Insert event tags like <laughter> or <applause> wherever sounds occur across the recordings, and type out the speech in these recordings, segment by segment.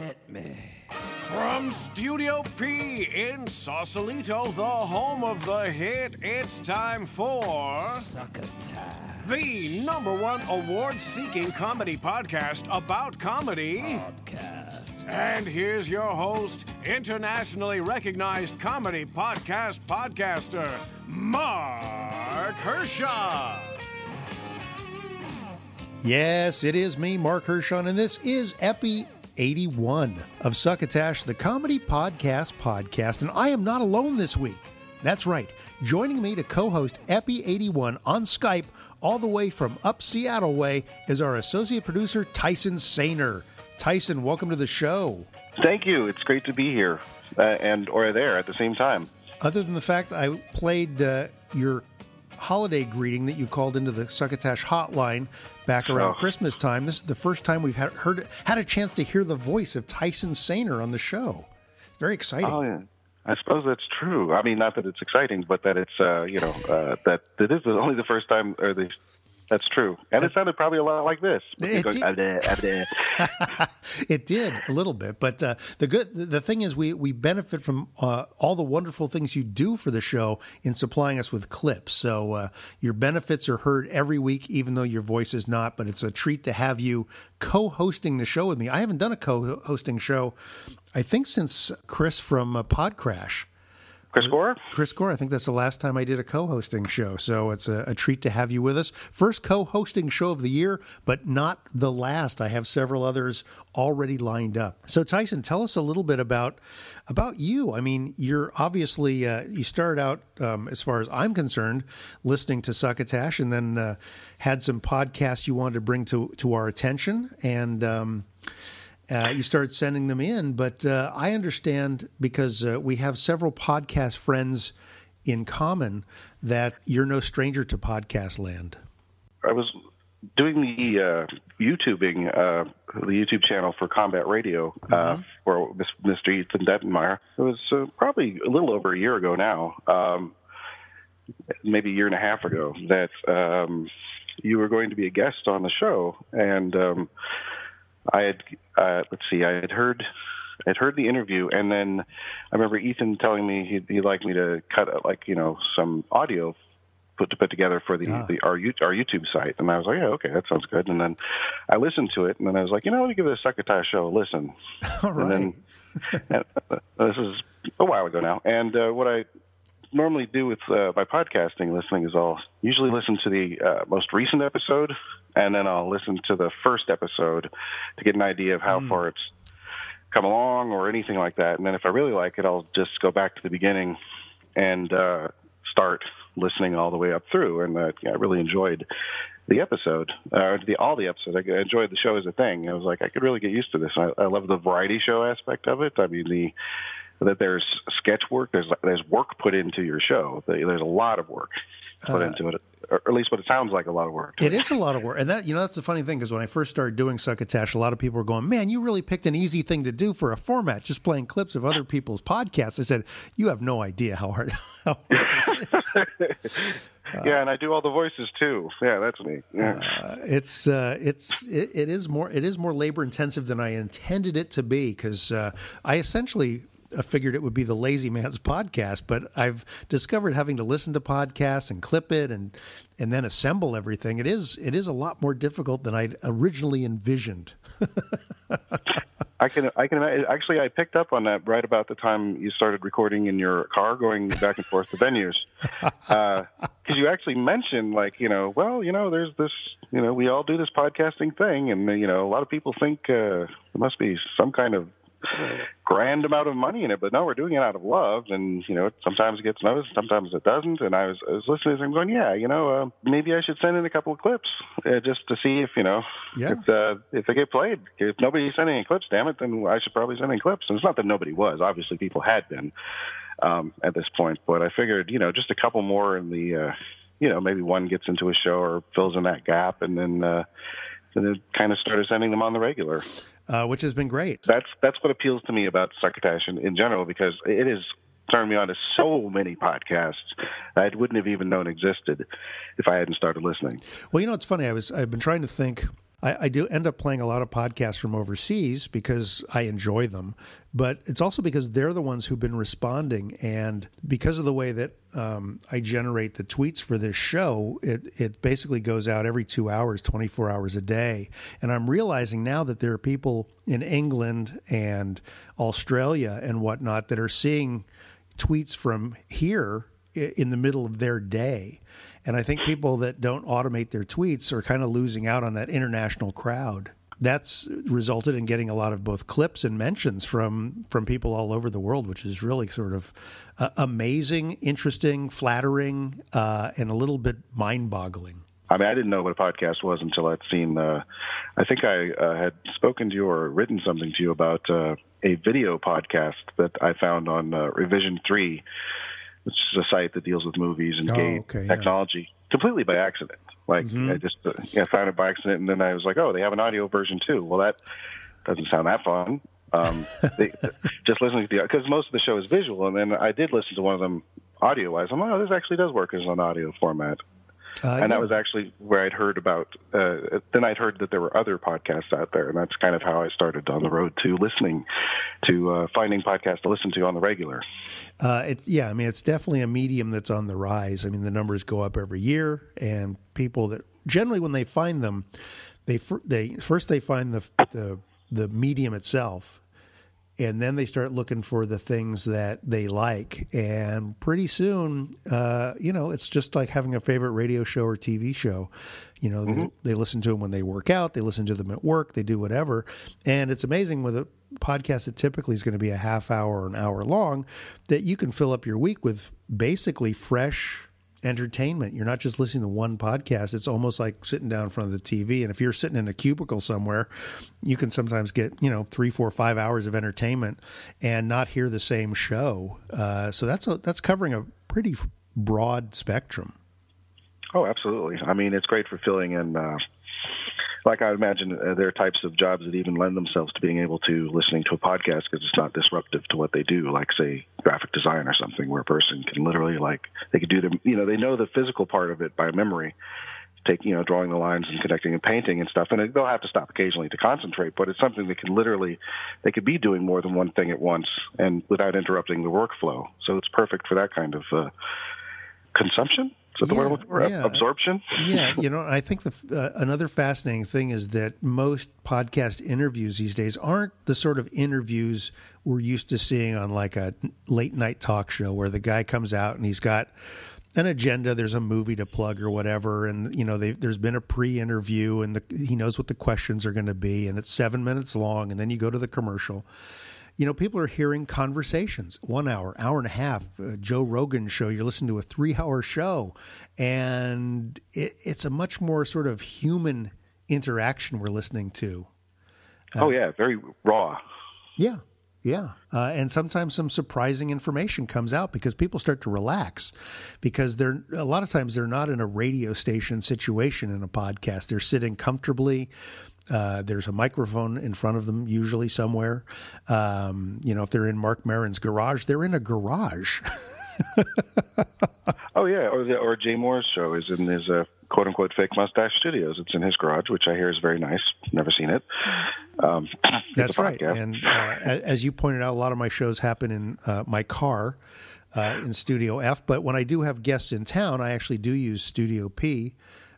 Hit me. From Studio P in Sausalito, the home of the hit, it's time for Succotash the number one award seeking comedy podcast about comedy. Podcast. And here's your host, internationally recognized comedy podcast podcaster, Mark Hershon. Yes, it is me, Mark Hershon, and this is Epi 81 of Succotash, the comedy podcast podcast. And I am not alone this week. That's right. Joining me to co host Epi 81 on Skype, all the way from up Seattle way, is our associate producer, Tyson Sainer. Tyson, welcome to the show. Thank you. It's great to be here uh, and or there at the same time. Other than the fact I played uh, your holiday greeting that you called into the Succotash hotline back around Oh. Christmas time, this is the first time we've had, heard had a chance to hear the voice of Tyson Sainer on the show. Very exciting. Oh yeah. I suppose that's true. I mean, not that it's exciting, but that it's uh, you know uh, that it is only the first time, or the that's true. And it sounded probably a lot like this. It Going, did. "Ah, bleh, ah, bleh." It did a little bit, but uh, the good the thing is we we benefit from uh, all the wonderful things you do for the show in supplying us with clips. So uh, your benefits are heard every week, even though your voice is not. But it's a treat to have you co-hosting the show with me. I haven't done a co-hosting show, I think, since Chris from uh, Podcrash. Chris Gore. Chris Gore, I think that's the last time I did a co-hosting show, so it's a, a treat to have you with us. First co-hosting show of the year, but not the last. I have several others already lined up. So Tyson, tell us a little bit about about you. I mean, you're obviously uh, you started out, um, as far as I'm concerned, listening to Succotash, and then uh, had some podcasts you wanted to bring to to our attention, and. Um, uh, you started sending them in. But uh, I understand because uh, we have several podcast friends in common that you're no stranger to podcast land. I was doing the uh, YouTubing, uh, the YouTube channel for Combat Radio uh, for Mr. Ethan Dettenmeyer. It was uh, probably a little over a year ago now, um, maybe a year and a half ago, that um, you were going to be a guest on the show, and um, I had uh, let's see, I had heard. I'd heard the interview, and then I remember Ethan telling me he'd, he'd like me to cut uh, like you know some audio put to put together for the, Ah. the our our YouTube site, and I was like, yeah, okay, that sounds good. And then I listened to it, and then I was like, you know, let me give the Succotash show a listen. <laughs> All right. And then <laughs> and, uh, this is a while ago now, and uh, what I normally do with uh, my podcasting listening is I'll usually listen to the uh, most recent episode, and then I'll listen to the first episode to get an idea of how far it's come along or anything like that. And then if I really like it, I'll just go back to the beginning and uh, start listening all the way up through. And uh, yeah, I really enjoyed the episode, uh, the all the episodes. I enjoyed the show as a thing. I was like, I could really get used to this. I, I love the variety show aspect of it. I mean, the that there's sketch work, there's there's work put into your show. There's a lot of work put into it, or at least what it sounds like a lot of work. It is a lot of work, and that you know that's the funny thing because when I first started doing Succotash, a lot of people were going, "Man, you really picked an easy thing to do for a format, just playing clips of other people's podcasts." I said, "You have no idea how hard." <laughs> How hard <laughs> yeah, and I do all the voices too. Yeah, that's me. Yeah. Uh, it's uh, it's it, it is more it is more labor intensive than I intended it to be because uh, I essentially uh, figured it would be the lazy man's <laughs> podcast, but I've discovered having to listen to podcasts and clip it and and then assemble everything. It is it is a lot more difficult than I'd originally envisioned. <laughs> I can, I can imagine. Actually, I picked up on that right about the time you started recording in your car, going back and forth to venues, <laughs> because you actually mentioned, like, you know, well, you know, there's this, you know, we all do this podcasting thing, and you know, a lot of people think uh, there must be some kind of <laughs> grand amount of money in it, but no, we're doing it out of love, and you know, it sometimes it gets noticed, sometimes it doesn't. And I was, I was listening to and going, yeah, you know, uh, maybe I should send in a couple of clips uh, just to see if you know, Yeah. if uh, if they get played. If nobody's sending any clips, damn it, then I should probably send in clips. And it's not that nobody was. Obviously, people had been um, at this point, but I figured, you know, just a couple more in the, uh, you know, maybe one gets into a show or fills in that gap, and then. Uh, and then kind of started sending them on the regular uh, which has been great. that's that's what appeals to me about succotash in, in general because it has turned me on to so many podcasts I wouldn't have even known existed if I hadn't started listening. Well, you know, it's funny. I was I've been trying to think I, I, do end up playing a lot of podcasts from overseas because I enjoy them, but it's also because they're the ones who've been responding. And because of the way that um, I generate the tweets for this show, it, it basically goes out every two hours, 24 hours a day. And I'm realizing now that there are people in England and Australia and whatnot that are seeing tweets from here in the middle of their day. And I think people that don't automate their tweets are kind of losing out on that international crowd. That's resulted in getting a lot of both clips and mentions from from people all over the world, which is really sort of uh, amazing, interesting, flattering, uh, and a little bit mind-boggling. I mean, I didn't know what a podcast was until I'd seen. Uh, I think I uh, had spoken to you or written something to you about uh, a video podcast that I found on uh, Revision Three which is a site that deals with movies and oh, game okay, technology, yeah. completely by accident. Like mm-hmm. I just uh, yeah, found it by accident, and then I was like, oh, they have an audio version too. Well, that doesn't sound that fun. Um, <laughs> they, just listening to the because most of the show is visual, and then I did listen to one of them audio wise. I'm like, oh, this actually does work as an audio format. Uh, and yeah. that was actually where I'd heard about. Uh, then I'd heard that there were other podcasts out there, and that's kind of how I started on the road to listening, to uh, finding podcasts to listen to on the regular. Uh, it, yeah, I mean, it's definitely a medium that's on the rise. I mean, the numbers go up every year, and people that generally when they find them, they they first they find the the the medium itself and then they start looking for the things that they like. And pretty soon uh, you know it's just like having a favorite radio show or tv show. You know mm-hmm. they, they, listen to them when they work out. They listen to them at work. They do whatever. And it's amazing with a podcast that typically is going to be a half hour or an hour long that you can fill up your week with basically fresh entertainment. You're not just listening to one podcast. It's almost like sitting down in front of the TV. And if you're sitting in a cubicle somewhere, you can sometimes get, you know, three, four, five hours of entertainment and not hear the same show. Uh, so that's a, that's covering a pretty broad spectrum. Oh, absolutely. I mean, it's great for filling in uh, like I imagine uh, there are types of jobs that even lend themselves to being able to listening to a podcast because it's not disruptive to what they do, like say graphic design or something, where a person can literally like they could do their you know they know the physical part of it by memory, take you know drawing the lines and connecting and painting and stuff, and they'll have to stop occasionally to concentrate, but it's something they can literally they could be doing more than one thing at once and without interrupting the workflow. So it's perfect for that kind of uh, consumption is that yeah, the word for yeah. absorption? yeah, <laughs> you know, I think the uh, another fascinating thing is that most podcast interviews these days aren't the sort of interviews we're used to seeing on like a late night talk show where the guy comes out and he's got an agenda. There's a movie to plug or whatever, and you know, there's been a pre-interview, and the, he knows what the questions are going to be, and it's seven minutes long, and then you go to the commercial you know, people are hearing conversations, one hour, hour and a half. Uh, Joe Rogan show, you're listening to a three hour show, and it, it's a much more sort of human interaction we're listening to. Uh, oh, yeah, very raw. Yeah, yeah. Uh, and sometimes some surprising information comes out because people start to relax because they're a lot of times they're not in a radio station situation in a podcast. They're sitting comfortably. Uh, there's a microphone in front of them, usually somewhere. Um, you know, if they're in Mark Maron's garage, they're in a garage. <laughs> oh yeah, or the, or Jay Mohr's show is in his uh, quote unquote fake mustache studios. It's in his garage, which I hear is very nice. Never seen it. Um, <clears throat> That's right. And uh, as you pointed out, a lot of my shows happen in uh, my car. Uh, in Studio F, but when I do have guests in town, I actually do use Studio P,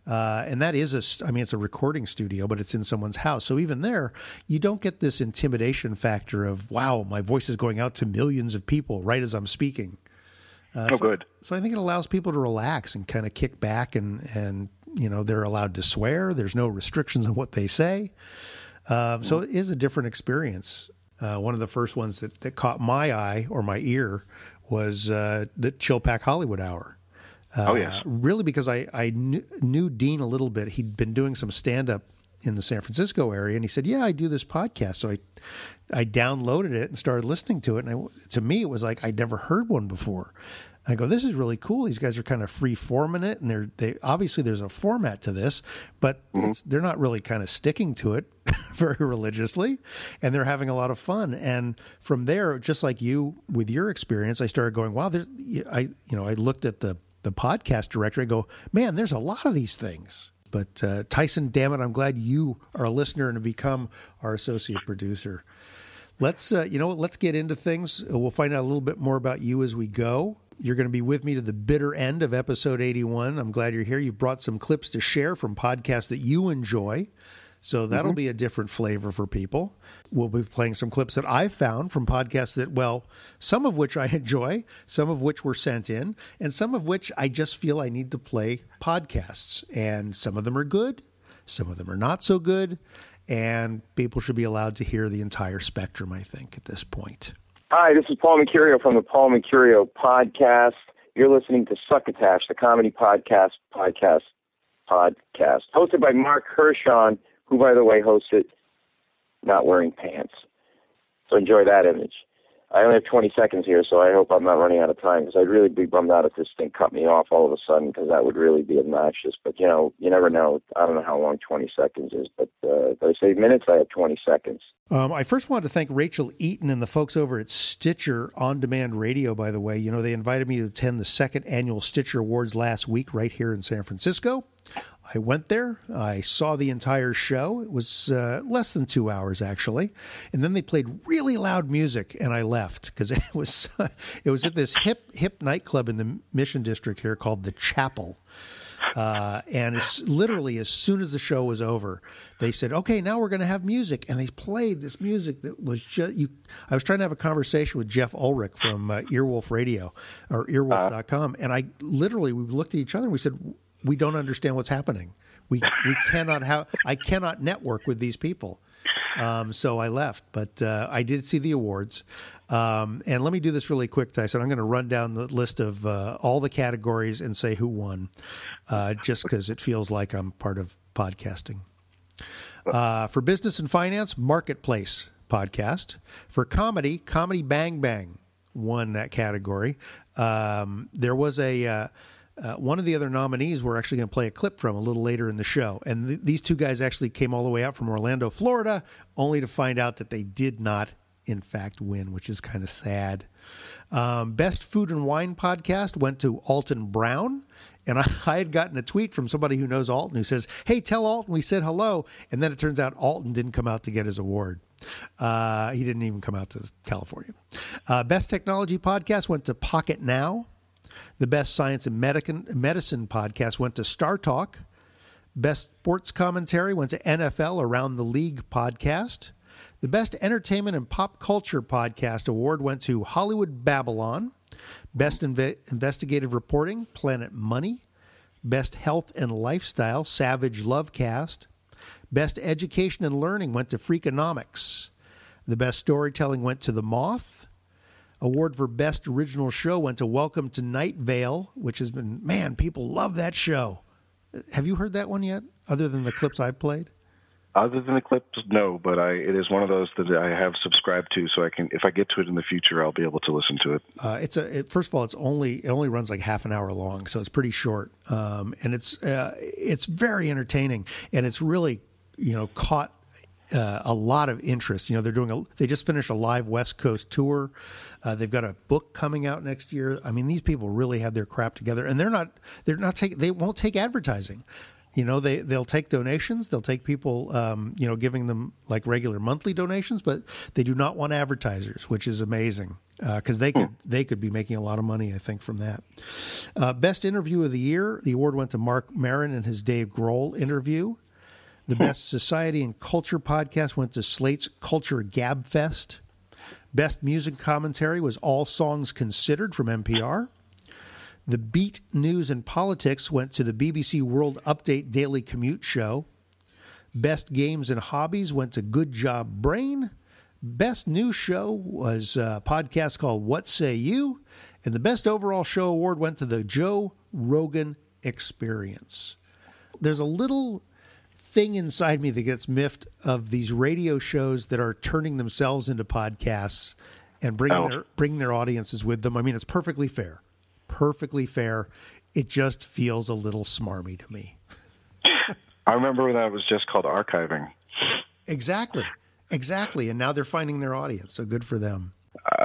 uh, and that is a, I mean, it's a recording studio, but it's in someone's house. So even there, you don't get this intimidation factor of, wow, my voice is going out to millions of people right as I'm speaking. Uh, oh, so, good. So I think it allows people to relax and kind of kick back and, and, you know, they're allowed to swear. There's no restrictions on what they say. Um, so it is a different experience. Uh, one of the first ones that, that caught my eye or my ear was uh, the Chillpak Hollywood Hour. Uh, oh yes, really because I I knew, knew Dean a little bit. He'd been doing some stand up in the San Francisco area, and he said, "Yeah, I do this podcast." So I I downloaded it and started listening to it, and I, to me it was like I'd never heard one before. I go, this is really cool. These guys are kind of free forming it, and they're they obviously there's a format to this, but mm-hmm. they're not really kind of sticking to it <laughs> very religiously, and they're having a lot of fun. And from there, just like you with your experience, I started going, wow, I you know I looked at the the podcast directory and go, man, there's a lot of these things. But uh, Tyson, damn it, I'm glad you are a listener and have become our associate producer. Let's, uh, you know, let's get into things. We'll find out a little bit more about you as we go. You're going to be with me to the bitter end of episode 81. I'm glad you're here. You brought some clips to share from podcasts that you enjoy. So that'll mm-hmm. be a different flavor for people. We'll be playing some clips that I found from podcasts that, well, some of which I <laughs> enjoy, some of which were sent in, and some of which I just feel I need to play podcasts. And some of them are good, some of them are not so good, and people should be allowed to hear the entire spectrum, I think, at this point. Hi, this is Paul Mercurio from the Paul Mercurio podcast. You're listening to Succotash, the comedy podcast, podcast, podcast, hosted by Mark Hershon who, by the way, hosts it not wearing pants. So enjoy that image. I only have 20 seconds here, so I hope I'm not running out of time because I'd really be bummed out if this thing cut me off all of a sudden because that would really be obnoxious. But, you know, you never know. I don't know how long 20 seconds is, but uh, if I say minutes, I have 20 seconds. Um, I first wanted to thank Rachel Eaton and the folks over at Stitcher On Demand Radio, by the way. You know, they invited me to attend the second annual Stitcher Awards last week right here in San Francisco. I went there. I saw the entire show. It was uh, less than two hours actually, and then they played really loud music, and I left because <laughs> it was it was at this hip hip nightclub in the Mission District here called the Chapel. Uh, and it's literally as soon as the show was over, they said, "Okay, now we're going to have music," and they played this music that was just you. I was trying to have a conversation with Jeff Ullrich from uh, Earwolf Radio or Earwolf.com, and I literally we looked at each other and we said, we don't understand what's happening. We we cannot have. I cannot network with these people. Um, so I left, but uh, I did see the awards. Um, and let me do this really quick, Tyson. I'm going to run down the list of uh, all the categories and say who won, uh, just because it feels like I'm part of podcasting. Uh, for business and finance, Marketplace podcast. For comedy, Comedy Bang Bang won that category. Um, there was a uh, one of the other nominees we're actually going to play a clip from a little later in the show. And th- these two guys actually came all the way out from Orlando, Florida, only to find out that they did not, in fact, win, which is kind of sad. Um, Best Food and Wine podcast went to Alton Brown. And I, <laughs> I, had gotten a tweet from somebody who knows Alton who says, Hey, tell Alton we said hello. And then it turns out Alton didn't come out to get his award. Uh, he didn't even come out to California. Uh, Best Technology podcast went to Pocketnow. The Best Science and Medicine podcast went to Star Talk. Best Sports Commentary went to NFL Around the League podcast. The Best Entertainment and Pop Culture Podcast Award went to Hollywood Babble-On. Best Inve- Investigative Reporting, Planet Money. Best Health and Lifestyle, Savage Lovecast. Best Education and Learning went to Freakonomics. The Best Storytelling went to The Moth. Award for Best Original Show went to Welcome to Night Vale, which has been, man, people love that show. Have you heard that one yet, other than the clips I've played? Other than the clips, no, but I it is one of those that I have subscribed to, so I can if I get to it in the future, I'll be able to listen to it. Uh, it's a it, first of all, it's only it only runs like half an hour long, so it's pretty short, um, and it's uh, it's very entertaining, and it's really you know caught uh, a lot of interest. You know, they're doing a they just finished a live West Coast tour. Uh, they've got a book coming out next year. I mean, these people really have their crap together, and they're not they're not take they won't take advertising. You know, they they'll take donations. They'll take people, um, you know, giving them like regular monthly donations, but they do not want advertisers, which is amazing because uh, they could they could be making a lot of money, I think, from that. Uh, best interview of the year, the award went to Mark Maron and his Dave Grohl interview. The best society and culture podcast went to Slate's Culture Gab Fest. Best music commentary was All Songs Considered from NPR. The Beat News and Politics went to the BBC World Update Daily Commute Show. Best Games and Hobbies went to Good Job Brain. Best New Show was a podcast called What Say You. And the Best Overall Show Award went to the Joe Rogan Experience. There's a little thing inside me that gets miffed of these radio shows that are turning themselves into podcasts and bringing oh. their bringing their audiences with them. I mean, it's perfectly fair, perfectly fair. It just feels a little smarmy to me. <laughs> I remember when that was just called archiving. Exactly, exactly. And now they're finding their audience. So good for them.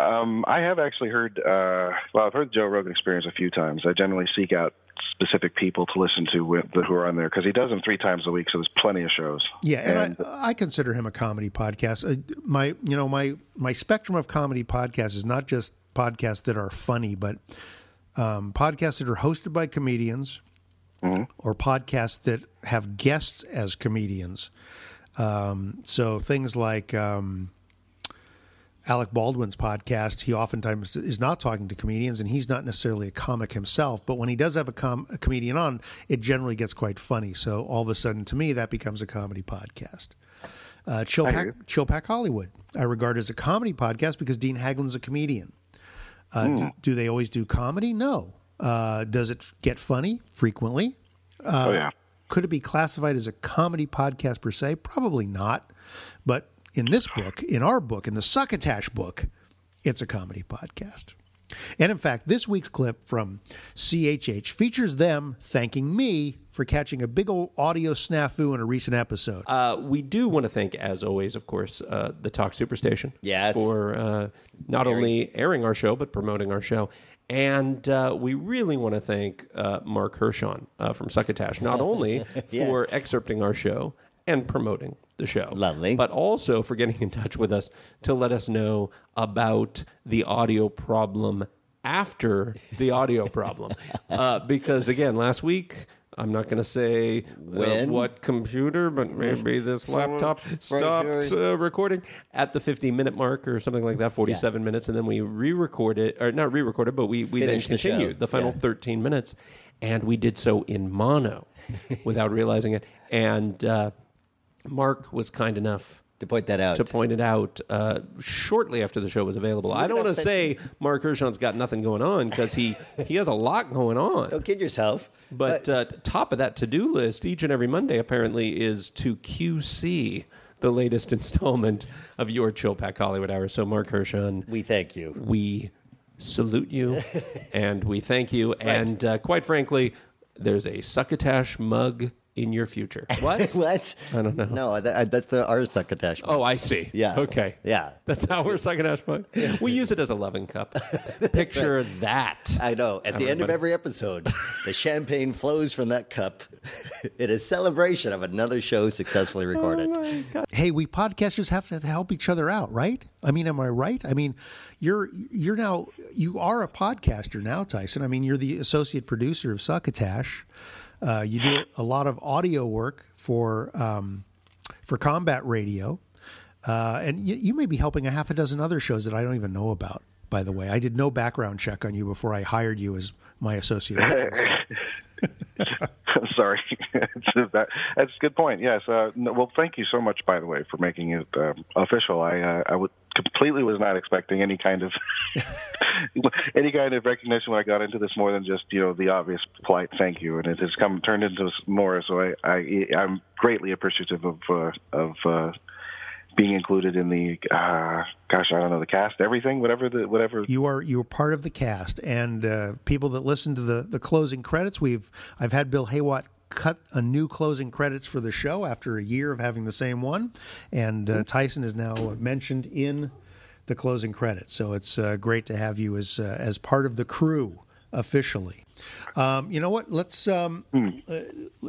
Um, I have actually heard. Uh, well, I've heard Joe Rogan Experience a few times. I generally seek out specific people to listen to with, who are on there because he does them three times a week, so there's plenty of shows. Yeah, and, I, I consider him a comedy podcast. Uh, my, you know, my my spectrum of comedy podcasts is not just podcasts that are funny, but um, podcasts that are hosted by comedians or podcasts that have guests as comedians. Um, so things like um, Alec Baldwin's podcast, he oftentimes is not talking to comedians, and he's not necessarily a comic himself. But when he does have a, com- a comedian on, it generally gets quite funny. So all of a sudden, to me, that becomes a comedy podcast. Uh, Chill, Pack. Chillpak Hollywood, I regard as a comedy podcast because Dean Haglund's a comedian. Uh, do, do they always do comedy? No. Uh, does it get funny frequently? oh yeah. Could it be classified as a comedy podcast per se? Probably not. But in this book, in our book, in the Succotash book, it's a comedy podcast. And in fact, this week's clip from CHH features them thanking me for catching a big old audio snafu in a recent episode. Uh, we do want to thank, as always, of course, uh, the Talk Superstation. Yes. For uh, not only airing our show, but promoting our show. And uh, we really want to thank uh, Mark Hershon uh, from Succotash, not <laughs> only Yeah. for excerpting our show and promoting the show. Lovely. But also for getting in touch with us to let us know about the audio problem after the audio <laughs> problem. Uh, because, again, last week, I'm not going to say uh, When? what computer, but maybe this laptop stopped uh, recording at the 50 minute mark or something like that, 47 minutes, and then we re-record it, or not re recorded, but we, we then Finish the continued the, final Yeah. 13 minutes, and we did so in mono <laughs> without realizing it. And uh, Mark was kind enough To point that out. to point it out uh, shortly after the show was available. I don't want to say Mark Hershon's got nothing going on because he he has a lot going on. Don't kid yourself. But uh, top of that to do list each and every Monday apparently is to QC the latest <laughs> installment of your Chillpak Hollywood Hour. So Mark Hershon, we thank you. we salute you <laughs> and we thank you. And uh, quite frankly, there's a succotash mug in your future. <laughs> What? what? I don't know. No, that, that's the our succotash. Oh, I see. Yeah. Okay. Yeah. That's how we're succotash mug. <laughs> We use it as a loving cup. <laughs> Picture that. I know. At the end of every episode, the champagne flows from that cup in a celebration of another show successfully oh, recorded. hey, we podcasters have to help each other out, right? I mean, am I right? I mean, you're you're now you are a podcaster now, Tyson. I mean, you're the associate producer of Succotash. Uh, you do a lot of audio work for um, for Combat Radio, uh, and you, you may be helping a half a dozen other shows that I don't even know about. By the way, I did no background check on you before I hired you as my associate. <laughs> I'm sorry. <laughs> that's a good point. Yes. Uh, no, well, thank you so much, by the way, for making it um, official. I uh, I would completely was not expecting any kind of <laughs> any kind of recognition when I got into this more than just you know the obvious polite thank you, and it has come turned into more. So I, I I'm greatly appreciative of uh, of. Uh, being included in the uh, gosh, I don't know the cast, everything, whatever the whatever You are you are part of the cast, and uh, people that listen to the the closing credits. We've I've had Bill Haywatt cut a new closing credits for the show after a year of having the same one, and uh, Tyson is now mentioned in the closing credits. So it's uh, great to have you as uh, as part of the crew officially. Um, you know what? Let's um, uh,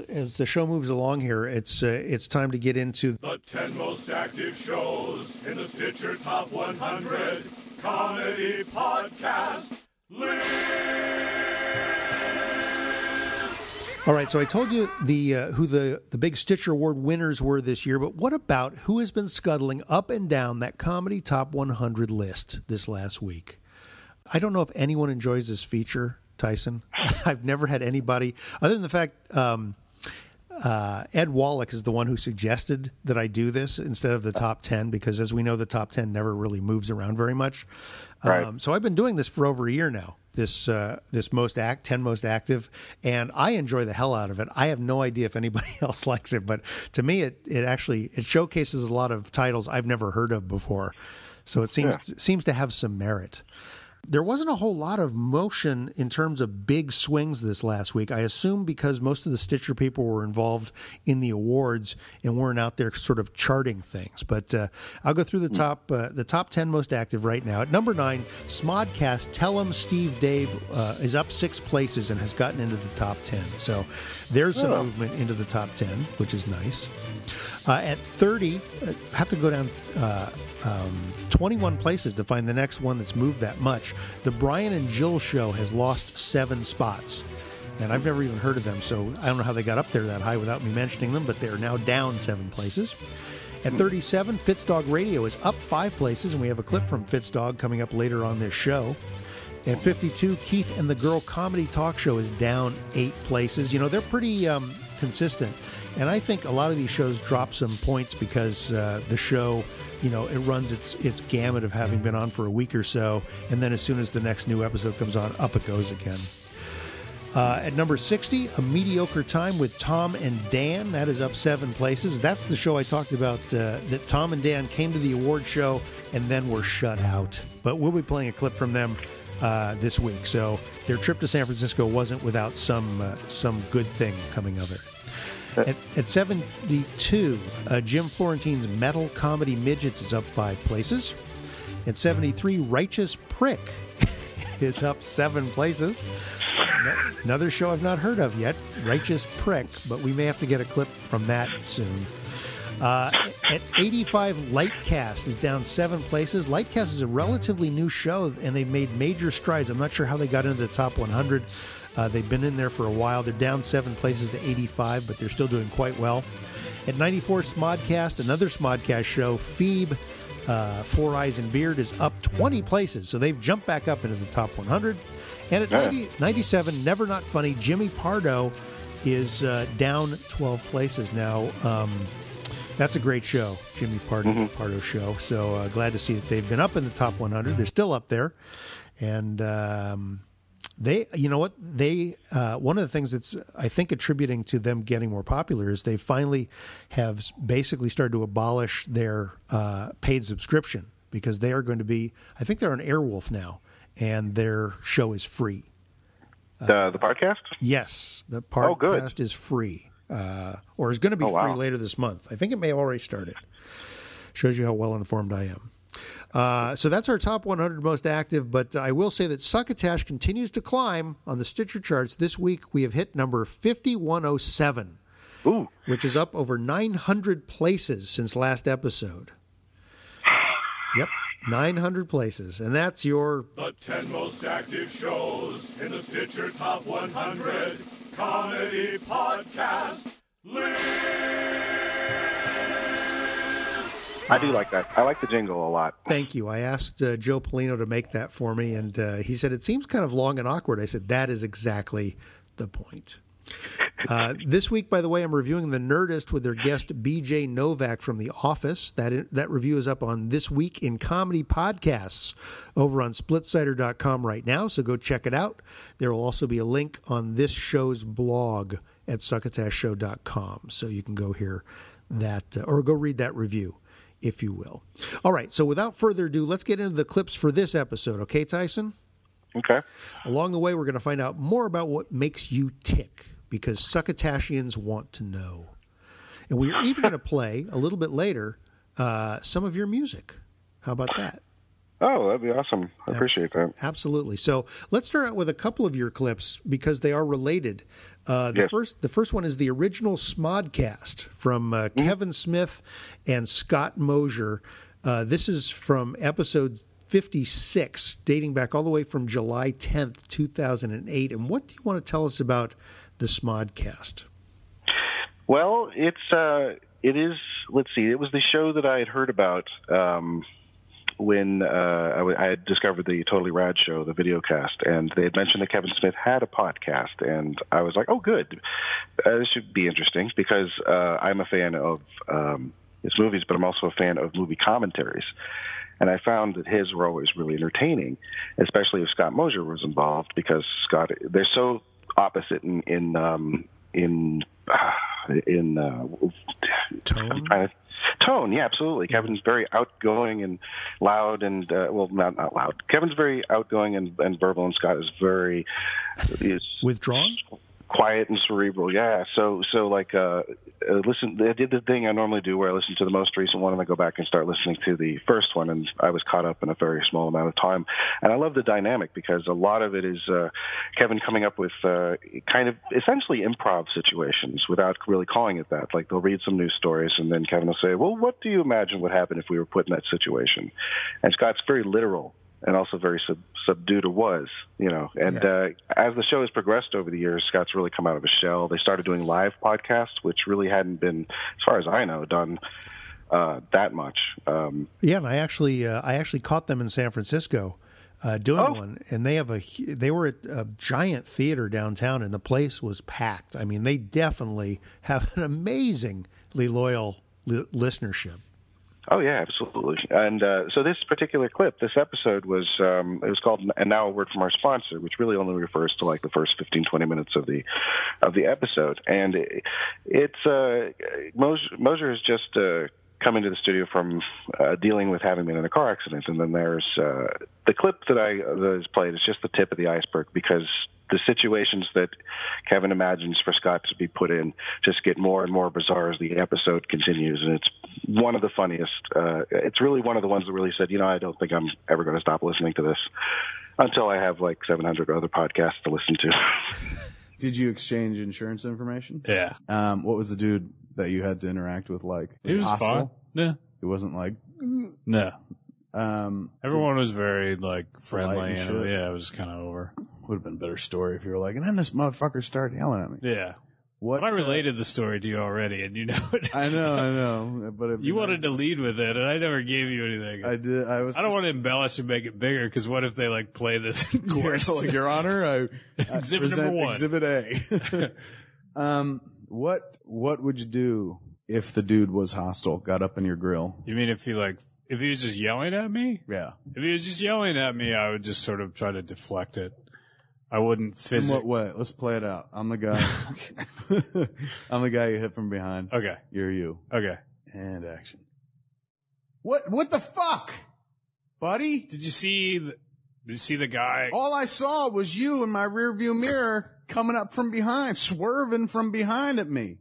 as the show moves along here, it's uh, it's time to get into The 10 most active shows in the Stitcher Top 100 Comedy Podcast List. All right, so I told you the uh, who the the big Stitcher Award winners were this year, but what about who has been scuttling up and down that comedy top 100 list this last week? I don't know if anyone enjoys this feature, Tyson. <laughs> I've never had anybody, other than the fact um, uh, Ed Wallach is the one who suggested that I do this instead of the top 10, because as we know, the top 10 never really moves around very much. Right. Um, so I've been doing this for over a year now. This uh, this most act ten most active, and I enjoy the hell out of it. I have no idea if anybody <laughs> else likes it, but to me, it it actually it showcases a lot of titles I've never heard of before. So it seems seems to have some merit. There wasn't a whole lot of motion in terms of big swings this last week. I assume because most of the Stitcher people were involved in the awards and weren't out there sort of charting things. But uh, I'll go through the top uh, the top ten most active right now. At number nine, Smodcast. Tell 'em Steve Dave uh, is up six places and has gotten into the top ten. So there's some Oh. movement into the top ten, which is nice. Uh, at 30, uh, have to go down uh, um, 21 places to find the next one that's moved that much. The Brian and Jill show has lost seven spots. And I've never even heard of them, so I don't know how they got up there that high without me mentioning them, but they're now down seven places. At 37, Fitzdog Radio is up five places, and we have a clip from Fitzdog coming up later on this show. At 52, Keith and the Girl Comedy Talk Show is down eight places. You know, they're pretty um, consistent. And I think a lot of these shows drop some points because uh, the show, you know, it runs its, its gamut of having been on for a week or so. And then as soon as the next new episode comes on, up it goes again. Uh, at number 60, A Mediocre Time with Tom and Dan. That is up seven places. That's the show I talked about uh, that Tom and Dan came to the award show and then were shut out. But we'll be playing a clip from them uh, this week. So their trip to San Francisco wasn't without some, uh, some good thing coming of it. At, at 72, uh, Jim Florentine's Metal Comedy Midgets is up five places. At 73, Righteous Prick <laughs> is up seven places. Another show I've not heard of yet, Righteous Prick, but we may have to get a clip from that soon. Uh, at 85, Lightcast is down seven places. Lightcast is a relatively new show, and they've made major strides. I'm not sure how they got into the top 100. Uh, they've been in there for a while. They're down seven places to 85, but they're still doing quite well. At 94, Smodcast, another Smodcast show, Phoebe, uh, Four Eyes and Beard is up 20 places, so they've jumped back up into the top 100. And at 90, 97, Never Not Funny, Jimmy Pardo is uh, down 12 places now. Um, that's a great show, Jimmy Pardo, Pardo show. So uh, glad to see that they've been up in the top 100. They're still up there, and um, they, you know what, they uh, one of the things that's I think attributing to them getting more popular is they finally have basically started to abolish their uh, paid subscription because they are going to be. I think they're on Earwolf now, and their show is free. The the podcast. Yes, the Oh, good. podcast is free, uh, or is going to be Oh, wow. free later this month. I think it may have already started. Shows you how well informed I am. Uh, so that's our top 100 most active, but I will say that Succotash continues to climb on the Stitcher charts. This week we have hit number 5107, Ooh, which is up over 900 places since last episode. Yep, 900 places. And that's your The 10 most active shows in the Stitcher Top 100 Comedy Podcast List. I do like that. I like the jingle a lot. Thank you. I asked uh, Joe Polino to make that for me, and uh, he said it seems kind of long and awkward. I said that is exactly the point. Uh, <laughs> this week, by the way, I'm reviewing the Nerdist with their guest B.J. Novak from The Office. That that review is up on this week in comedy podcasts over on SplitSider.com right now. So go check it out. There will also be a link on this show's blog at succotashshow.com, so you can go hear that uh, or go read that review if you will. All right, so without further ado, let's get into the clips for this episode, okay, Tyson? Okay. Along the way, we're going to find out more about what makes you tick because Succotashians want to know. And we're even going to play a little bit later uh, some of your music. How about that? Oh, that'd be awesome. I appreciate that. Absolutely. So let's start out with a couple of your clips because they are related. Uh, the Yes. first, the first one is the original Smodcast from uh, Kevin Smith and Scott Mosier. Uh, this is from episode 56, dating back all the way from July 10th, 2008. And what do you want to tell us about the Smodcast? Well, it's uh, it is. Let's see. It was the show that I had heard about um, when uh, I, w- I had discovered the Totally Rad show, the video cast, and they had mentioned that Kevin Smith had a podcast, and I was like, "Oh, good. Uh, this should be interesting because uh, I'm a fan of um, his movies, but I'm also a fan of movie commentaries." And I found that his were always really entertaining, especially if Scott Mosier was involved, because Scott they're so opposite in in um, in <sighs> in uh, Tone? to- tone. Yeah, absolutely. Kevin's very outgoing and loud, and uh, well, not not loud. Kevin's very outgoing and, and verbal, and Scott is very is Withdrawn? Quiet and cerebral. Yeah. So so like uh, uh listen. I did the thing I normally do where I listen to the most recent one and I go back and start listening to the first one, and I was caught up in a very small amount of time. And I love the dynamic because a lot of it is uh, Kevin coming up with uh, kind of essentially improv situations without really calling it that. Like they'll read some news stories and then Kevin will say, "Well, what do you imagine would happen if we were put in that situation?" And Scott's very literal and also very sub- subdued it was, you know. And uh, as the show has progressed over the years, Scott's really come out of his shell. They started doing live podcasts, which really hadn't been, as far as I know, done uh, that much. Um, Yeah, and I actually uh, I actually caught them in San Francisco uh, doing Oh. one, and they have a they were at a giant theater downtown, and the place was packed. I mean, they definitely have an amazingly loyal li- listenership. Oh yeah, absolutely. And uh, so this particular clip, this episode was um, it was called "And Now a Word from Our Sponsor," which really only refers to like the first 15, 20 minutes of the of the episode. And it, it's uh, Mos- Mosier has just uh, come to the studio from uh, dealing with having been in a car accident, and then there's uh, the clip that I that is played is just the tip of the iceberg because the situations that Kevin imagines for Scott to be put in just get more and more bizarre as the episode continues, and it's one of the funniest. Uh, it's really one of the ones that really said, you know, I don't think I'm ever going to stop listening to this until I have like 700 other podcasts to listen to. <laughs> Did you exchange insurance information? Yeah. Um, what was the dude that you had to interact with like? It was hostile? fine. Yeah. It wasn't like No. um. Everyone was very like friendly and and yeah, it was kind of over. Would have been a better story if you were like, and then this motherfucker started yelling at me. Yeah. What? But I uh, related the story to you already, and you know <laughs> it. I know, I know, but You wanted to lead with it, and I never gave you anything. I did. I was. I don't want to embellish and make it bigger because what if they like play this in <laughs> court? like, Your <laughs> Honor, I, I Exhibit number one. Exhibit A. um, what what would you do if the dude was hostile, got up in your grill? You mean if he like if he was just yelling at me? Yeah. If he was just yelling at me, I would just sort of try to deflect it. I wouldn't In physically. what way? Let's play it out. I'm the guy. <laughs> <laughs> I'm the guy you hit from behind. Okay. You're you. Okay. And action. What? What the fuck, buddy? Did you see? The, did you see the guy? All I saw was you in my rearview mirror coming up from behind, swerving from behind at me.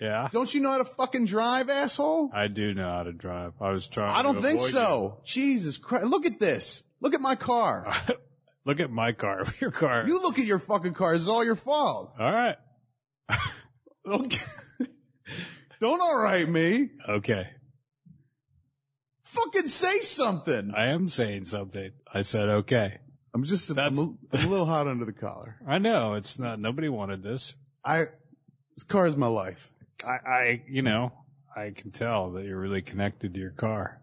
Yeah. Don't you know how to fucking drive, asshole? I do know how to drive. I was trying. I don't think so. Jesus Christ. Look at this. Look at my car. <laughs> Look at my car. <laughs> Your car. You look at your fucking car. It's all your fault. All right. <laughs> Don't, don't all right me. Okay. Fucking say something. I am saying something. I said okay. I'm just I'm That's- a, I'm a little hot under the collar. <laughs> I know it's not. Nobody wanted this. I this car is my life. I, I, you know, I can tell that you're really connected to your car.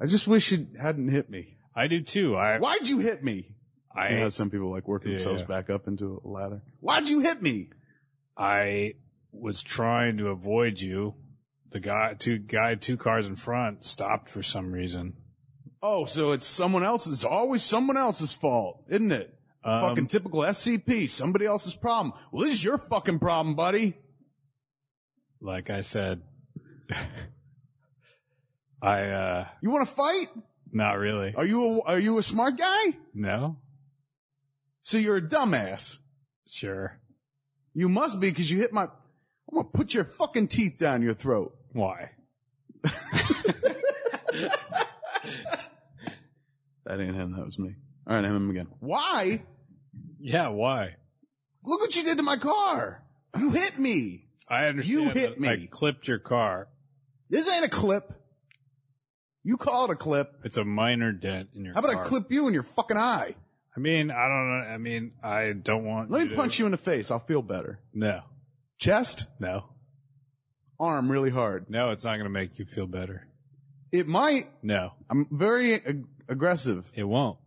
I just wish it hadn't hit me. I do too. I, Why'd you hit me? I, you know some people like working Yeah. themselves back up into a ladder. Why'd you hit me? I was trying to avoid you. The guy, two guy, two cars in front stopped for some reason. Oh, so it's someone else's. It's always someone else's fault, isn't it? Um, fucking typical SCP. Somebody else's problem. Well, this is your fucking problem, buddy. Like I said, <laughs> I, uh, You want to fight? not really. Are you a, are you a smart guy? No, So you're a dumbass. sure. You must be because you hit my. I'm gonna put your fucking teeth down your throat. Why? <laughs> That ain't him. That was me. All right, I'm him again. Why? Yeah, why? Look what you did to my car. You hit me. I understand. You hit me. I clipped your car. This ain't a clip. You call it a clip. It's a minor dent in your. How about car. I clip you in your fucking eye? I mean, I don't know. I mean, I don't want. Let me to- punch you in the face. I'll feel better. No, Chest, no, arm really hard. no. It's not going to make you feel better. It might. No, I'm very ag- aggressive. it won't.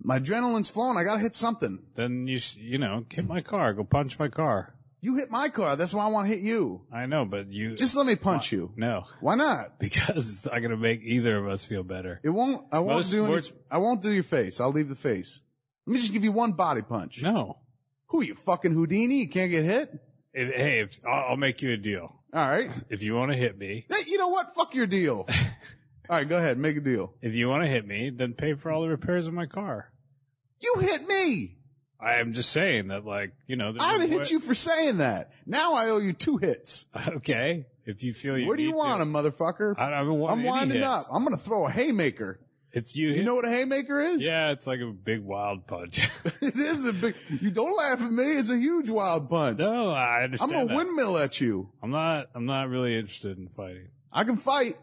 My adrenaline's flowing. I gotta hit something. Then you, s- you know, hit my car. Go punch my car. You hit my car. That's why I want to hit you. I know, but you Just let me punch you. no, Why not? because it's not going to make either of us feel better. It won't. I won't Most do. Any, words- I won't do your face. I'll leave the face. Let me just give you one body punch. No, Who you fucking Houdini? You can't get hit. If, hey, if, I'll, I'll make you a deal. All right. If you want to hit me, Hey, you know what? Fuck your deal. <laughs> All right, go ahead, make a deal. if you want to hit me, then pay for all the repairs of my car. You hit me. I am just saying that, like, you know, I'd a have hit you for saying that. Now I owe you two hits. <laughs> Okay, if you feel you. What do you want to. him, motherfucker? I don't want I'm any winding hits. up. I'm gonna throw a haymaker. If you, You know what a haymaker is? yeah, it's like a big wild punch. <laughs> it is a big. You don't laugh at me. It's a huge wild punch. no, I understand. I'm gonna that. windmill at you. I'm not. I'm not really interested in fighting. I can fight.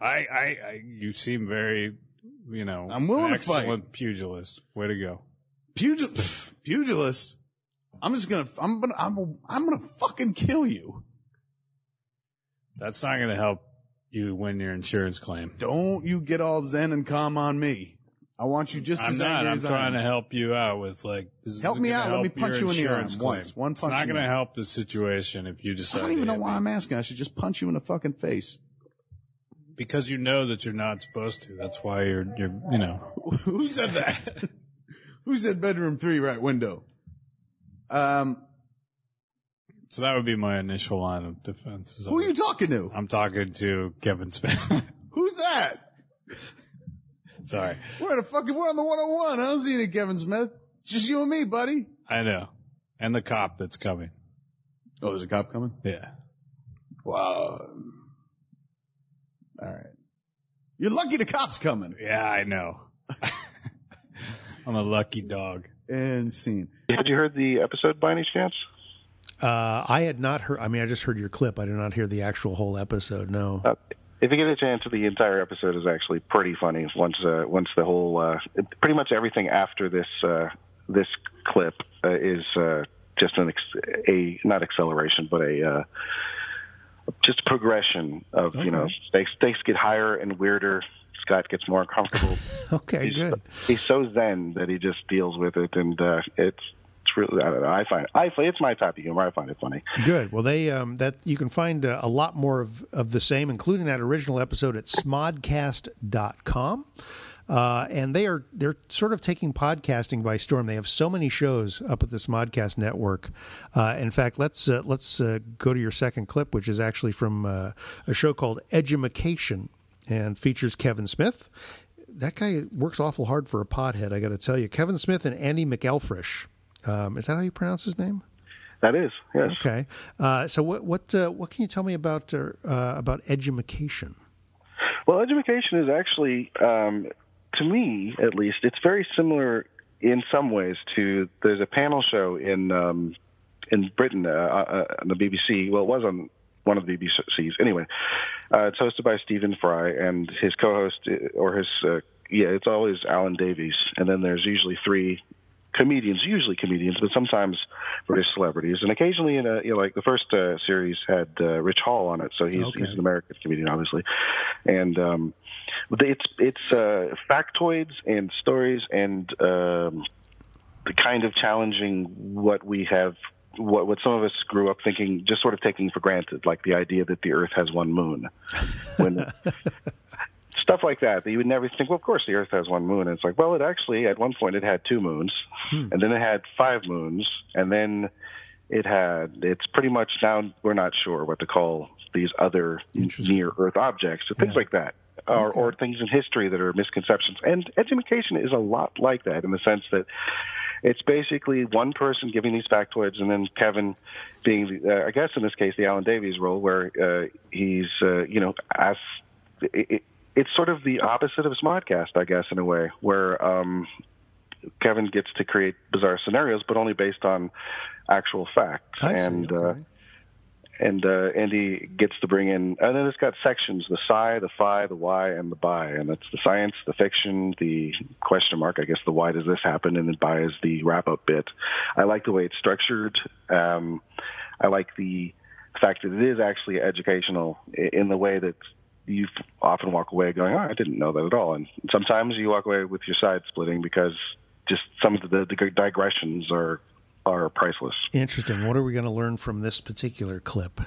I, I, I you seem very, you know, I'm willing to fight. excellent pugilist. Way to go. Pugil, <laughs> pugilist. I'm just gonna. I'm gonna. I'm. I'm gonna fucking kill you. That's not to help you win your insurance claim. Don't you get all zen and calm on me. I want you just I'm as not. I'm trying to help you out with like. Help me out. Let me punch you in the arm insurance once. claim. One It's punch not in the going to help the situation if you decide. I don't even to know why me. I'm asking. I should just punch you in the fucking face. Because you know that you're not supposed to. That's why you're. You're. You know. <laughs> Who said that? <laughs> Who said bedroom three right window? Um, So that would be my initial line of defense. who are you talking to? I'm talking to Kevin Smith. <laughs> Who's that? Sorry. We're in a fucking. We're on the 101. I don't see any Kevin Smith. It's just you and me, buddy. I know. And the cop that's coming. Oh, there's a cop coming. Yeah. Wow. All right. You're lucky the cop's coming. Yeah, I know. <laughs> I'm a lucky dog. And scene. Had you heard the episode by any chance? Uh, I had not heard. I mean, I just heard your clip. I did not hear the actual whole episode. No. Uh, if you get a chance, the entire episode is actually pretty funny. Once uh, once the whole, uh, pretty much everything after this uh, this clip uh, is uh, just an ex- a not acceleration, but a uh, just progression of you know Okay. stakes stakes get higher and weirder. Scott gets more uncomfortable. <laughs> Okay, he's, good. He's so zen that he just deals with it, and uh, it's it's really I know. I find I it's my type of humor. I find it funny. Good. Well, they um, that you can find uh, a lot more of, of the same, including that original episode at smodcast.com. Uh, and they are they're sort of taking podcasting by storm. They have so many shows up at this Smodcast network. Uh, in fact, let's uh, let's uh, go to your second clip, which is actually from uh, a show called Edumacation and features Kevin Smith. That guy works awful hard for a pothead. I got to tell you, Kevin Smith and Andy McElfresh. Um, is that how you pronounce his name? That is yes. Okay. Uh, so what what uh, what can you tell me about uh, uh, about edumacation? Well, education is actually, um, to me at least, it's very similar in some ways to. There's a panel show in um, in Britain uh, uh, on the BBC. Well, it was on one of the BBCs. Anyway, uh, it's hosted by Stephen Fry and his co-host or his uh, yeah, it's always Alan Davies, and then there's usually three comedians, usually comedians, but sometimes British celebrities, and occasionally in a you know like the first uh, series had uh, Rich Hall on it, so he's Okay. he's an American comedian, obviously, and um, it's it's uh, factoids and stories and um, the kind of challenging what we have. What, what some of us grew up thinking, just sort of taking for granted, like the idea that the Earth has one moon. When <laughs> stuff like that that you would never think. Well, of course, the Earth has one moon. And it's like, well, it actually at one point it had two moons, and then it had five moons, and then it had. It's pretty much now we're not sure what to call these other near Earth objects, so things like that. Or, or things in history that are misconceptions. And education is a lot like that in the sense that it's basically one person giving these factoids, and then Kevin being, the, uh, I guess in this case, the Alan Davies role, where uh, he's, uh, you know, as it, it, it's sort of the opposite of Smodcast, I guess, in a way, where um, Kevin gets to create bizarre scenarios, but only based on actual facts. I and uh, and uh, Andy gets to bring in, and then it's got sections: the psi, the phi, the why, and the bi. And that's the science, the fiction, the question mark. I guess the why does this happen, and then bi is the wrap-up bit. I like the way it's structured. Um, I like the fact that it is actually educational in the way that you often walk away going, "Oh, I didn't know that at all." And sometimes you walk away with your side splitting because just some of the, the digressions are are priceless. Interesting. What are we going to learn from this particular clip?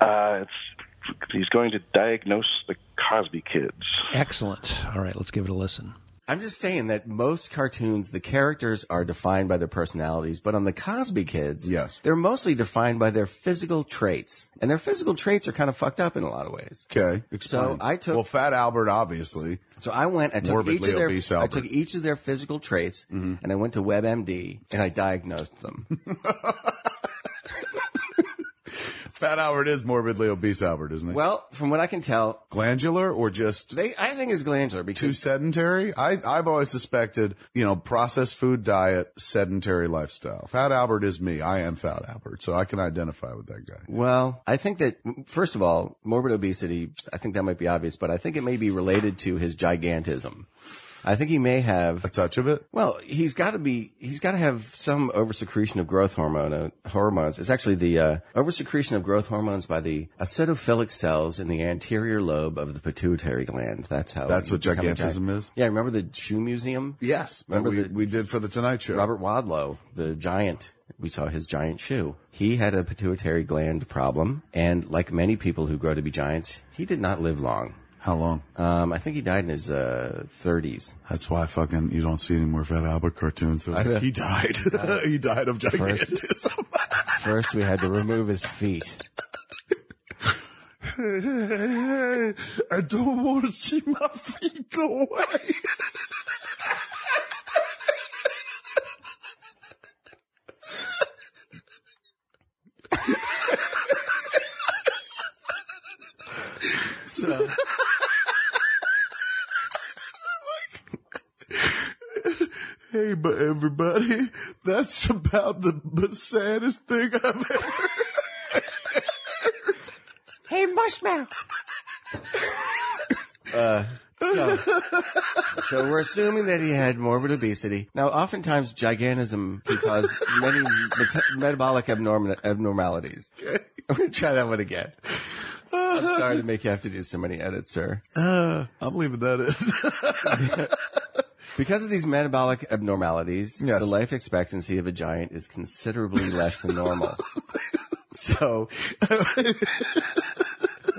Uh, it's, he's going to diagnose the Cosby kids. Excellent. All right, let's give it a listen. I'm just saying that most cartoons, the characters are defined by their personalities, but on the Cosby Kids, Yes. they're mostly defined by their physical traits, and their physical traits are kind of fucked up in a lot of ways. Okay. So. I took- well, Fat Albert, obviously. So I went, I took Morbidly each of their, obese I Albert. Mm-hmm. took each of their physical traits, and I went to WebMD and I diagnosed them. <laughs> Fat Albert is morbidly obese Albert, isn't he? well, from what I can tell, glandular or just they I think is glandular because too sedentary? I, I've always suspected, you know, processed food diet, sedentary lifestyle. Fat Albert is me. I am Fat Albert, so I can identify with that guy. Well, I think that first of all, morbid obesity. I think that might be obvious, but I think it may be related to his gigantism. I think he may have A touch of it? Well, he's got to be. He's got to have some oversecretion of growth hormone uh, hormones. It's actually the uh, oversecretion of growth hormones by the acidophilic cells in the anterior lobe of the pituitary gland. That's how. That's what gigantism is? Yeah, remember the shoe museum? Yes. Remember we, the- we did for the Tonight Show. Robert Wadlow, the giant. We saw his giant shoe. He had a pituitary gland problem, and like many people who grow to be giants, he did not live long. How long? Um, I think he died in his uh, 30s. That's why fucking you don't see any more Fat Albert cartoons. They're like, <laughs> he died. <laughs> he died of gigantism. <laughs> First, we had to remove his feet. hey, hey, hey, I don't want to see my feet go away. So, Hey, but everybody, <laughs> that's about the, the saddest thing I've ever. hey, Mushmouth. uh, so, so we're assuming that he had morbid obesity. Now, oftentimes, gigantism can cause many meta- metabolic abnorm- abnormalities. I'm going to try that one again. I'm sorry to make you have to do so many edits, sir. Uh, I'm leaving that in. <laughs> Because of these metabolic abnormalities, Yes. the life expectancy of a giant is considerably less than normal. <laughs> so,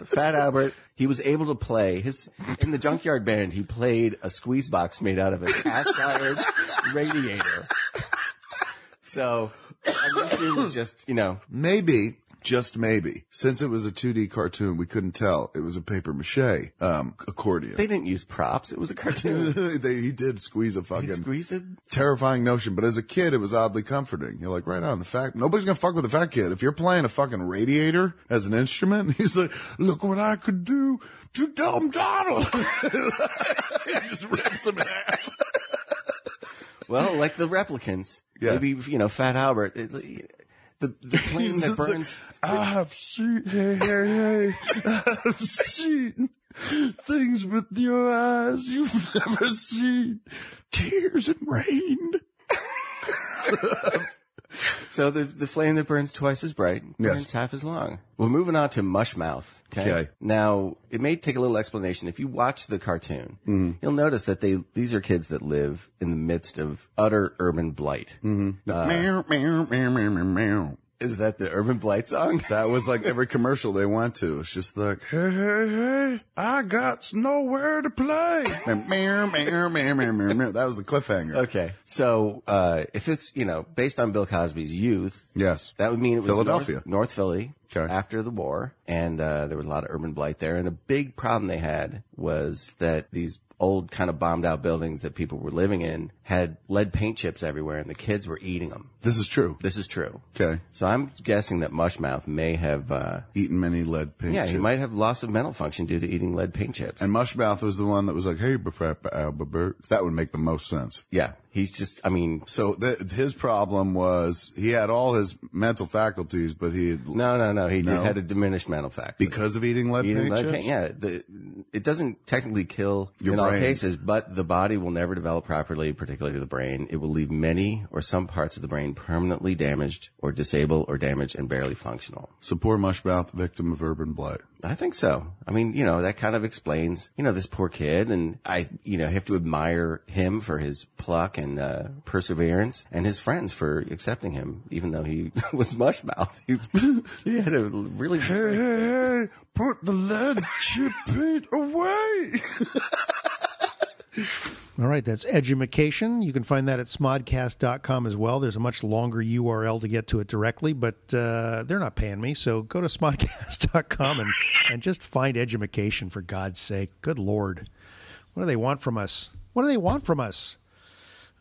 Fat Albert, he was able to play his in the Junkyard Band. He played a squeeze box made out of a cast iron <laughs> radiator. So, I guess it was just you know maybe, just maybe, since it was a 2D cartoon, we couldn't tell it was a paper mache um, accordion. they didn't use props. It was a cartoon. <laughs> they, he did squeeze a fucking He squeezed it. terrifying notion, but as a kid, it was oddly comforting. You're like, right on. The fact nobody's gonna fuck with a fat kid. If you're playing a fucking radiator as an instrument, <laughs> he's like, look what I could do to Dumb Donald. <laughs> he just rips him in half. Well, like the replicants. Yeah. Maybe you know Fat Albert. It- the the flame that burns. I have seen, hey, hey, hey, I have seen things with your eyes you've never seen. Tears and rain. <laughs> <laughs> So the the flame that burns twice as bright Yes. burns half as long. We're moving on to Mushmouth. Okay. Okay. Now it may take a little explanation. If you watch the cartoon, mm-hmm. you'll notice that they these are kids that live in the midst of utter urban blight. Mm-hmm. Uh, meow, meow, meow, meow, meow, meow. Is that the urban blight song? <laughs> That was like every commercial they went to. It's just like, hey, hey, hey, I got nowhere to play. <laughs> And meow, meow, meow, meow, meow, meow. That was the cliffhanger. Okay. So uh, if it's you know based on Bill Cosby's youth, Yes. That would mean it was Philadelphia. North, North Philly Okay. after the war, and uh, there was a lot of urban blight there. And a big problem they had was that these old kind of bombed out buildings that people were living in had lead paint chips everywhere, and the kids were eating them. This is true. This is true. Okay. So I'm guessing that Mushmouth may have, uh, Eating many lead paint yeah, he chips. might have loss of mental function due to eating lead paint chips. And Mushmouth was the one that was like, hey, Albert. That would make the most sense. yeah, he's just, I mean, So th- his problem was he had all his mental faculties, but he had, no, no, no, he No? had a diminished mental faculty. because of eating lead Eating paint lead chips. paint, yeah. The, it doesn't technically kill Your in all brain. cases, but the body will never develop properly, particularly the brain. It will leave many or some parts of the brain permanently damaged or disabled or damaged and barely functional. So poor Mushmouth, victim of urban blight. I think so. I mean, you know, that kind of explains, you know, this poor kid and I, you know, have to admire him for his pluck and, uh, perseverance and his friends for accepting him, even though he <laughs> was mushmouth. He, <laughs> he had a really, Hey, hey, hey, put the lead chip <laughs> paint away. All right, that's Edumacation. You can find that at smodcast.com as well. There's a much longer URL to get to it directly, but uh, they're not paying me. So go to smodcast.com and, and just find Edumacation for God's sake. Good Lord. What do they want from us? What do they want from us?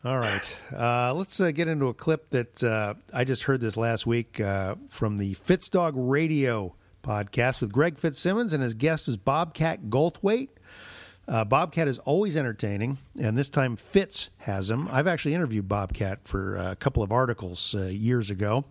All right. Uh, let's uh, get into a clip that uh, I just heard this last week uh, from the Fitzdog Radio podcast with Greg Fitzsimmons, and his guest is Bobcat Goldthwait. Uh, Bobcat is always entertaining, and this time Fitz has him. I've actually interviewed Bobcat for a couple of articles uh, years ago.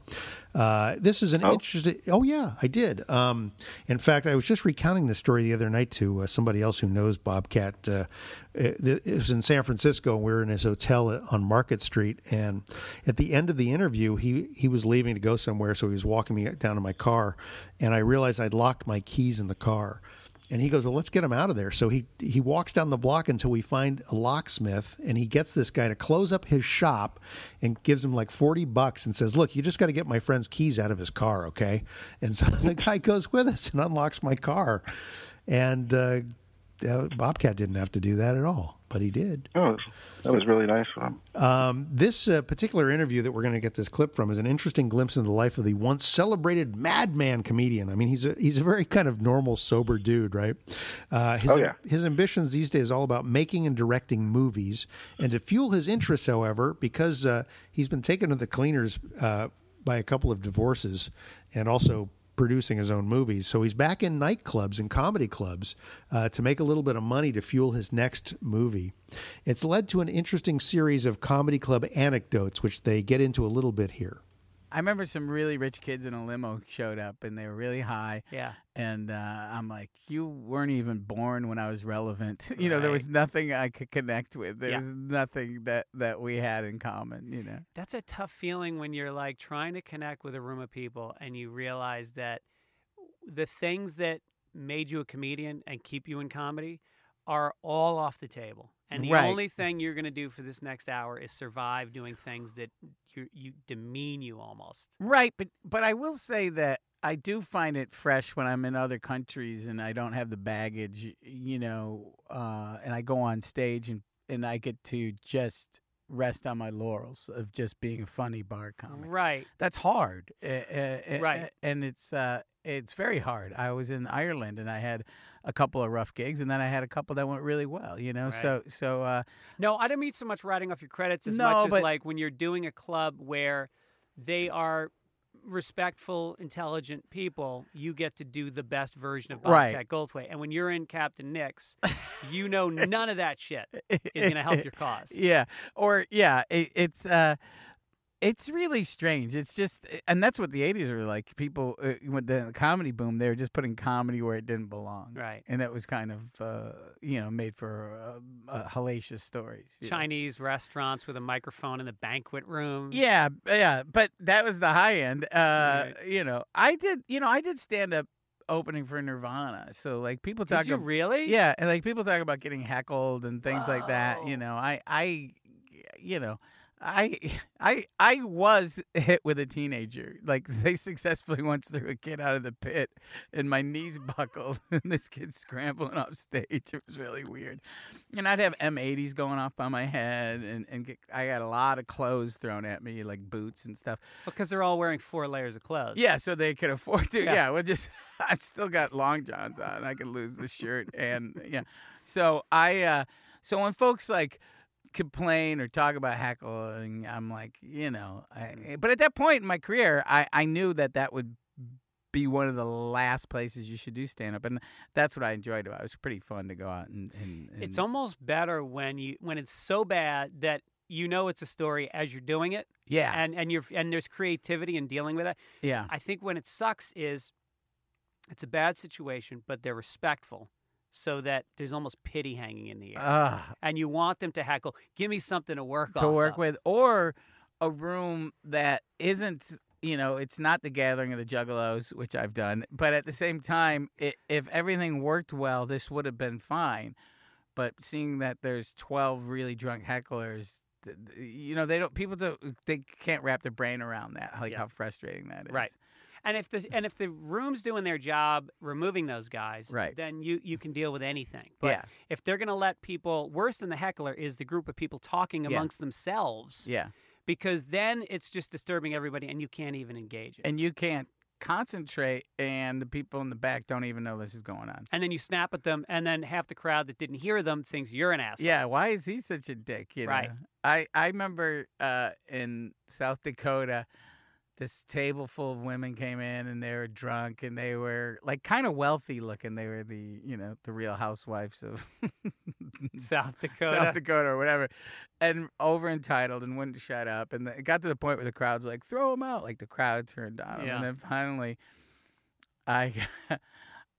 Uh, this is an Oh. interesting. Oh yeah, I did. Um, in fact, I was just recounting this story the other night to uh, somebody else who knows Bobcat. Uh, it, it was in San Francisco, and we were in his hotel on Market Street. And at the end of the interview, he he was leaving to go somewhere, so he was walking me down to my car, and I realized I'd locked my keys in the car. And he goes, "Well, let's get him out of there." So he he walks down the block until we find a locksmith, and he gets this guy to close up his shop, and gives him like forty bucks, and says, "Look, you just got to get my friend's keys out of his car, okay?" And so <laughs> the guy goes with us and unlocks my car, and uh, uh, Bobcat didn't have to do that at all, but he did. Oh, that was really nice of him. Um, this uh, particular interview that we're going to get this clip from is an interesting glimpse into the life of the once celebrated madman comedian. I mean, he's a he's a very kind of normal, sober dude, right? Uh, his, Oh, yeah. his ambitions these days are all about making and directing movies, and to fuel his interests, however, because uh, he's been taken to the cleaners uh, by a couple of divorces, and also producing his own movies. So he's back in nightclubs and comedy clubs uh, to make a little bit of money to fuel his next movie. It's led to an interesting series of comedy club anecdotes, which they get into a little bit here. I remember some really rich kids in a limo showed up and they were really high. Yeah. And uh, I'm like, you weren't even born when I was relevant. <laughs> you know, there was nothing I could connect with. There Yeah. was nothing that, that we had in common, you know. That's a tough feeling when you're like trying to connect with a room of people and you realize that the things that made you a comedian and keep you in comedy are all off the table. And the Right. only thing you're going to do for this next hour is survive doing things that you, you demean you almost. Right, but but I will say that I do find it fresh when I'm in other countries and I don't have the baggage, you know, uh, and I go on stage and and I get to just rest on my laurels of just being a funny bar comic. Right. That's hard. Uh, uh, Right. and it's uh, it's very hard. I was in Ireland and I had a couple of rough gigs, and then I had a couple that went really well. You know, so so uh, No, I don't mean so much writing off your credits as No, much as but- like when you're doing a club where they are respectful, intelligent people, you get to do the best version of Right. Bobcat Goldthwait. And when you're in Captain Nick's, you know <laughs> none of that shit is going to help your <laughs> cause. Yeah, or yeah, it, it's uh, it's really strange. It's just, and that's what the '80s were like. People uh, with the comedy boom, they were just putting comedy where it didn't belong, Right. And that was kind of uh, you know made for uh, uh, hellacious stories. you know. Chinese restaurants with a microphone in the banquet room. Yeah, yeah, but that was the high end. Uh, You know, I did. You know, I did stand up opening for Nirvana. So like people Did talk. you ab- really? Yeah, and like people talk about getting heckled and things like that. You know, I, I, you know. I <laughs> I I was <laughs> hit with a teenager. Like <laughs> they successfully once threw a kid out of the pit, and my knees buckled, and this kid scrambling off stage. It was really weird. And I'd have M80s going off by my head, and and get, I got a lot of clothes thrown at me, like boots and stuff. Because they're all wearing four layers of clothes. Yeah, so they could afford to. Yeah. Yeah, well, just I've still got long johns on. I could lose the shirt, and yeah. So I, uh so when folks like complain or talk about heckling, I'm like, you know, I, mm. eh, but at that point in my career, I I knew that that would be one of the last places you should do stand up, and that's what I enjoyed about it. It was pretty fun to go out and. and, and It's almost better when you when it's so bad that you know it's a story as you're doing it. Yeah. And and you're and there's creativity in dealing with it. Yeah. I think when it sucks is it's a bad situation, but they're respectful. So that there's almost pity hanging in the air, Ugh. and you want them to heckle. Give me something to work to off work of." with, or a room that isn't, you know, it's not the gathering of the Juggalos, which I've done, but at the same time, i if everything worked well, this would have been fine. But seeing that there's 12 really drunk hecklers, you know, they don't, people don't, they can't wrap their brain around that, like how frustrating that is. Right. And if the and if the room's doing their job removing those guys, Right. then you you can deal with anything. But Yeah. if they're going to let people worse than the heckler is the group of people talking Yeah. amongst themselves. Yeah. Because then it's just disturbing everybody and you can't even engage it. And you can't concentrate, and the people in the back don't even know this is going on. And then you snap at them and then half the crowd that didn't hear them thinks you're an asshole. Yeah, why is he such a dick? You know? Right. I I remember uh, in South Dakota, this table full of women came in and they were drunk and they were like kind of wealthy looking. They were the you know the real housewives of <laughs> South Dakota. South Dakota or whatever, and over entitled and wouldn't shut up. And it got to the point where the crowd's like, "Throw them out!" Like the crowd turned on him, Yeah. and then finally, I. <laughs>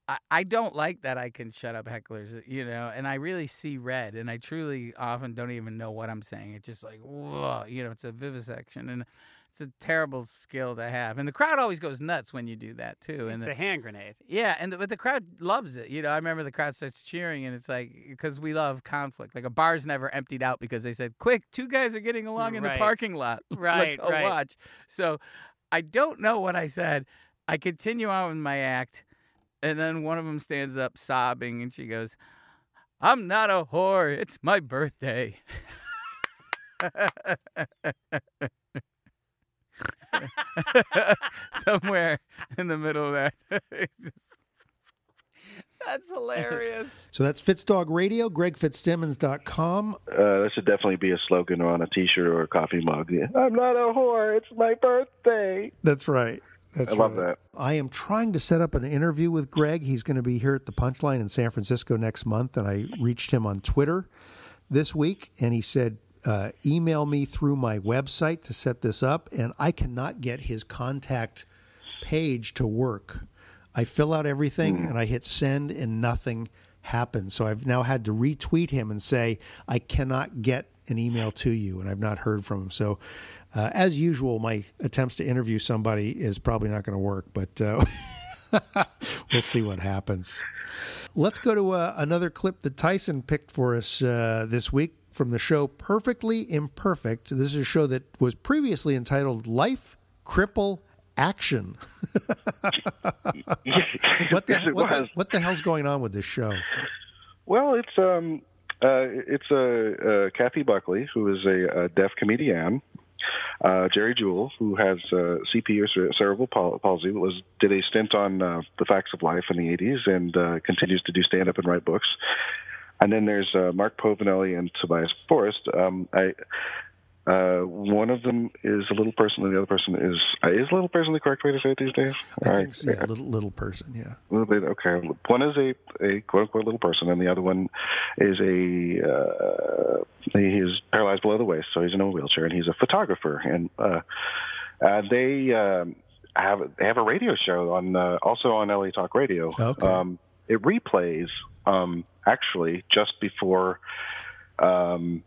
I- I don't like that I can shut up hecklers, you know, and I really see red, and I truly often don't even know what I'm saying. It's just like, whoa, you know, it's a vivisection, and it's a terrible skill to have. And the crowd always goes nuts when you do that too. And It's the- a hand grenade. yeah, and the, but the crowd loves it. You know, I remember the crowd starts cheering, and it's like because we love conflict. Like a bar's never emptied out because they said, "Quick, two guys are getting along in the parking lot. <laughs> Right, Let's right. watch." So, I don't know what I said. I continue on with my act, and then one of them stands up sobbing, and she goes, "I'm not a whore. It's my birthday." <laughs> <laughs> Somewhere in the middle of that. <laughs> Just- That's hilarious. <laughs> So that's Fitzdog Radio, gregfitzsimmons.com. Uh, that should definitely be a slogan or on a T-shirt or a coffee mug. Yeah. I'm not a whore. It's my birthday. That's right. That's I love right. that. I am trying to set up an interview with Greg. He's going to be here at the Punchline in San Francisco next month, and I reached him on Twitter this week, and he said, uh, "Email me through my website to set this up." And I cannot get his contact page to work. I fill out everything, and I hit send, and nothing happens. So I've now had to retweet him and say, "I cannot get an email to you," and I've not heard from him. So. Uh, as usual, my attempts to interview somebody is probably not going to work, but uh, <laughs> we'll see what happens. Let's go to uh, another clip that Tyson picked for us uh, this week from the show Perfectly Imperfect. This is a show that was previously entitled Life Cripple Action. <laughs> what, the, Yes, what, the, what the hell's going on with this show? Well, it's um, uh, it's uh, uh, Kathy Buckley, who is a, a deaf comedian. Uh, Geri Jewell, who has uh, CP or cerebral palsy, was did a stint on uh, The Facts of Life in the '80s and uh, continues to do stand up and write books. And then there's uh, Mark Povinelli and Tobias Forrest. Um, I uh, one of them is a little person, and the other person is uh, is a little person the correct way to say it these days? I All think right. so, yeah, little little person, yeah. Little bit okay. One is a, a quote unquote little person, and the other one is a uh, he is paralyzed below the waist, so he's in a wheelchair, and he's a photographer. And uh, uh, they um, have they have a radio show on uh, also on LA Talk Radio. Okay. Um, it replays um, actually just before. Um,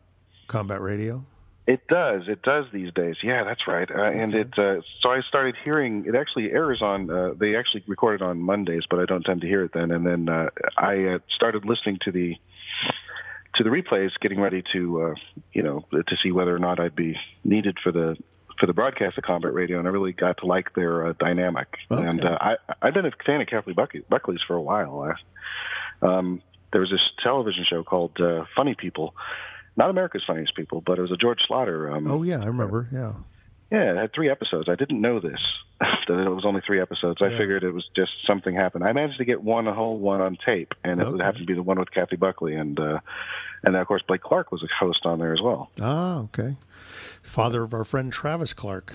Combat Radio. it does. It does these days. Yeah, that's right. Uh, And it. Uh, so I started hearing. It actually airs on. Uh, they actually record it on Mondays, but I don't tend to hear it then. And then uh, I uh, started listening to the to the replays, getting ready to uh, you know to see whether or not I'd be needed for the for the broadcast of Combat Radio, and I really got to like their uh, dynamic. Okay. And uh, I I've been a fan of Kathleen Buckley, Buckley's for a while. Um, there was this television show called uh, Funny People. Not America's Funniest People, but it was a George Schlatter um, Oh, yeah, I remember. Yeah. yeah, it had three episodes. I didn't know this. <laughs> that it was only three episodes. I Yeah. figured it was just something happened. I managed to get one a whole one on tape, and it Okay. happened to be the one with Kathy Buckley, and uh, and then, of course Blake Clark was a host on there as well. Ah, okay. Father of our friend Travis Clark.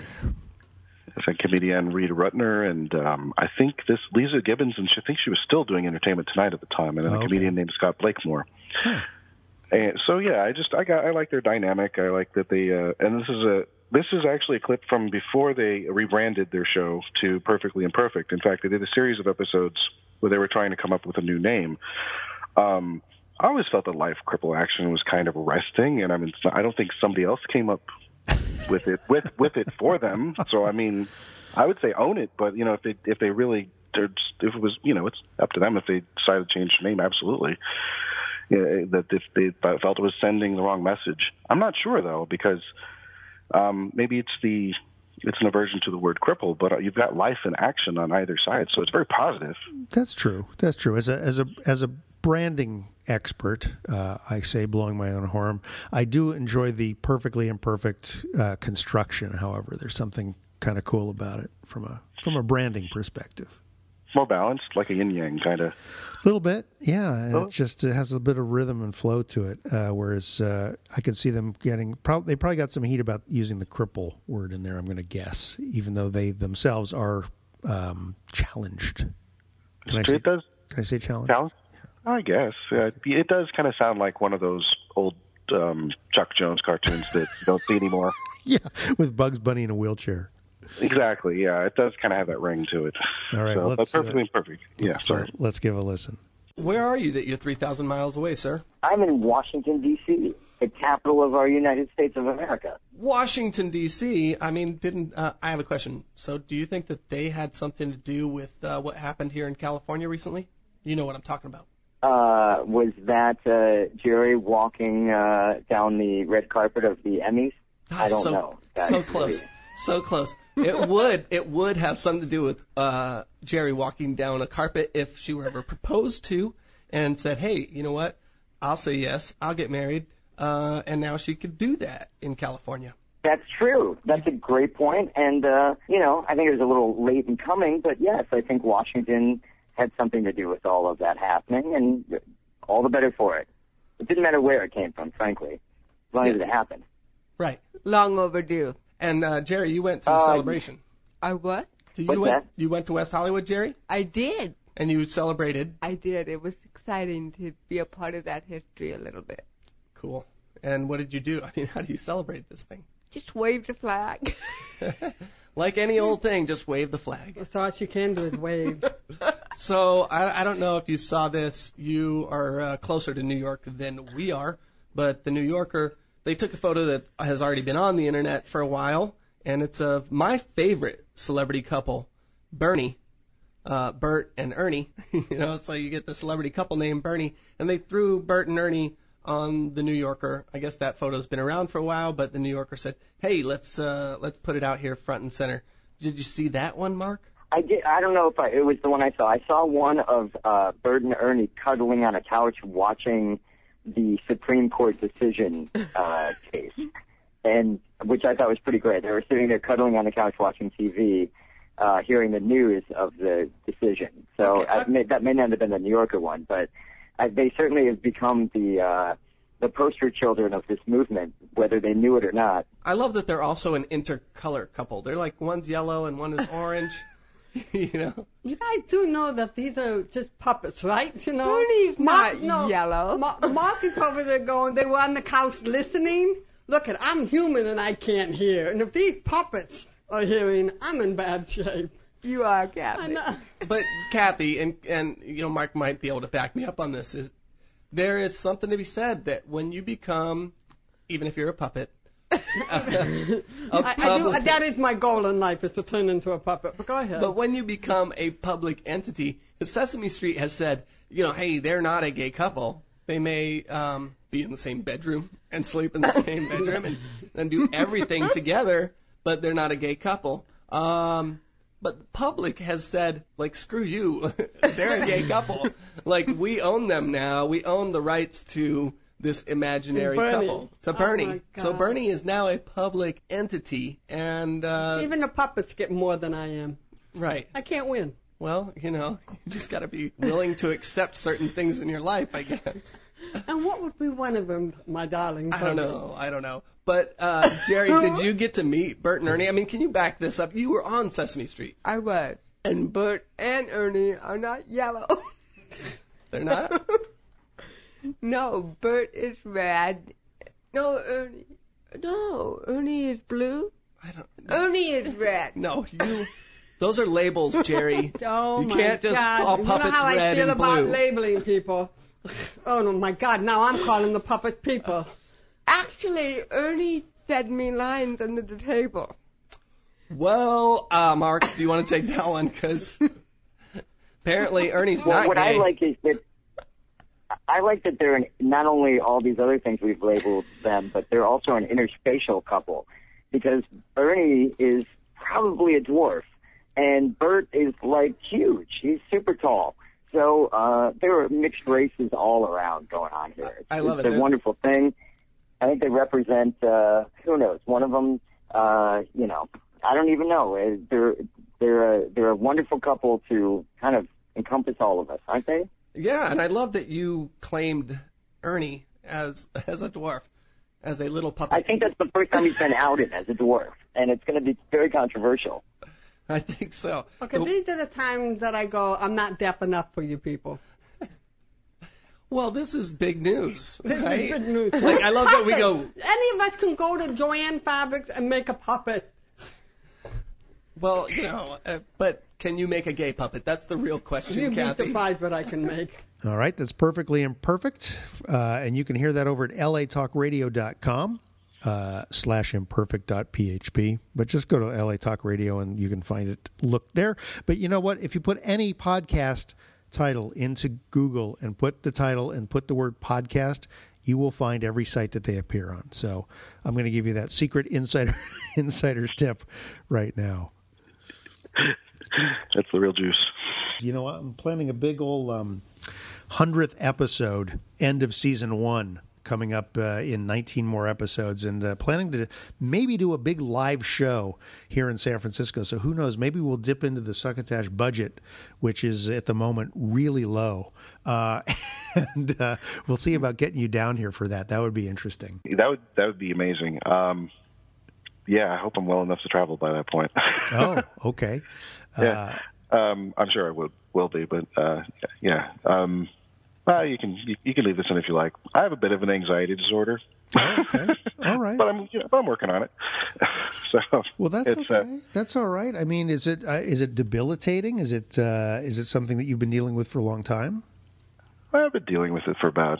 Comedian Rita Rudner, and um, I think this Leeza Gibbons, and she I think she was still doing Entertainment Tonight at the time, and then Oh, a okay. comedian named Scott Blakemore. And so yeah, I just I got I like their dynamic. I like that they uh, and this is a this is actually a clip from before they rebranded their show to Perfectly Imperfect. In fact, they did a series of episodes where they were trying to come up with a new name. Um, I always felt that Life Cripple Action was kind of arresting, and I mean, I don't think somebody else came up with it with with it for them. So I mean, I would say own it, but you know, if they if they really if it was you know, it's up to them if they decided to change the name. Absolutely that if they felt it was sending the wrong message. I'm not sure though because um, maybe it's the it's an aversion to the word cripple, but uh, you've got life and action on either side, so it's very positive. That's true. That's true. As a as a as a branding expert, uh, I say blowing my own horn. I do enjoy the perfectly imperfect uh, construction. However, there's something kind of cool about it from a from a branding perspective. More balanced, like a yin yang kind of. A little bit, yeah. And Oh. it just it has a bit of rhythm and flow to it. Uh, whereas uh, I could see them getting prob- they probably got some heat about using the cripple word in there. I'm going to guess, even though they themselves are um, challenged. Can I say? Can I say challenged? Challenge? I guess uh, it does kind of sound like one of those old um, Chuck Jones cartoons that you don't see anymore. <laughs> Yeah, with Bugs Bunny in a wheelchair. Exactly. Yeah, it does kind of have that ring to it. All right, so let's, that's perfectly uh, perfect. Yeah, Let's, sorry. uh, let's give a listen. Where are you that you're 3,000 miles away, sir? I'm in Washington, D.C., the capital of our United States of America. Washington, D.C. I mean, didn't uh, I have a question? So, do you think that they had something to do with uh, what happened here in California recently? You know what I'm talking about. Uh, was that uh, Geri walking uh, down the red carpet of the Emmys? I don't so, know. So close. So <laughs> close. It would it would have something to do with uh, Geri walking down a carpet if she were ever proposed to and said, "Hey, you know what? I'll say yes. I'll get married." Uh, and now she could do that in California. That's true. That's a great point. And, uh, you know, I think it was a little late in coming, but yes, I think Washington had something to do with all of that happening, and all the better for it. It didn't matter where it came from, frankly, as long as it happened. Right. Long overdue. And uh, Geri, you went to the Uh, celebration. I what? Do you What's went that? you went to West Hollywood, Geri? I did. And you celebrated. I did. It was exciting to be a part of that history a little bit. Cool. And what did you do? <laughs> I mean, how do you celebrate this thing? Just waved a flag. <laughs> Like any old thing, just wave the flag. That's all you can do is wave. <laughs> So I, I don't know if you saw this. You are uh, closer to New York than we are, but the New Yorker they took a photo that has already been on the internet for a while, and it's of my favorite celebrity couple, Bernie, uh, Bert and Ernie. <laughs> you know, so you get the celebrity couple named Bernie, and they threw Bert and Ernie on the New Yorker. I guess that photo's been around for a while, but the New Yorker said, "Hey, let's uh, let's put it out here front and center." Did you see that one, Mark? I did. I don't know if I, it was the one I saw. I saw one of uh, Bert and Ernie cuddling on a couch watching the Supreme Court decision uh, case, and which I thought was pretty great. They were sitting there cuddling on the couch watching TV, uh, hearing the news of the decision. So I, may, that may not have been the New Yorker one, but I, they certainly have become the uh, the poster children of this movement, whether they knew it or not. I love that they're also an intercolor couple. They're like one's yellow and one is <laughs> orange. <laughs> you know. You guys do know that these are just puppets, right? You know, Ernie's Mark, not no, yellow. Ma- Mark is over there going. They were on the couch listening. Look at, I'm human and I can't hear. And if these puppets are hearing, I'm in bad shape. You are, I Kathy. know. But Kathy and and you know Mark might be able to back me up on this. Is there is something to be said that when you become, even if you're a puppet, <laughs> a I, I do, public- that is my goal in life is to turn into a puppet. But go ahead. But when you become a public entity, Sesame Street has said, you know, hey, they're not a gay couple. They may um, be in the same bedroom and sleep in the same bedroom and, and do everything <laughs> together, but they're not a gay couple. Um, but the public has said, like, screw you, <laughs> they're a gay couple. Like, we own them now. We own the rights to this imaginary To couple. To Oh, Bernie. my so Bernie is now a public entity, and uh, Even the puppets get more than I am. right. I can't win. Well, you know, <laughs> you just got to be willing to accept certain things in your life, I guess. And what would be one of them, my darling? I don't know. I don't know. But uh, Geri, did you get to meet Bert and Ernie? I mean, can you back this up? You were on Sesame Street. I was. And Bert and Ernie are not yellow. <laughs> They're not. <laughs> no, Bert is red. No, Ernie. No, Ernie is blue. I don't. Ernie is red. No, you. Those are labels, Geri. <laughs> Oh you my can't just God. call you puppets know how red I feel and about blue. labeling people. Oh no, my God! Now I'm calling the puppets people. Actually, Ernie fed me lines under the table. Well, uh, Mark, do you want to take that one? Because apparently Ernie's well, not what gay. I like is that I like that they're an, not only all these other things we've labeled them, but they're also an interspatial couple because Ernie is probably a dwarf, and Bert is like huge. He's super tall. So uh, there were mixed races all around going on here. It's, I love it's it. a They're- wonderful thing. I think they represent uh, who knows. One of them, uh, you know, I don't even know. Uh, They're they're a, they're a wonderful couple to kind of encompass all of us, aren't they? Yeah, and I love that you claimed Ernie as as a dwarf, as a little puppet. I think that's the first time he's been outed as a dwarf, and it's going to be very controversial. <laughs> I think so. Okay, these are the times that I go, I'm not deaf enough for you people. <laughs> Well, this is big news, <laughs> This is right? good news. Like I love that we go. Any of us can go to Jo-Ann Fabrics and make a puppet. Well, you know, uh, but can you make a gay puppet? That's the real question, You'd be surprised what I can make. All right, that's perfectly imperfect. Uh, and you can hear that over at latalkradio.com uh, slash imperfect.php. But just go to LA Talk Radio and you can find it. Look there. But you know what? If you put any podcast title into Google and put the title and put the word podcast, you will find every site that they appear on. So I'm going to give you that secret insider <laughs> insider's tip right now. That's the real juice. You know, what I'm planning a big old um, 100th episode, end of season one, coming up uh, in 19 more episodes, and uh, planning to maybe do a big live show here in San Francisco. So who knows? Maybe we'll dip into the Succotash budget, which is at the moment really low. Uh, <laughs> and uh, we'll see about getting you down here for that. That would be interesting. That would that would be amazing. Um, yeah, I hope I'm well enough to travel by that point. <laughs> Oh, okay. yeah, um, I'm sure I would will be, but uh, yeah. Um, well, you can you, you can leave this in if you like. I have a bit of an anxiety disorder. okay, all right. <laughs> but I'm you know, but I'm working on it. <laughs> so Well, that's uh, okay. that's all right. I mean, is it uh, is it debilitating? Is it uh, is it something that you've been dealing with for a long time? I've been dealing with it for about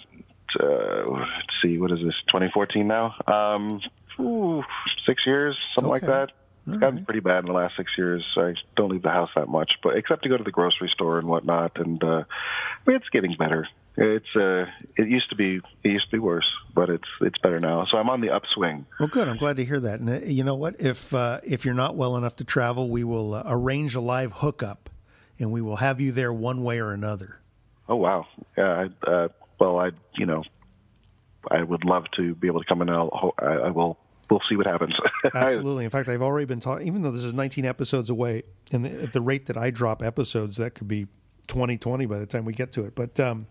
uh, let's see, what is this? 2014 now. Um, ooh, six years, something like Okay. that. It's gotten pretty bad in the last six years. I don't leave the house that much, but except to go to the grocery store and whatnot. And uh, I mean, it's getting better. It's uh, it used to be it used to be worse, but it's it's better now. So I'm on the upswing. Well, good. I'm glad to hear that. And uh, you know what? If uh, if you're not well enough to travel, we will uh, arrange a live hookup, and we will have you there one way or another. Oh wow, yeah. I, uh, well, I you know, I would love to be able to come in. And I'll, I, I will. We'll see what happens. <laughs> Absolutely. In fact, I've already been talking. Even though this is 19 episodes away, and at the rate that I drop episodes, that could be 2020 by the time we get to it. But um,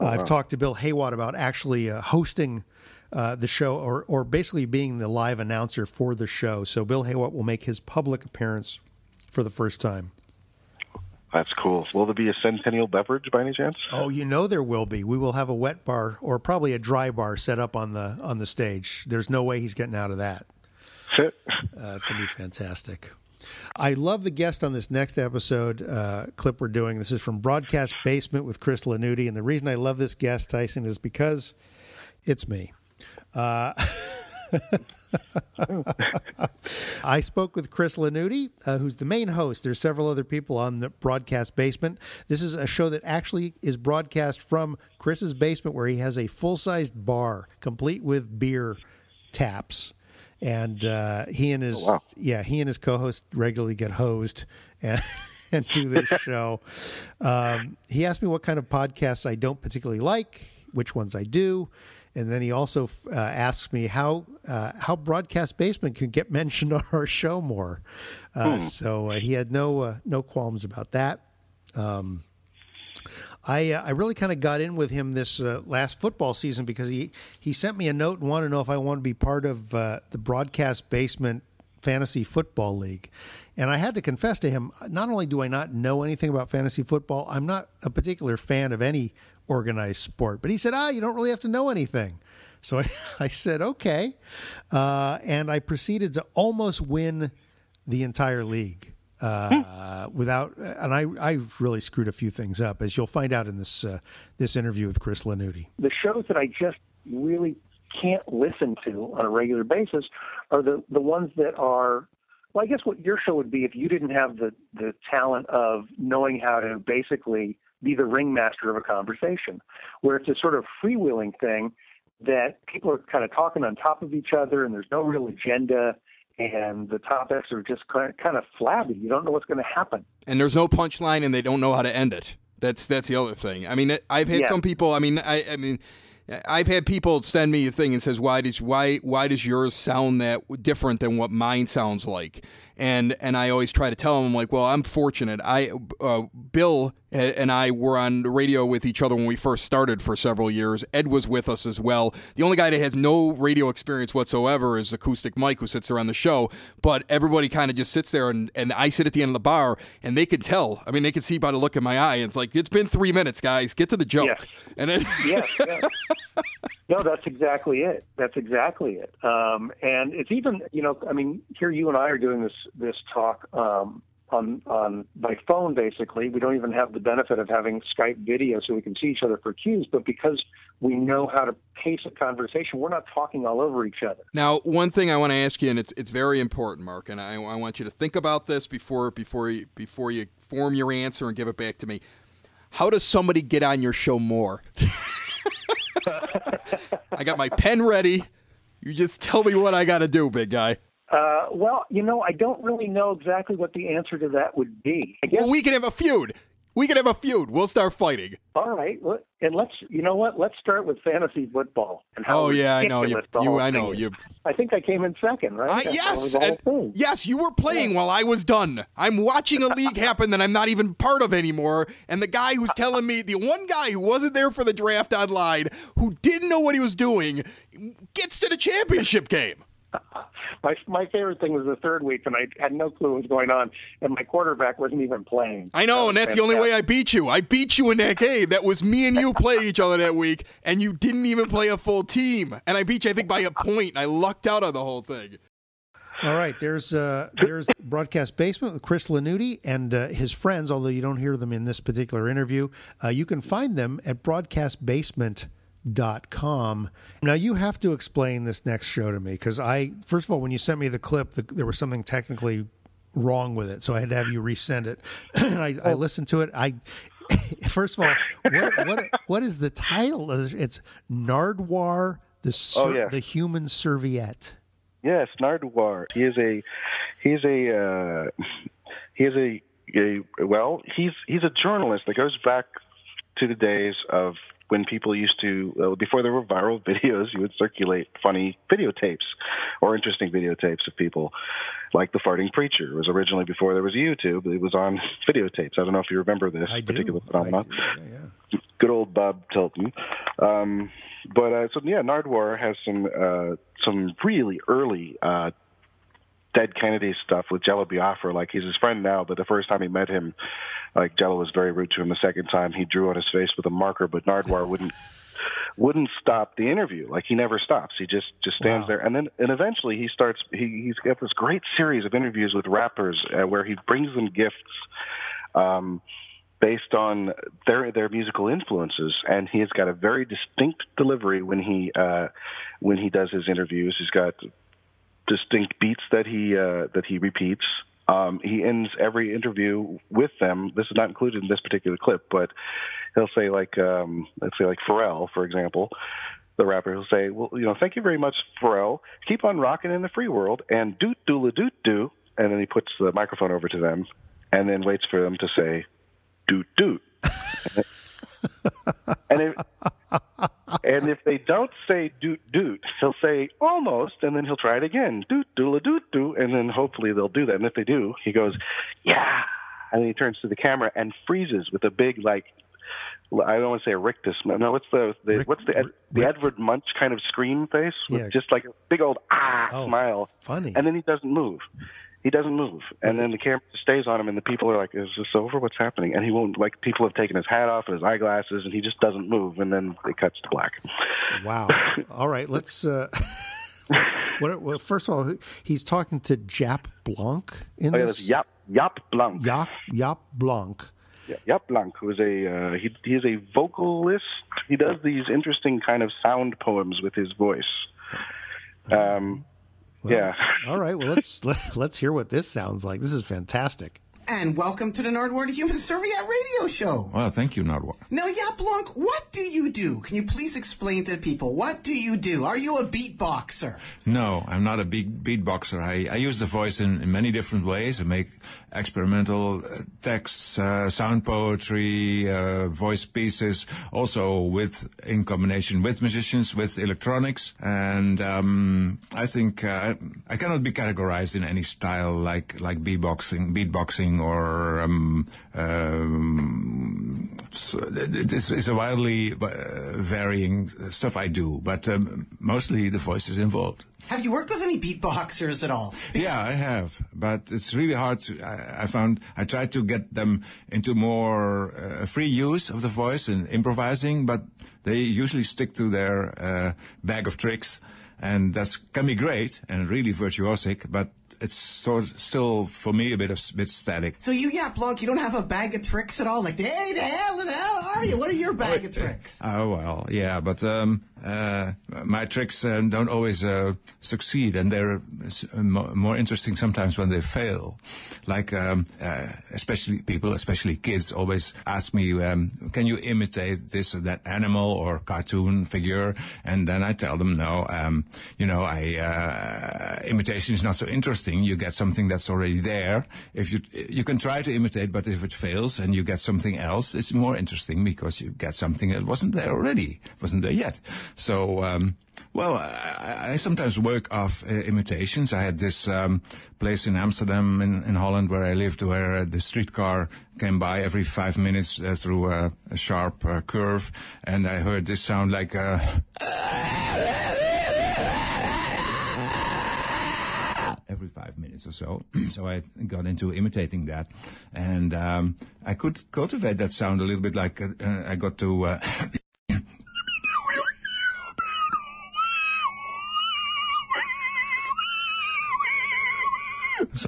Oh, I've talked to Bill Haywatt about actually uh, hosting. Uh, the show, or or basically being the live announcer for the show. So Bill Haywatt will make his public appearance for the first time. That's cool. Will there be a centennial beverage by any chance? Oh, you know there will be. We will have a wet bar or probably a dry bar set up on the on the stage. There's no way he's getting out of that. Uh, it's going to be fantastic. I love the guest on this next episode uh, clip we're doing. This is from Broadcast Basement with Chris Lanuti, and the reason I love this guest, Tyson, is because it's me. Uh, <laughs> I spoke with Chris Lanuti, uh, who's the main host. There's several other people on the broadcast basement. This is a show that actually is broadcast from Chris's basement, where he has a full-sized bar, complete with beer taps. And uh, he and his yeah he and his co-host regularly get hosed and, <laughs> and do this <laughs> show. Um, he asked me what kind of podcasts I don't particularly like, which ones I do, and then he also uh, asks me how uh, how broadcast basement can get <laughs> mentioned on our show more. Uh, Hmm. So uh, he had no uh, no qualms about that. Um, I uh, I really kind of got in with him this uh, last football season because he he sent me a note and wanted to know if I wanted to be part of uh, the broadcast basement fantasy football league. And I had to confess to him, not only do I not know anything about fantasy football, I'm not a particular fan of any organized sport. But he said, ah, you don't really have to know anything. So I, <laughs> I said, okay. Uh, and I proceeded to almost win the entire league uh, without, and I, I really screwed a few things up, as you'll find out in this uh, this interview with Chris Lanuti. the shows that I just really can't listen to on a regular basis are the the ones that are well, I guess what your show would be if you didn't have the the talent of knowing how to basically be the ringmaster of a conversation, where it's a sort of freewheeling thing that people are kind of talking on top of each other and there's no real agenda and the topics are just kind of, flabby. You don't know what's going to happen. and there's no punchline and they don't know how to end it. That's that's the other thing. I mean, I've had Yeah. some people. I mean, I I mean, I've had people send me a thing and says, "Why did why why does yours sound that different than what mine sounds like?" And and I always try to tell them, I'm like, "Well, I'm fortunate. I uh, Bill and I were on the radio with each other when we first started for several years. Ed was with us as well. The only guy that has no radio experience whatsoever is Acoustic Mike, who sits there on the show. But everybody kind of just sits there, and, and I sit at the end of the bar, and they can tell. I mean, they can see by the look in my eye. It's like, it's been three minutes, guys. Get to the joke. Yes. And then, yes, yes. <laughs> No, that's exactly it. That's exactly it. Um, and it's even, you know, I mean, here you and I are doing this this talk um, on on by phone. Basically, we don't even have the benefit of having Skype video, so we can see each other for cues. But because we know how to pace a conversation, we're not talking all over each other. Now, one thing I want to ask you, and it's it's very important, Mark, and I, I want you to think about this before before you, before you form your answer and give it back to me. How does somebody get on your show more? <laughs> I got my pen ready. You just tell me what I got to do, big guy. Uh, well, you know, I don't really know exactly what the answer to that would be. Guess. Well, we can have a feud. We can have a feud. We'll start fighting. All right, and let's, you know what? Let's start with fantasy football and how. Oh yeah, I know you. You, I know you. I think I came in second, right? Uh, yes, and- yes, you were playing while I was done. I'm watching a league happen that I'm not even part of anymore. And the guy who's telling me, the one guy who wasn't there for the draft online, who didn't know what he was doing, gets to the championship game. My my favorite thing was the third week, and I had no clue what was going on, and my quarterback wasn't even playing. I know, and that's the only way I beat you. I beat you in that game. That was me and you play each other that week, and you didn't even play a full team. And I beat you, I think, by a point. I lucked out on the whole thing. All right, there's uh, there's broadcast basement with Chris Lanuti and uh, his friends. Although you don't hear them in this particular interview, uh, you can find them at broadcastbasement.com. Now you have to explain this next show to me because I first of all, when you sent me the clip, the, there was something technically wrong with it, so I had to have you resend it. <clears throat> and I, I listened to it. I <laughs> first of all, what what what is the title? It's Nardwuar the Oh, yeah. the Human Serviette. Yes, Nardwuar. He is a he's a uh, he is a, a well he's he's a journalist that goes back to the days of when people used to uh, before there were viral <laughs> videos you would circulate funny videotapes or interesting videotapes of people like the farting preacher it was originally before there was YouTube it was on <laughs> videotapes I don't know if you remember this I do. particular phenomenon good old Bob Tilton. Um, but uh, so yeah, Nardwuar has some uh, some really early uh, Dead Kennedy stuff with Jello Biafra. Like he's his friend now, but the first time he met him, like Jello was very rude to him. The second time he drew on his face with a marker, but Nardwuar wouldn't wouldn't stop the interview. Like he never stops. He just just stands there, and then and eventually he starts. He, he's got this great series of interviews with rappers uh, where he brings them gifts. Um, based on their their musical influences and he's got a very distinct delivery when he uh when he does his interviews he's got distinct beats that he uh that he repeats um he ends every interview with them. This is not included in this particular clip but he'll say like um let's say like Pharrell for example the rapper He'll say well you know thank you very much Pharrell. Keep on rocking in the free world and doot doola doot doo and then he puts the microphone over to them and then waits for them to say doot doot. <laughs> and if <laughs> and if they don't say doot doot, he'll say almost, and then he'll try it again, doot doodle doot doo, and then hopefully they'll do that. And if they do, he goes, yeah, and then he turns to the camera and freezes with a big like. I don't want to say a rictus. No, what's the, the what's the Ed, the Edward Munch kind of scream face with Yeah. just like a big old ah Oh, smile. funny. And then he doesn't move. He doesn't move, and then the camera stays on him, and the people are like, "Is this over? What's happening?" And he won't. Like people have taken his hat off and his eyeglasses, and he just doesn't move. And then it cuts to black. Wow. <laughs> All right, let's. Uh, <laughs> what, well, first of all, he's talking to Jaap Blonk in Oh, yeah, this. Jaap Jaap Blonk. Jaap Jaap Blonk. Yeah, Jaap Blonk, who is a uh, he he is a vocalist. He does these interesting kind of sound poems with his voice. Um, yeah. <laughs> All right. Well, let's let, <laughs> let's hear what this sounds like. This is fantastic. And welcome to the Nardwuar Human Serviette Radio Show. Well, thank you, Nardwuar. Now, Jaap Blonk, what do you do? Can you please explain to the people what do you do? Are you a beatboxer? No, I'm not a beat beatboxer. I, I use the voice in, in many different ways. I make experimental uh, texts, uh, sound poetry, uh, voice pieces, also with in combination with musicians, with electronics, and um, I think uh, I cannot be categorized in any style like like beatboxing, beatboxing or um, um, so it's, it's a wildly uh, varying stuff I do, but um, mostly the voice is involved. Have you worked with any beatboxers at all? Yeah, I have, but it's really hard to. I, I found I tried to get them into more uh, free use of the voice and improvising, but they usually stick to their uh, bag of tricks, and that can be great and really virtuosic, but it's sort of still for me a bit of bit static. So you, yeah, Blonk, you don't have a bag of tricks at all? Like, hey, the hell, the hell are you? What are your bag of tricks? Oh well, yeah, but um, uh, my tricks uh, don't always uh, succeed, and they're uh, more interesting sometimes when they fail. Like um, uh, especially people, especially kids, always ask me, um, "Can you imitate this or that animal or cartoon figure?" And then I tell them, "No, um, you know, I imitation is not so interesting. You get something that's already there. If you you can try to imitate, but if it fails and you get something else, it's more interesting because you get something that wasn't there already, wasn't there yet." So, um, well, I, I, sometimes work off uh, imitations. I had this um, place in Amsterdam, in, in, Holland, where I lived, where uh, the streetcar came by every five minutes uh, through a, a sharp uh, curve, and I heard this sound like uh, every five minutes or so. <clears throat> so I got into imitating that, and um, I could cultivate that sound a little bit. Like uh, I got to.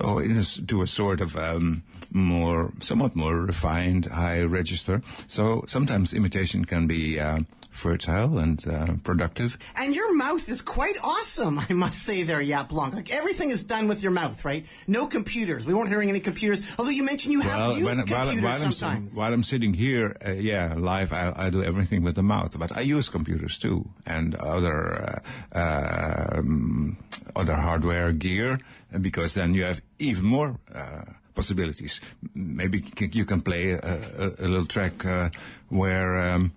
So it is to a sort of um, more, somewhat more refined high register. So sometimes imitation can be uh, fertile and uh, productive. And your mouth is quite awesome, I must say there, Jaap Blonk. Like everything is done with your mouth, right? No computers. We weren't hearing any computers. Although you mentioned you have well, used when, computers while, while sometimes. I'm, while I'm sitting here, uh, yeah, live, I, I, do everything with the mouth. But I use computers too and other uh, um, other hardware gear because then you have even more uh, possibilities. Maybe you can play a, a, a little track uh, where um,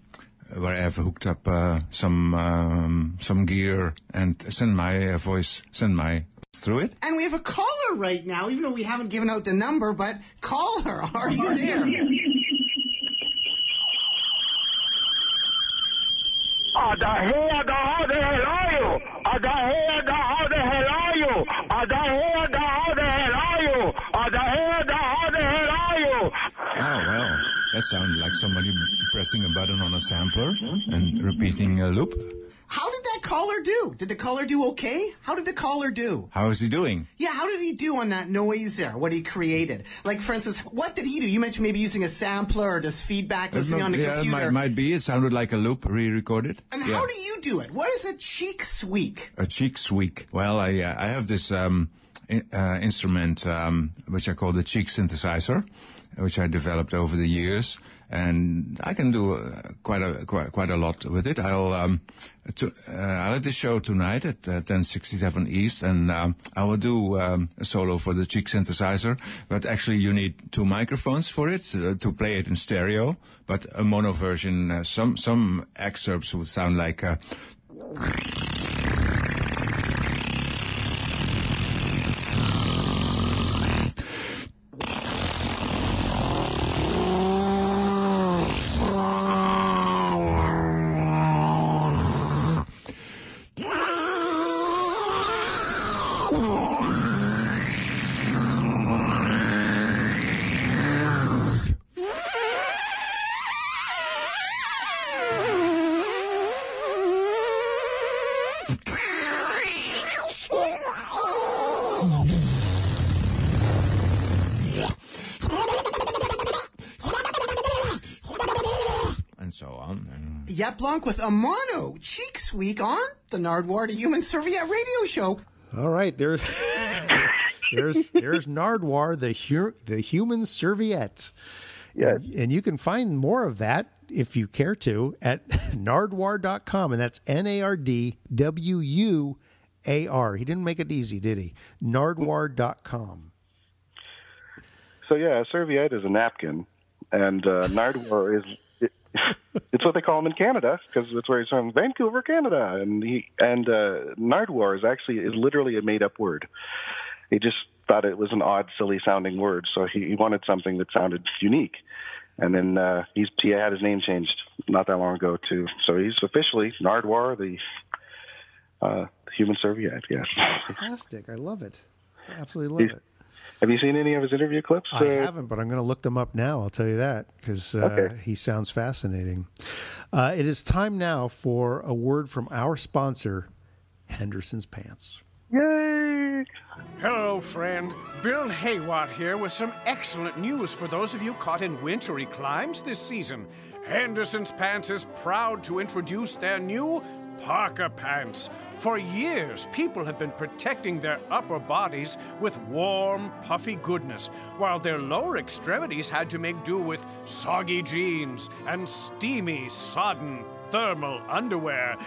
where I have hooked up uh, some um, some gear and send my uh, voice, send my through it. And we have a caller right now, even though we haven't given out the number. But caller, are you <laughs> there? Oh well, that sounded like somebody pressing a button on a sampler and repeating a loop. How did that caller do? Did the caller do okay? How did the caller do? How is he doing? Yeah, how did he do on that noise there? What he created? Like, for instance, what did he do? You mentioned maybe using a sampler or just feedback listening on the yeah, computer. Might, might be. It sounded like a loop re-recorded. And yeah. how do you do it? What is a cheek squeak? A cheek squeak. Well, I uh, I have this um, in, uh, instrument um, which I call the cheek synthesizer, which I developed over the years, and I can do uh, quite a quite, quite a lot with it. I'll um, to, uh, I'll have this show tonight at uh, 1067 East, and um, I will do um, a solo for the cheek synthesizer. But actually, you need two microphones for it uh, to play it in stereo. But a mono version, uh, some some excerpts would sound like. Yet with a mono cheek squeak on the Nardwuar to Human Serviette radio show. All right, there. <laughs> there's there's Nardwuar, the hu- the human serviette. Yes. And, and you can find more of that if you care to at <laughs> nardwuar.com. And that's N A R D W U A R. He didn't make it easy, did he? Nardwuar.com. So yeah, a serviette is a napkin, and uh, Nardwuar is it, <laughs> it's what they call him in Canada because that's where he's from, Vancouver, Canada. And he and uh, Nardwuar is actually is literally a made up word. He just thought it was an odd, silly sounding word, so he, he wanted something that sounded unique. And then uh, he's he had his name changed not that long ago too. So he's officially Nardwuar, the uh, human serviette. Yes. Fantastic. I love it. I absolutely love He's- it. Have you seen any of his interview clips? I Uh, haven't, but I'm going to look them up now. I'll tell you that because uh, Okay. he sounds fascinating. Uh, it is time now for a word from our sponsor, Henderson's Pants. Yay! Hello, friend. Bill Haywatt here with some excellent news for those of you caught in wintry climes this season. Henderson's Pants is proud to introduce their new Parka Pants. For years, people have been protecting their upper bodies with warm, puffy goodness, while their lower extremities had to make do with soggy jeans and steamy, sodden thermal underwear.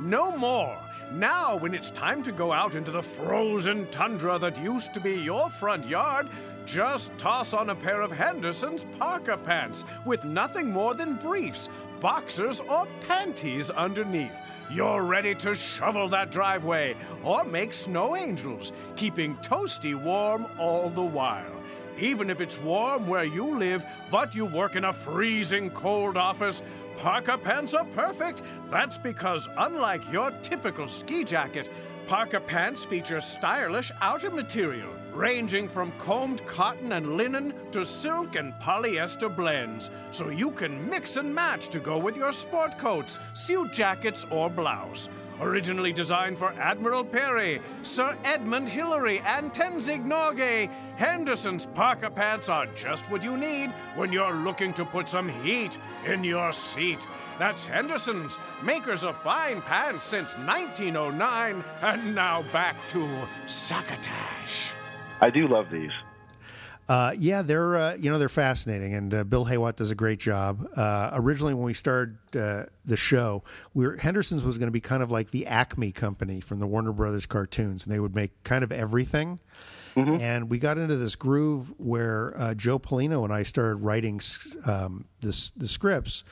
No more. Now, when it's time to go out into the frozen tundra that used to be your front yard, just toss on a pair of Henderson's Parka pants with nothing more than briefs, boxers, or panties underneath. You're ready to shovel that driveway or make snow angels, keeping toasty warm all the while. Even if it's warm where you live, but you work in a freezing cold office, Parka pants are perfect. That's because, unlike your typical ski jacket, Parka pants feature stylish outer material, ranging from combed cotton and linen to silk and polyester blends, so you can mix and match to go with your sport coats, suit jackets, or blouse. Originally designed for Admiral Peary, Sir Edmund Hillary, and Tenzing Norgay, Henderson's Parka pants are just what you need when you're looking to put some heat in your seat. That's Henderson's, makers of fine pants since 1909, and now back to Succotash. I do love these. Uh, yeah, they're uh, you know they're fascinating, and uh, Bill Haywatt does a great job. Uh, originally, when we started uh, the show, we were, Henderson's was going to be kind of like the Acme company from the Warner Brothers cartoons, and they would make kind of everything. And we got into this groove where uh, Joe Polino and I started writing um, this the scripts.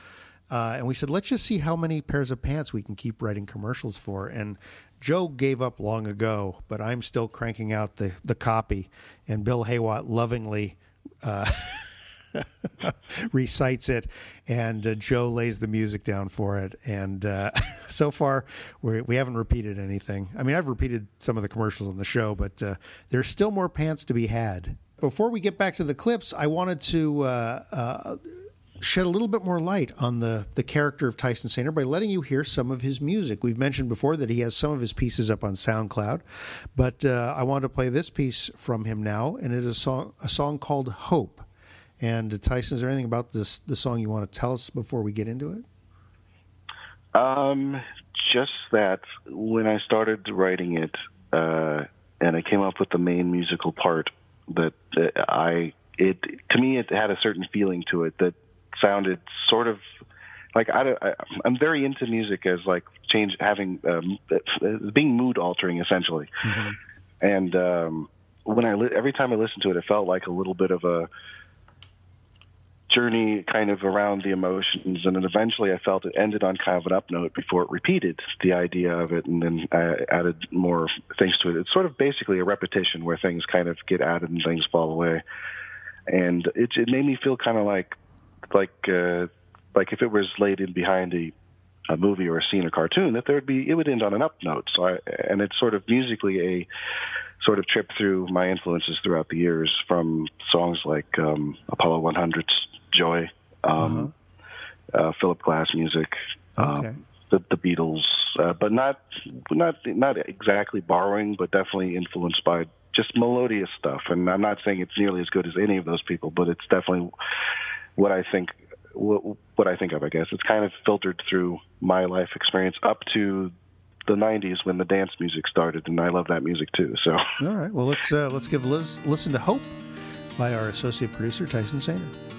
Uh, and we said, let's just see how many pairs of pants we can keep writing commercials for. And Joe gave up long ago, but I'm still cranking out the, the copy. And Bill Haywatt lovingly uh, <laughs> recites it, and uh, Joe lays the music down for it. And uh, <laughs> so far, we, we haven't repeated anything. I mean, I've repeated some of the commercials on the show, but uh, there's still more pants to be had. Before we get back to the clips, I wanted to uh, uh, shed a little bit more light on the, the character of Tyson Sainer by letting you hear some of his music. We've mentioned before that he has some of his pieces up on SoundCloud, but uh, I want to play this piece from him now, and it is a song, a song called Hope. And uh, Tyson, is there anything about this the song you want to tell us before we get into it? Um, just that when I started writing it, uh, and I came up with the main musical part, that I it to me it had a certain feeling to it that sounded sort of like I, I I'm very into music as like change having um, being mood altering essentially, and um, when I li- every time I listened to it, it felt like a little bit of a journey kind of around the emotions and then eventually I felt it ended on kind of an up note before it repeated the idea of it and then I added more things to it. It's sort of basically a repetition where things kind of get added and things fall away. And it it made me feel kind of like like uh like if it was laid in behind a a movie or a scene or cartoon that there would be it would end on an up note. So I and it's sort of musically a sort of trip through my influences throughout the years from songs like um, Apollo 100's Joy, um, uh Philip Glass music, Okay. um, the, the Beatles, uh, but not not not exactly borrowing, but definitely influenced by just melodious stuff. And I'm not saying it's nearly as good as any of those people, but it's definitely what I think what, what I think of. I guess it's kind of filtered through my life experience up to the '90s when the dance music started, and I love that music too. So All right. Well, let's uh, let's give a lis- listen to "Hope" by our associate producer Tyson Sainer.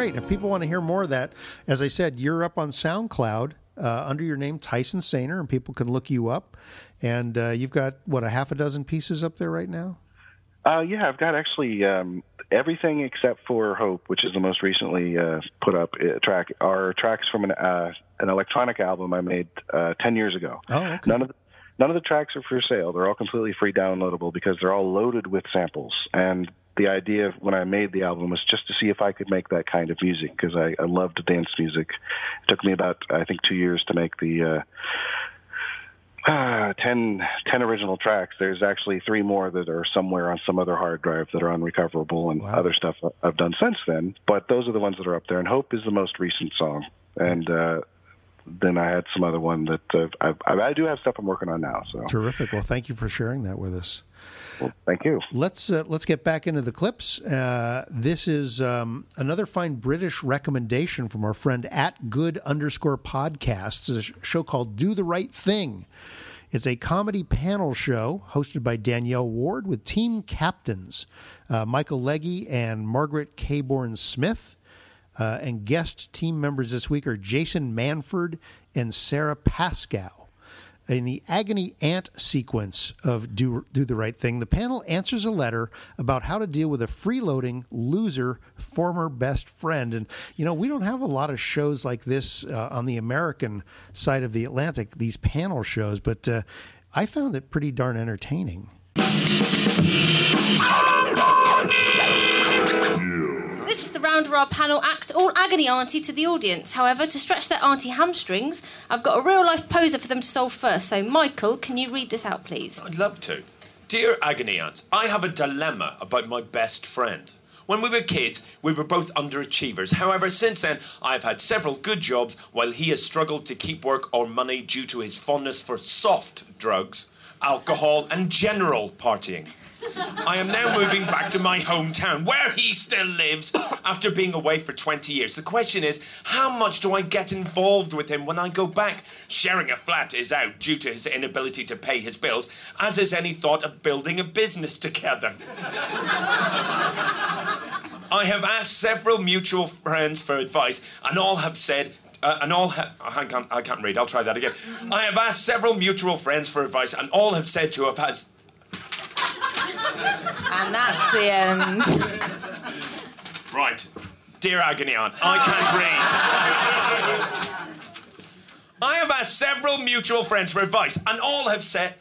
Great. If people want to hear more of that, as I said, you're up on SoundCloud uh, under your name Tyson Sainer, and people can look you up. And uh, you've got what a half a dozen pieces up there right now. Uh, yeah, I've got actually um, everything except for Hope, which is the most recently uh, put up uh, track, are tracks from an uh, an electronic album I made uh, ten years ago. Oh, okay. None of the, none of the tracks are for sale. They're all completely free downloadable because they're all loaded with samples. And the idea when I made the album was just to see if I could make that kind of music because I, I loved dance music. It took me about I think two years to make the. Uh, uh, 10, 10 original tracks. There's actually three more that are somewhere on some other hard drive that are unrecoverable and other stuff I've done since then. But those are the ones that are up there. And Hope is the most recent song. And uh, then I had some other one that uh, I, I, I do have stuff I'm working on now. So Terrific. Well, thank you for sharing that with us. Well, thank you. Let's uh, let's get back into the clips. Uh, this is um, another fine British recommendation from our friend at Good underscore Podcasts. A sh- show called Do the Right Thing. It's a comedy panel show hosted by Danielle Ward with team captains uh, Michael Leggy and Margaret Cabourn Smith. Uh, and guest team members this week are Jason Manford and Sarah Pascoe. In the agony aunt sequence of Do, Do the Right Thing, the panel answers a letter about how to deal with a freeloading loser former best friend. And, you know, we don't have a lot of shows like this uh, on the American side of the Atlantic, these panel shows, but uh, I found it pretty darn entertaining. This the round of our panel act, all agony auntie to the audience. However, to stretch their auntie hamstrings, I've got a real life poser for them to solve first. So, Michael, can you read this out, please? I'd love to. Dear Agony Aunt, I have a dilemma about my best friend. When we were kids, we were both underachievers. However, since then, I've had several good jobs while he has struggled to keep work or money due to his fondness for soft drugs, alcohol, and general partying. I am now moving back to my hometown, where he still lives, after being away for 20 years. The question is, how much do I get involved with him when I go back? Sharing a flat is out due to his inability to pay his bills, as is any thought of building a business together. I have asked several mutual friends for advice, and all have said. Uh, and all ha- I can't I can't read. I'll try that again. I have asked several mutual friends for advice, and all have said to have has And that's the end. Right. Dear Agony Aunt, I can't read. I have asked several mutual friends for advice, and all have said,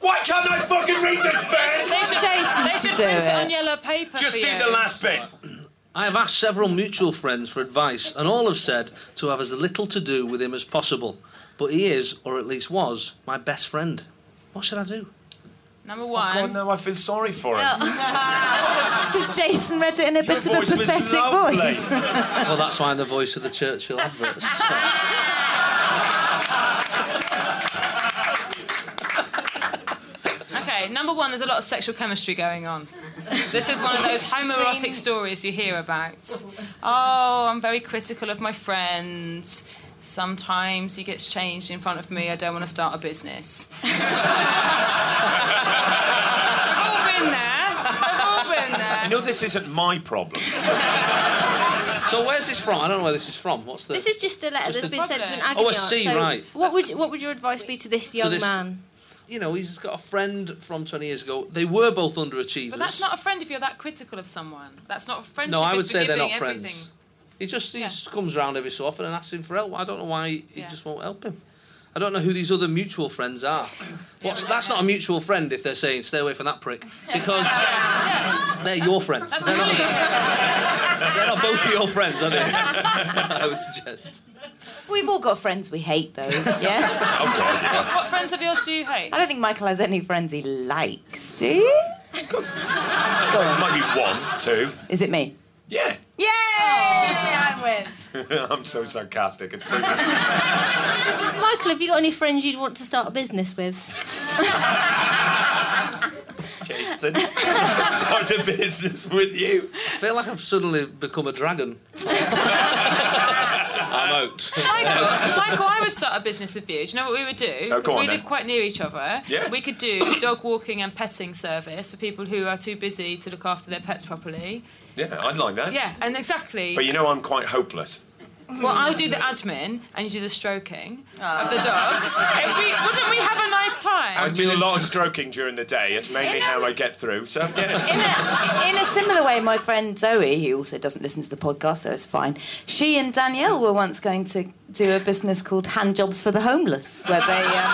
Why can't I fucking read this bit? They should, they should print it on yellow paper. Just for do you. the last bit. I have asked several mutual friends for advice, and all have said to have as little to do with him as possible. But he is, or at least was, my best friend. What should I do? Number Oh, one. God, no, I feel sorry for him. Oh. <laughs> Because Jason read it in a bit of a pathetic voice. <laughs> well, that's why I'm the voice of the Churchill adverts. <laughs> Okay, number one, there's a lot of sexual chemistry going on. This is one of those homoerotic Between- stories you hear about. Oh, I'm very critical of my friend. Sometimes he gets changed in front of me. I don't want to start a business. <laughs> We've all been there. We've all been there. You know, this isn't my problem. <laughs> so where's this from? I don't know where this is from. What's the? This is just a letter Just that's a- been sent to an Oh, I agony aunt. see, So right. What would what would your advice be to this To young this- man? You know, he's got a friend from 20 years ago. They were both underachievers. But that's not a friend if you're that critical of someone. That's not a friendship. No, I would it's say they're not forgiving friends. everything. He just he just comes around every so often and asks him for help. I don't know why he Yeah. just won't help him. I don't know who these other mutual friends are. <laughs> What's, that's not a mutual friend if they're saying stay away from that prick because <laughs> they're your friends. They're not, <laughs> they're not both your friends, are they? I would suggest. We've all got friends we hate, though. Yeah. Oh, God, yeah. What friends of yours do you hate? I don't think Michael has any friends he likes. Do you? Might be one, two. Is it me? Yeah. Yay! I win. <laughs> I'm so sarcastic. It's brilliant. <laughs> Michael, have you got any friends you'd want to start a business with? Jason, start a business with you. I feel like I've suddenly become a dragon. <laughs> I'm out. Michael, Michael, I would start a business with you. Do you know what we would do? Oh, go Because on we then. live quite near each other. Yeah. We could do dog walking and petting service for people who are too busy to look after their pets properly. Yeah, I'd like that. Yeah, and exactly. But you know, I'm quite hopeless. Well, I'll do the admin and you do the stroking of the Ah. dogs. <laughs> It'd be- wouldn't we have a nice time? I do a lot of stroking during the day. It's mainly how I get through. So yeah. <laughs> In a similar way, my friend Zoe, who also doesn't listen to the podcast, so it's fine. She and Danielle were once going to do a business called Hand Jobs for the Homeless, where they, um,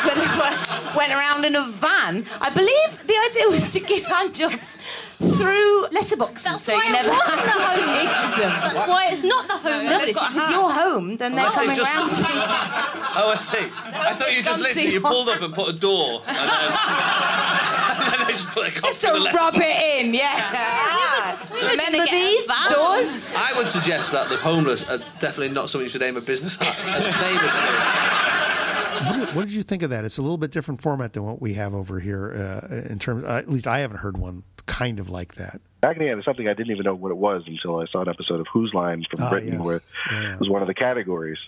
<laughs> where they were, went around in a van. I believe the idea was to give hand jobs through letterboxes, That's so why you it never wasn't the to home. meet them. That's why it's not the home. No, but it's if it's your home, then they're Unless they coming just- round to you. <laughs> Oh, I see. I thought you just literally you pulled up and put a door, and then, <laughs> and then they just put a cop Just to to the left. rub it in, yeah. Have Remember these doors? I would suggest that the homeless are definitely not something you should aim a business <laughs> at. What did, you think of that? It's a little bit different format than what we have over here. Uh, in terms, uh, at least I haven't heard one kind of like that. Agony Aunt is something I didn't even know what it was until I saw an episode of Whose Line from Ah, Britain yes. where Yeah. it was one of the categories.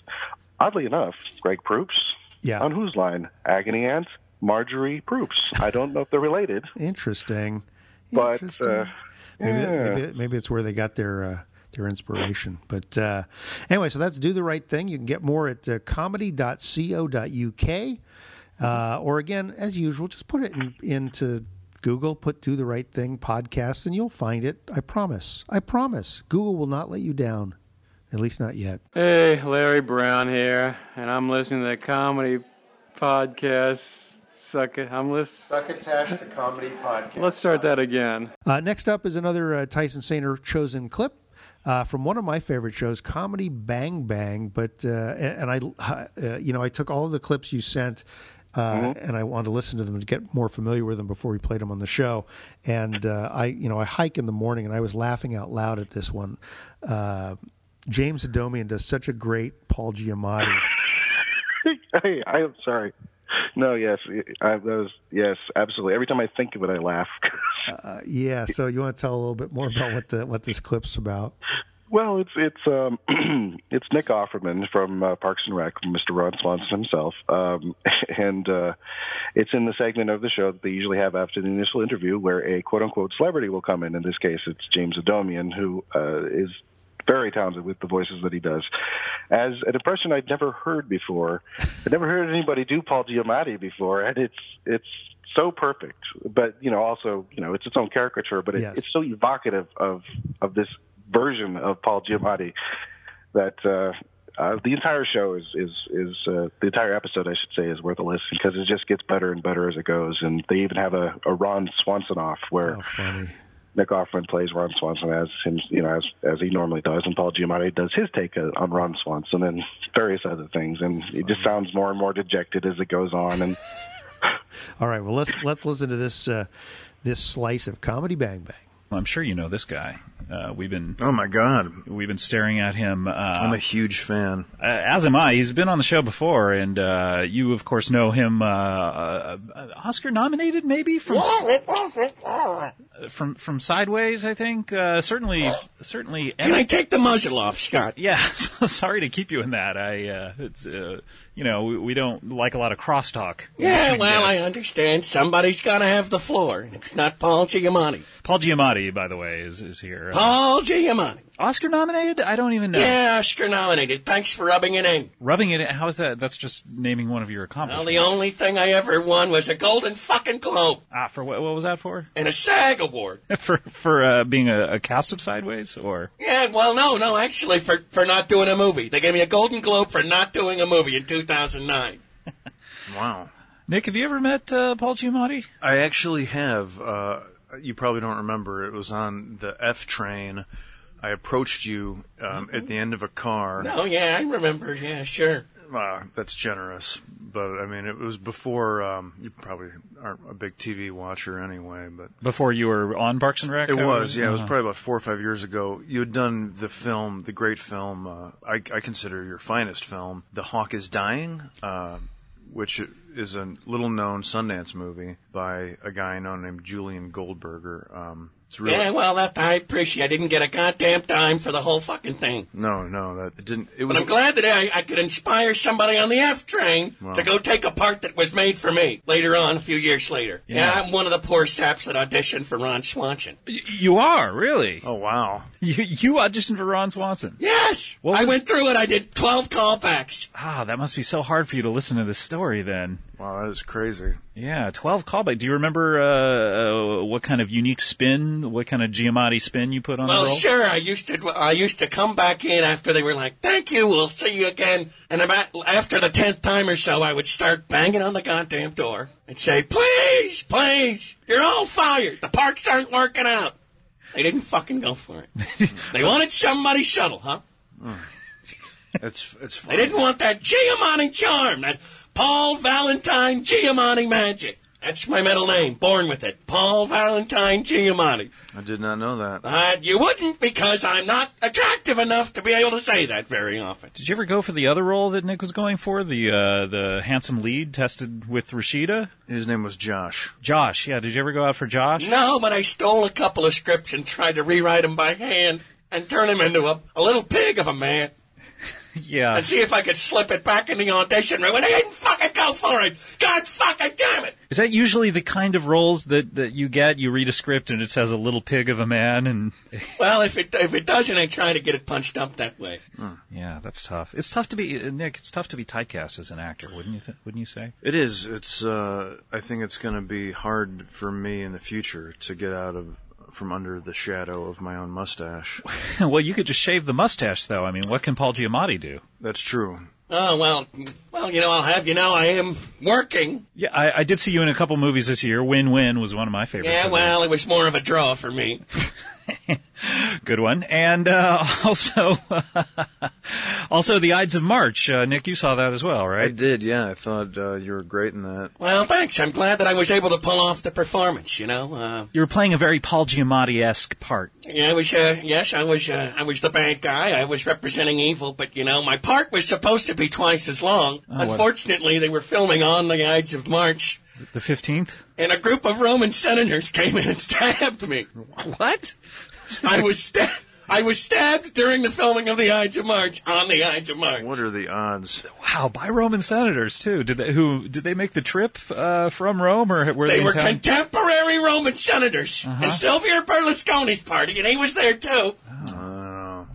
Oddly enough, Greg Proops Yeah. on Whose Line, Agony Aunt, Marjorie Proops. I don't know if they're related, Interesting. but Interesting. uh, Maybe, yeah. maybe maybe it's where they got their uh, their inspiration. But uh, anyway, so that's do the right thing. You can get more at uh, comedy.co.uk, uh, or again, as usual, just put it in, into Google. Put "Do the Right Thing" podcast, and you'll find it. I promise. I promise. Google will not let you down. At least not yet. Hey, Larry Brown here, and I'm listening to the comedy podcast. Suck it. I'm listening. Succotash, the comedy podcast. Let's start that again. Uh, next up is another uh, Tyson Sainer chosen clip uh, from one of my favorite shows, Comedy Bang Bang. But uh, and, and I, uh, you know, I took all of the clips you sent. Uh, And I wanted to listen to them to get more familiar with them before we played them on the show. And uh, I, you know, I hike in the morning, and I was laughing out loud at this one. Uh, James Adomian does such a great Paul Giamatti. <laughs> hey, I'm sorry. No, yes, I was yes, absolutely. Every time I think of it, I laugh. <laughs> Uh, yeah, so you want to tell a little bit more about what the what this clip's about? Well, it's it's um <clears throat> it's Nick Offerman from uh, Parks and Rec, Mr. Ron Swanson himself, um, <laughs> and uh, it's in the segment of the show that they usually have after the initial interview, where a quote unquote celebrity will come in. In this case, it's James Adomian, who uh, is very talented with the voices that he does. As an impression I'd never heard before, I'd never heard anybody do Paul Giamatti before, and it's it's so perfect. But you know, also you know, it's its own caricature, but it, Yes. it's so evocative of of this version of Paul Giamatti that uh, uh, the entire show is is is uh, the entire episode, I should say, is worth a listen because it just gets better and better as it goes. And they even have a, a Ron Swanson off where Oh. Nick Offerman plays Ron Swanson as him, you know, as as he normally does, and Paul Giamatti does his take on Ron Swanson and various other things, and it just sounds more and more dejected as it goes on. And <laughs> All right, well let's let's listen to this uh, this slice of comedy Bang Bang. I'm sure you know this guy. Uh, we've been Oh my God! we've been staring at him. Uh, I'm a huge fan. uh, as am I. He's been on the show before, and uh, you, of course, know him. Uh, uh, uh, Oscar nominated, maybe from from from Sideways. I think uh, certainly certainly. Can I take the muzzle off, Scott? Yeah, so <laughs> sorry to keep you in that. I uh, it's uh, you know we, we don't like a lot of crosstalk. Yeah, well, I understand. Somebody's got to have the floor. It's not Paul Giamatti. Paul Giamatti, by the way, is is here. Uh, Paul Giamatti. Oscar nominated? I don't even know. Yeah, Oscar nominated. Thanks for rubbing it in. Rubbing it. In? How is that? That's just naming one of your comments. Well, the only thing I ever won was a Golden fucking Globe Ah, for what? What was that for? and a SAG award. <laughs> for for uh, being a, a cast of Sideways, or Yeah, well, no, no, actually, for for not doing a movie. They gave me a Golden Globe for not doing a movie in 2009. <laughs> Wow. Nick, have you ever met uh, Paul Giamatti? I actually have. Uh, you probably don't remember. It was on the F train. I approached you um, at the end of a car. No, yeah, I remember. Yeah, sure. Uh, that's generous, but I mean, it was before. Um, you probably aren't a big TV watcher anyway, but Before you were on Parks and Rec? It was, yeah. It was uh-huh. probably about four or five years ago. You had done the film, the great film. Uh, I, I consider your finest film, "The Hawk Is Dying," uh, which is a little-known Sundance movie by a guy known named Julian Goldberger. Um, it's really Yeah, well, that I appreciate. I didn't get a goddamn dime for the whole fucking thing. no, no, that it didn't. It was. But I'm glad that I, I could inspire somebody on the F train Wow. to go take a part that was made for me later on, a few years later. Yeah, Yeah. I'm one of the poor saps that auditioned for Ron Swanson. Y- You are really. Oh wow! <laughs> You you auditioned for Ron Swanson. Yes, What I was- went through it. I did 12 callbacks. Ah, that must be so hard for you to listen to this story then. Wow, that is crazy. Yeah, twelve callback. Do you remember uh, uh, what kind of unique spin, what kind of Giamatti spin you put on Well, the role? sure. I used to. I used to come back in after they were like, "Thank you, we'll see you again." And about after the tenth time or so, I would start banging on the goddamn door and say, "Please, please, you're all fired. The parks aren't working out." They didn't fucking go for it. <laughs> they wanted somebody subtle, huh? It's it's. They didn't want that Giamatti charm, that Paul Valentine Giamatti magic. That's my middle name. Born with it. Paul Valentine Giamatti. I did not know that. Uh, you wouldn't because I'm not attractive enough to be able to say that very often. Did you ever go for the other role that Nick was going for? The uh, the handsome lead tested with Rashida? His name was Josh. Josh, yeah. Did you ever go out for Josh? No, but I stole a couple of scripts and tried to rewrite them by hand and turn him into a, a little pig of a man. <laughs> Yeah. And see if I could slip it back in the audition room. And I didn't fucking go for it. God fucking damn it. Is that usually the kind of roles that, that you get? You read a script and it says a little pig of a man, and <laughs> Well, if it if it doesn't, I try to get it punched up that way. yeah, that's tough. It's tough to be uh, Nick. It's tough to be typecast as an actor, wouldn't you? Th- wouldn't you say? It is. It's. Uh, I think it's going to be hard for me in the future to get out of from under the shadow of my own mustache. <laughs> well, you could just shave the mustache, though. I mean, what can Paul Giamatti do? That's true. Oh well, well, you know, I'll have you know, I am working. Yeah, I, I did see you in a couple movies this year. Win Win was one of my favorites. Yeah, well, it was more of a draw for me. <laughs> the- <laughs> good one. And uh, <laughs> also, <laughs> also the Ides of March. Uh, Nick, you saw that as well, right? I did. Yeah, I thought uh, you were great in that. Well, thanks. I'm glad that I was able to pull off the performance. You know, uh, You were playing a very Paul Giamatti esque part. yeah, I was. Uh, yes, I was. Uh, I was the bad guy. I was representing evil, but you know, my part was supposed to be twice as long. Oh, what- Unfortunately, they were filming on the Ides of March, The fifteenth. and a group of Roman senators came in and stabbed me. What? I was stabbed. I was stabbed during the filming of the Ides of March on the Ides of March. What are the odds? Wow, by Roman senators too. Did they who did they make the trip uh, from Rome or were they, They were town? contemporary Roman senators, Uh-huh. and Silvio Berlusconi's party, and he was there too.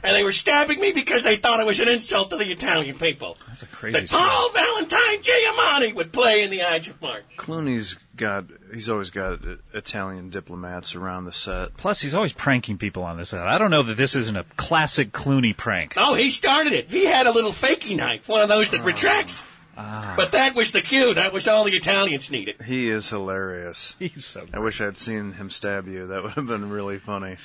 And they were stabbing me because they thought it was an insult to the Italian people. That's a crazy. That Paul Valentine Giamatti would play in the Ides of March. Clooney's got. He's always got Italian diplomats around the set. Plus, he's always pranking people on this. Set. I don't know that this isn't a classic Clooney prank. Oh, he started it. He had a little fakey knife, one of those that retracts. Ah. But that was the cue. That was all the Italians needed. He is hilarious. <laughs> He's so. I wish I'd seen him stab you. That would have been really funny.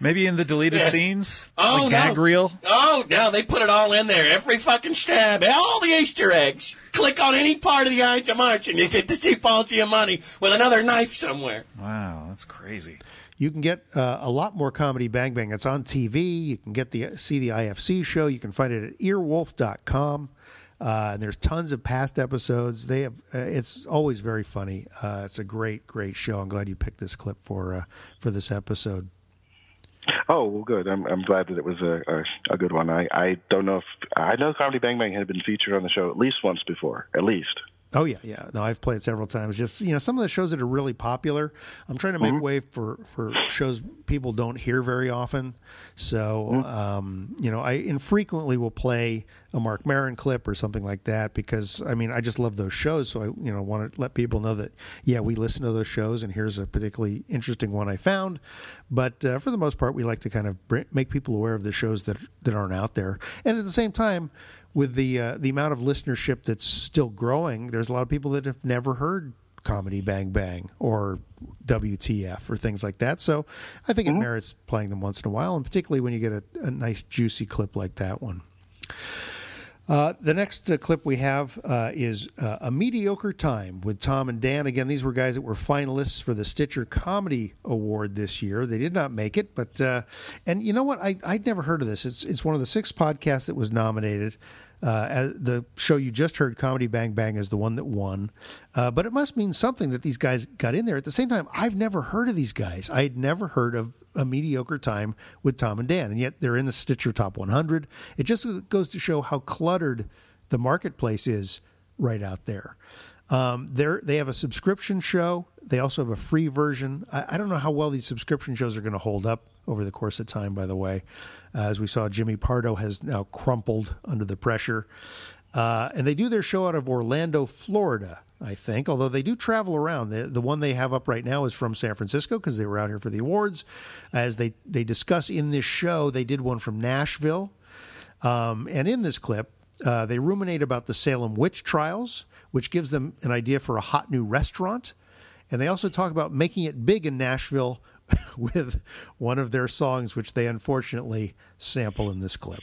Maybe in the deleted Yeah. scenes, Oh, like gag no. reel. Oh, no, they put it all in there. Every fucking stab, all the Easter eggs. Click on any part of the Ides of March and you get to see Paul Giamatti with another knife somewhere. Wow, that's crazy. You can get uh, a lot more comedy Bang Bang. It's on TV. You can get the see the IFC show. You can find it at earwolf.com. Uh, and there's tons of past episodes. They have. Uh, it's always very funny. Uh, it's a great, great show. I'm glad you picked this clip for uh, for this episode. Oh, well, good. I'm I'm glad that it was a a, a good one. I I don't know if I know Comedy Bang Bang had been featured on the show at least once before, at least. Oh yeah, yeah. No, I've played several times. Just you know, some of the shows that are really popular. I'm trying to make way for for shows people don't hear very often. So um, you know, I infrequently will play a Marc Maron clip or something like that because I mean, I just love those shows. So I you know want to let people know that yeah, we listen to those shows, and here's a particularly interesting one I found. But uh, for the most part, we like to kind of make people aware of the shows that that aren't out there, and at the same time with the uh, the amount of listenership that's still growing, there's a lot of people that have never heard comedy Bang Bang or WTF or things like that. So I think it merits playing them once in a while, and particularly when you get a, a nice juicy clip like that one. Uh, the next uh, clip we have uh, is uh, A Mediocre Time with Tom and Dan. Again, these were guys that were finalists for the Stitcher Comedy Award this year. They did not make it, but, uh, and you know what? I, I'd never heard of this. It's, it's one of the six podcasts that was nominated. Uh, the show you just heard, Comedy Bang Bang, is the one that won. Uh, but it must mean something that these guys got in there. At the same time, I've never heard of these guys. I had never heard of a mediocre time with Tom and Dan, and yet they're in the Stitcher Top 100. It just goes to show how cluttered the marketplace is right out there. Um, they have a subscription show. They also have a free version. I, I don't know how well these subscription shows are going to hold up over the course of time, by the way. Uh, as we saw, Jimmy Pardo has now crumpled under the pressure. Uh, and they do their show out of Orlando, Florida, I think, although they do travel around. The, the one they have up right now is from San Francisco because they were out here for the awards. As they, they discuss in this show, they did one from Nashville. Um, and in this clip, uh, they ruminate about the Salem witch trials, which gives them an idea for a hot new restaurant. And they also talk about making it big in Nashville <laughs> with one of their songs, which they unfortunately sample in this clip.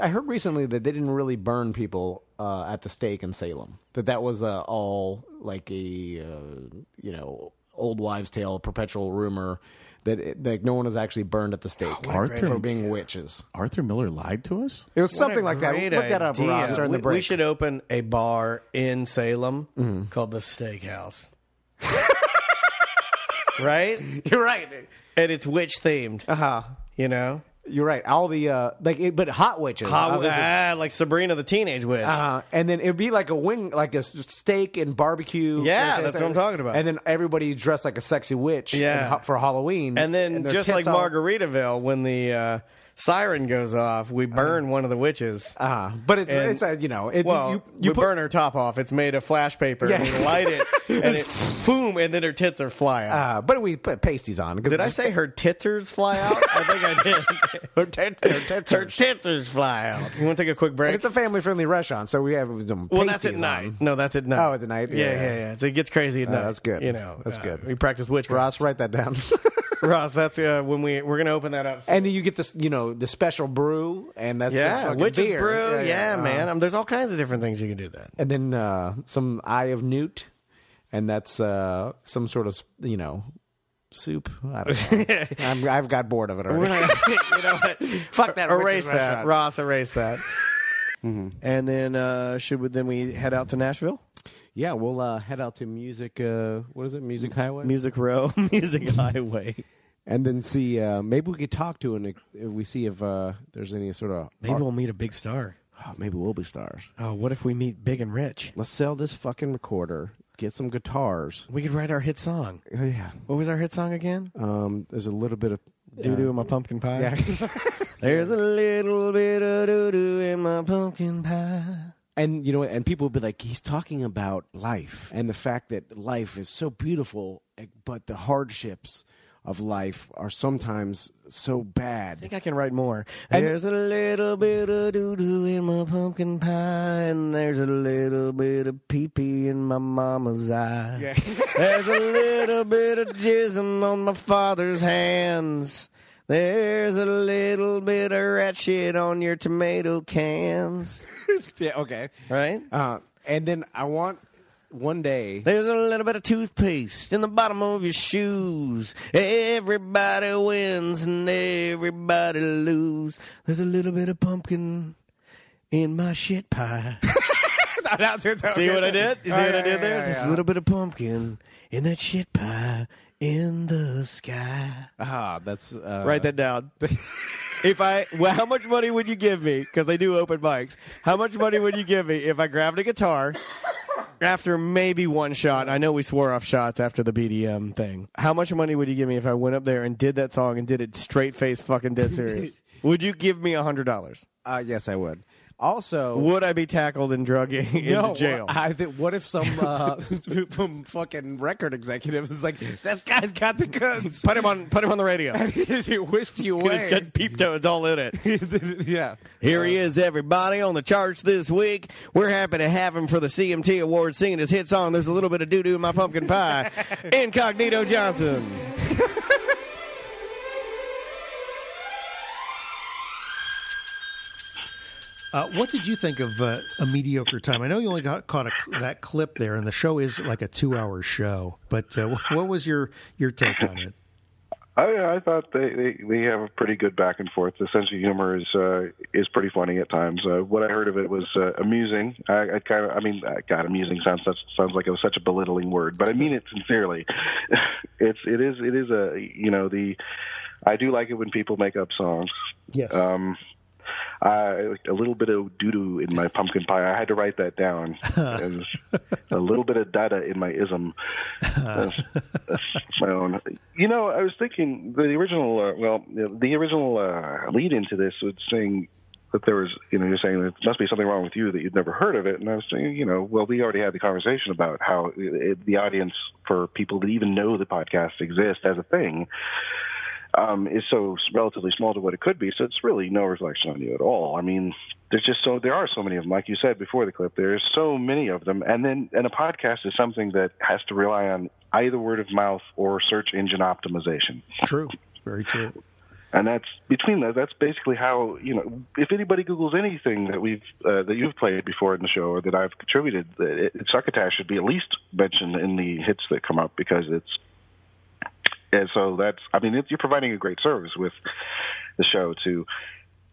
I heard recently that they didn't really burn people uh, at the stake in Salem. That that was uh, all like a uh, you know old wives' tale, perpetual rumor that it, that no one was actually burned at the stake Arthur- for being witches. Arthur Miller lied to us. It was What something like that. Look that up. Ross, during we, the break. we should open a bar in Salem Mm-hmm. called the Steakhouse. <laughs> right? <laughs> You're right. And it's witch themed. Uh huh. You know? You're right. All the uh, like, it, but hot witches. Hot, obviously. ah, like Sabrina the Teenage Witch. Uh-huh. And then it'd be like a wing, like a s- steak and barbecue. Yeah, Like, that's what I'm talking about. And then everybody dressed like a sexy witch. Yeah. and ho- for Halloween. And then their just tits like all- Margaritaville, when the uh, siren goes off, we burn one of the witches. Uh-huh. But it's And- it's a, you know it, well, you you we put, burn her top off. It's made of flash paper. Yeah. And we light it, <laughs> and it boom, and then her tits are fly out. uh, but we put pasties on. Did I say her titsers fly out? I think I did. <laughs> her, tit- her titsers. Her titsers fly out. You want to take a quick break? it's a family friendly restaurant, so we have some. well, that's at pasties night. on. No, that's at night. Oh, at the night? Yeah, Yeah. yeah, yeah. So it gets crazy at Oh, night. that's good. You know, That's uh, good. We practice witchcraft. Ross, write that down. <laughs> Ross, that's uh, when we we're gonna open that up. and then you get this, you know, the special brew, and that's yeah, fucking witch's beer. brew. Yeah, uh-huh. man. Um, there's all kinds of different things you can do that. and then uh, some eye of newt, and that's uh, some sort of you know soup. I don't know. <laughs> I'm, I've got bored of it already. not- <laughs> you know what? <laughs> Fuck that. Erase that, restaurant. Ross. Erase that. Mm-hmm. And then uh, should we then we head out to Nashville? Yeah, we'll uh, head out to Music. Uh, what is it? Music Highway. Music Row, <laughs> Music <laughs> Highway. and then see. Uh, maybe we could talk to and if we see if uh, there's any sort of. Maybe we'll meet a big star. Oh, maybe we'll be stars. Oh, what if we meet big and rich? Let's sell this fucking recorder. Get some guitars. We could write our hit song. Oh, yeah. What was our hit song again? Um, there's a little bit of Doo doo in my pumpkin pie. Yeah. <laughs> There's a little bit of doo doo in my pumpkin pie. And you know, and people will be like, he's talking about life and the fact that life is so beautiful, eh, but the hardships of life are sometimes so bad. I think I can write more. And- there's a little bit of doo doo in my pumpkin pie, and there's a little bit of pee pee in my mama's eye. there's a little bit of jism on my father's hands. There's a little bit of rat shit on your tomato cans. <laughs> yeah, okay. Right? Uh, and then I want one day. There's a little bit of toothpaste in the bottom of your shoes. Everybody wins and everybody lose. There's a little bit of pumpkin in my shit pie. <laughs> See what I did? You see Oh, what I did there? yeah, yeah. a little bit of pumpkin in that shit pie in the sky. Ah, that's uh, Write that down. <laughs> if I, well, how much money would you give me? Because they do open mics. How much money would you give me if I grabbed a guitar after maybe one shot? I know we swore off shots after the BDM thing. How much money would you give me if I went up there and did that song and did it straight face, fucking dead serious? <laughs> would you give me a hundred dollars? Uh, yes, I would. Also, Would I be tackled and drug <laughs> into no, jail? I think. What if some uh, <laughs> <laughs> from fucking record executive is like, "This guy's got the guns. Put him on. Put him on the radio. and he he whisked you It's away. got peep tones all in it. yeah. Here he is, everybody, on the charts this week. We're happy to have him for the CMT Awards singing his hit song, There's a Little Bit of Doo Doo in My Pumpkin Pie, Incognito Johnson. Uh, what did you think of uh, a mediocre time? I know you only got caught a, that clip there, and the show is like a two-hour show. But uh, what was your your take on it? I, I thought they, they they have a pretty good back and forth. The sense of humor is uh, is pretty funny at times. Uh, what I heard of it was uh, amusing. I, I kind of, I mean, uh, God, amusing sounds such, sounds like it was such a belittling word, but I mean it sincerely. <laughs> it's it is it is a you know the I do like it when people make up songs. Yes. Um, I, a little bit of doo doo in my pumpkin pie. I had to write that down. <laughs> A little bit of dada in my ism. That's, that's my own. You know, I was thinking the original. Uh, well, the original uh, lead into this was saying that there was. You know, you're saying there must be something wrong with you that you'd never heard of it, and I was saying, you know, well, we already had the conversation about how it, the audience for people that even know the podcast exists as a thing um, is so relatively small to what it could be. So it's really no reflection on you at all. I mean, there's just so there are so many of them, like you said before the clip. There's so many of them, and then and a podcast is something that has to rely on either word of mouth or search engine optimization. True, very true. and that's between those. That's basically how you know. If anybody Google's anything that we've uh, that you've played before in the show or that I've contributed, it, it, Succotash should be at least mentioned in the hits that come up because it's. And so that's. I mean, it's, you're providing a great service with the show to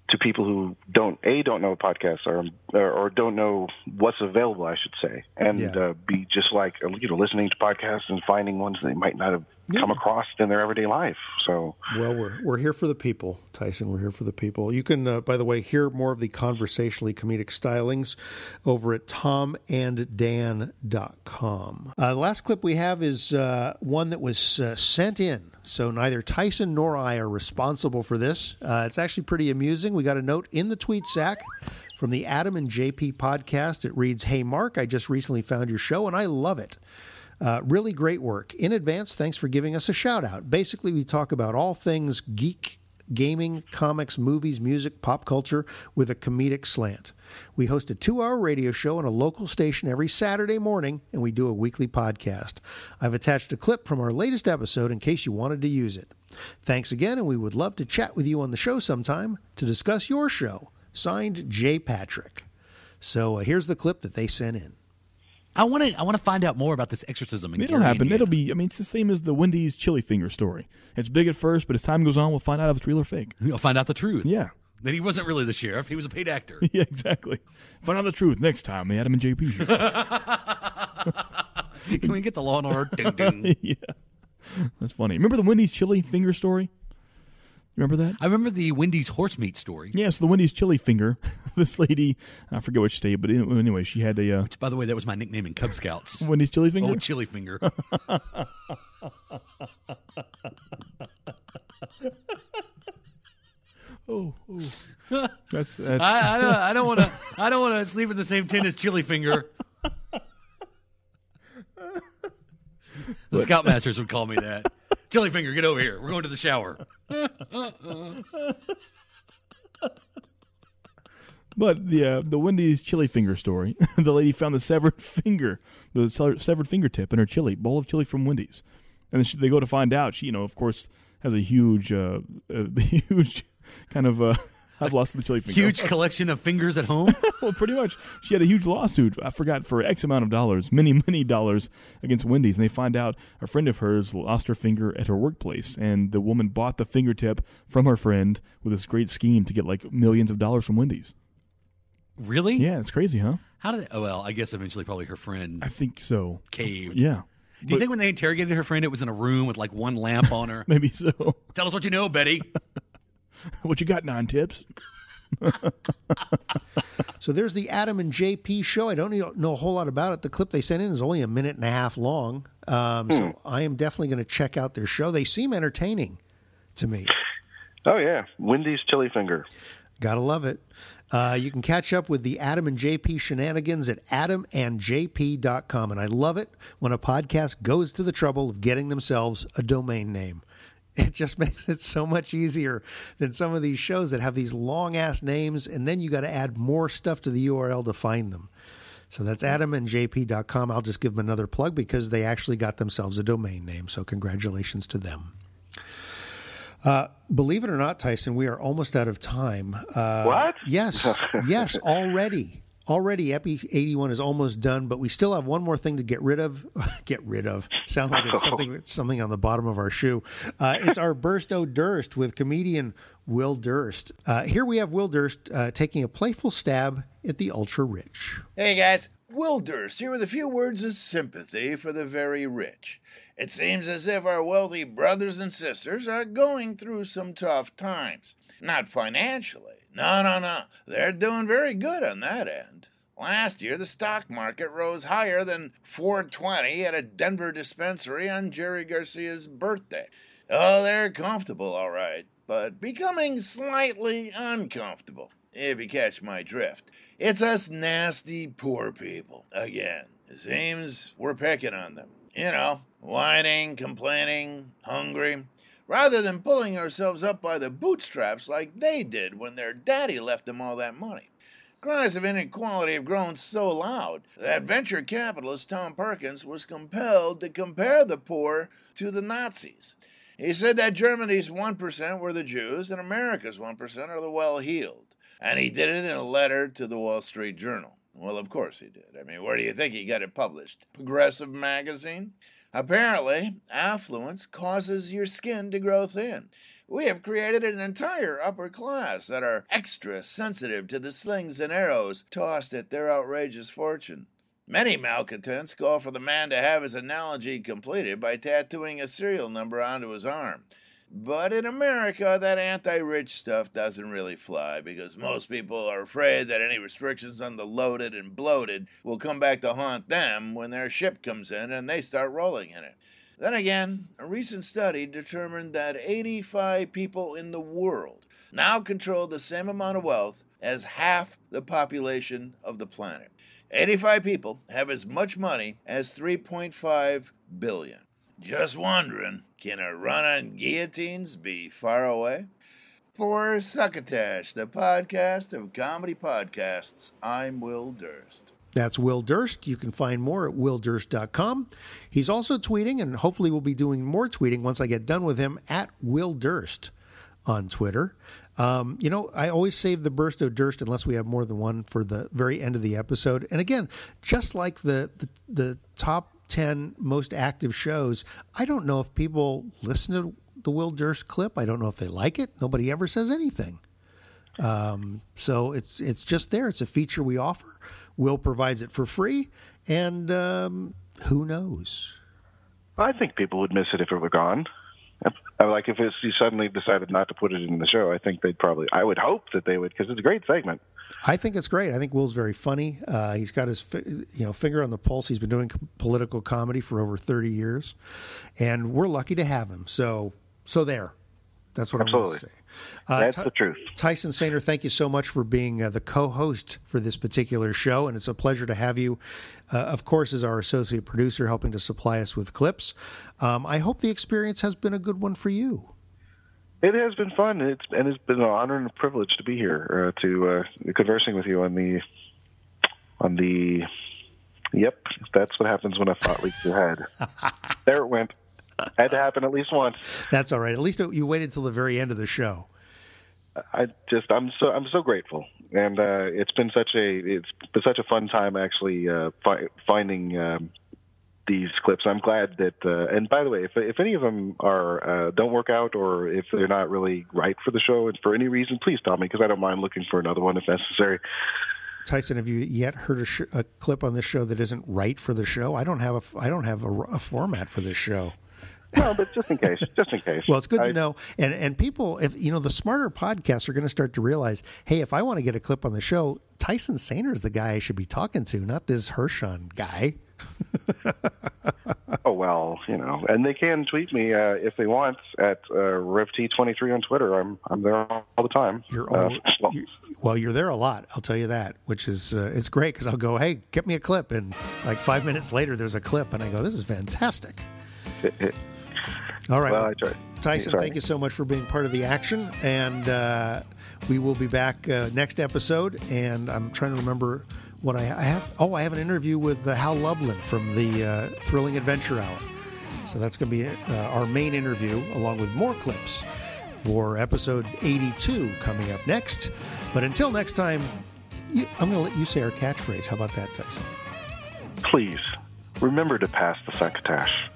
to people who don't a don't know podcasts or, or don't know what's available, I should say, and Yeah. uh, be just like you know listening to podcasts and finding ones they might not have come across in their everyday life. So Well, we're we're here for the people, Tyson. We're here for the people. You can, uh, by the way, hear more of the conversationally comedic stylings over at tomanddan.com. Uh, the last clip we have is uh, one that was uh, sent in. So neither Tyson nor I are responsible for this. Uh, it's actually pretty amusing. We got a note in the tweet sack from the Adam and JP podcast. It reads, "Hey Mark, I just recently found your show and I love it." Uh, really great work. In advance, thanks for giving us a shout out. Basically, we talk about all things geek, gaming, comics, movies, music, pop culture with a comedic slant. We host a two hour radio show on a local station every Saturday morning, and we do a weekly podcast. I've attached a clip from our latest episode in case you wanted to use it. Thanks again, and we would love to chat with you on the show sometime to discuss your show. Signed, J. Patrick. So uh, here's the clip that they sent in. I want to. I want to find out more about this exorcism. In It'll Gary, happen. Indiana. It'll be. I mean, it's the same as the Wendy's chili finger story. It's big at first, but as time goes on, we'll find out if it's real or fake. <laughs> We'll find out the truth. Yeah. That he wasn't really the sheriff. He was a paid actor. <laughs> yeah, exactly. Find out the truth next time. The Adam and JP show. <laughs> Can we get the Law and Order? Ding, ding. yeah, that's funny. Remember the Wendy's chili finger story? Remember that? I remember the Wendy's horse meat story. Yeah, so the Wendy's chili finger. <laughs> this lady, I forget which state, but anyway, she had a uh, Which, by the way, that was my nickname in Cub Scouts. <laughs> Wendy's chili finger. Oh, chili finger. <laughs> oh, oh. That's, that's I, I don't. I don't want to. I don't want to sleep in the same tent as Chili Finger. The Scoutmasters would call me that. Chili Finger, get over here. We're going to the shower. But the uh, the Wendy's chili finger story, <laughs> the lady found the severed finger, the severed fingertip in her chili bowl of chili from Wendy's, and she, they go to find out. She, you know, of course, has a huge, uh, a <laughs> huge kind of. Uh, I've lost the chili finger. Huge collection of fingers at home. <laughs> well, pretty much. She had a huge lawsuit. I forgot for X amount of dollars, many, many dollars against Wendy's, and they find out a friend of hers lost her finger at her workplace, and the woman bought the fingertip from her friend with this great scheme to get like millions of dollars from Wendy's. Really? Yeah, it's crazy, huh? How did? They, oh well, I guess eventually probably her friend I think so. caved. Yeah. Do you think when they interrogated her friend, it was in a room with like one lamp on her? <laughs> Maybe so. Tell us what you know, Betty. <laughs> <laughs> what you got, nine tips? <laughs> So there's the Adam and JP show. I don't know a whole lot about it. The clip they sent in is only a minute and a half long. Um, So I am definitely going to check out their show. They seem entertaining to me. Oh yeah, Wendy's chili finger. Gotta love it. Uh, you can catch up with the Adam and JP shenanigans at adamandjp.com. And I love it when a podcast goes to the trouble of getting themselves a domain name. <laughs> It just makes it so much easier than some of these shows that have these long ass names, and then you got to add more stuff to the URL to find them. So that's adamandjp.com. I'll just give them another plug because they actually got themselves a domain name. So congratulations to them. Uh, believe it or not, Tyson, we are almost out of time. Uh, What? Yes, <laughs> yes, already. Already, Epi 81 is almost done, but we still have one more thing to get rid of. <laughs> get rid of. Sounds like it's <laughs> something, it's something on the bottom of our shoe. Uh, it's our Burst O' Durst with comedian Will Durst. Uh, here we have Will Durst uh, taking a playful stab at the ultra rich. Hey guys, Will Durst here with a few words of sympathy for the very rich. It seems as if our wealthy brothers and sisters are going through some tough times. Not financially. No, no, no. They're doing very good on that end. Last year, the stock market rose higher than 420 at a Denver dispensary on Jerry Garcia's birthday. Oh, they're comfortable, all right, but becoming slightly uncomfortable, if you catch my drift. It's us nasty poor people. Again, it seems we're picking on them. You know, whining, complaining, hungry, rather than pulling ourselves up by the bootstraps like they did when their daddy left them all that money. Cries of inequality have grown so loud that venture capitalist Tom Perkins was compelled to compare the poor to the Nazis. He said that Germany's 1% were the Jews and America's 1% are the well heeled. And he did it in a letter to the Wall Street Journal. Well, of course he did. I mean, where do you think he got it published? Progressive Magazine? Apparently, affluence causes your skin to grow thin. We have created an entire upper class that are extra sensitive to the slings and arrows tossed at their outrageous fortune. Many malcontents call for the man to have his analogy completed by tattooing a serial number onto his arm. But in America, that anti rich stuff doesn't really fly because most people are afraid that any restrictions on the loaded and bloated will come back to haunt them when their ship comes in and they start rolling in it. Then again, a recent study determined that 85 people in the world now control the same amount of wealth as half the population of the planet. 85 people have as much money as 3.5 billion. Just wondering, can a run on guillotines be far away? For Succotash, the podcast of comedy podcasts, I'm Will Durst. That's Will Durst. You can find more at willdurst.com. He's also tweeting, and hopefully we'll be doing more tweeting once I get done with him at Will Durst on Twitter. Um, you know, I always save the burst of Durst unless we have more than one for the very end of the episode. And again, just like the, the, the top 10 most active shows, I don't know if people listen to the Will Durst clip. I don't know if they like it. Nobody ever says anything. Um, so it's it's just there. It's a feature we offer. Will provides it for free, and um, who knows? I think people would miss it if it were gone. If- I like if it's, you suddenly decided not to put it in the show. I think they'd probably. I would hope that they would because it's a great segment. I think it's great. I think Will's very funny. Uh, he's got his you know finger on the pulse. He's been doing political comedy for over thirty years, and we're lucky to have him. So so there. That's what I'm Absolutely. going to say. Uh, That's Ty- the truth. Tyson Sainer, thank you so much for being uh, the co-host for this particular show, and it's a pleasure to have you. Uh, of course, is our associate producer, helping to supply us with clips. Um, I hope the experience has been a good one for you. It has been fun. It's and it's been an honor and a privilege to be here uh, to uh, conversing with you on the on the. Yep, that's what happens when a thought leaves your head. <laughs> there it went. Had to happen at least once. That's all right. At least you waited till the very end of the show. I just I'm so I'm so grateful, and uh, it's been such a it's been such a fun time actually uh, fi- finding um, these clips. I'm glad that. Uh, and by the way, if if any of them are uh, don't work out or if they're not really right for the show, and for any reason, please tell me because I don't mind looking for another one if necessary. Tyson, have you yet heard a, sh- a clip on this show that isn't right for the show? I don't have a I don't have a, a format for this show. No, but just in case, just in case. Well, it's good I- to know. And and people, if you know, the smarter podcasts are going to start to realize, hey, if I want to get a clip on the show, Tyson Sainer is the guy I should be talking to, not this Hershon guy. <laughs> Oh well, you know, and they can tweet me uh, if they want at uh, RevT23 on Twitter. I'm I'm there all the time. You're Uh, all, you well, you're there a lot. I'll tell you that, which is uh, it's great because I'll go, hey, get me a clip, and like five minutes later, there's a clip, and I go, this is fantastic. All right, Well, I tried. Tyson, Sorry. thank you so much for being part of the action, and uh, we will be back uh, next episode. And I'm trying to remember what I, I have. Oh, I have an interview with uh, Hal Lublin from the uh, Thrilling Adventure Hour. So that's going to be uh, our main interview, along with more clips for episode 82 coming up next. But until next time, you, I'm going to let you say our catchphrase. How about that, Tyson? Please remember to pass the succotash.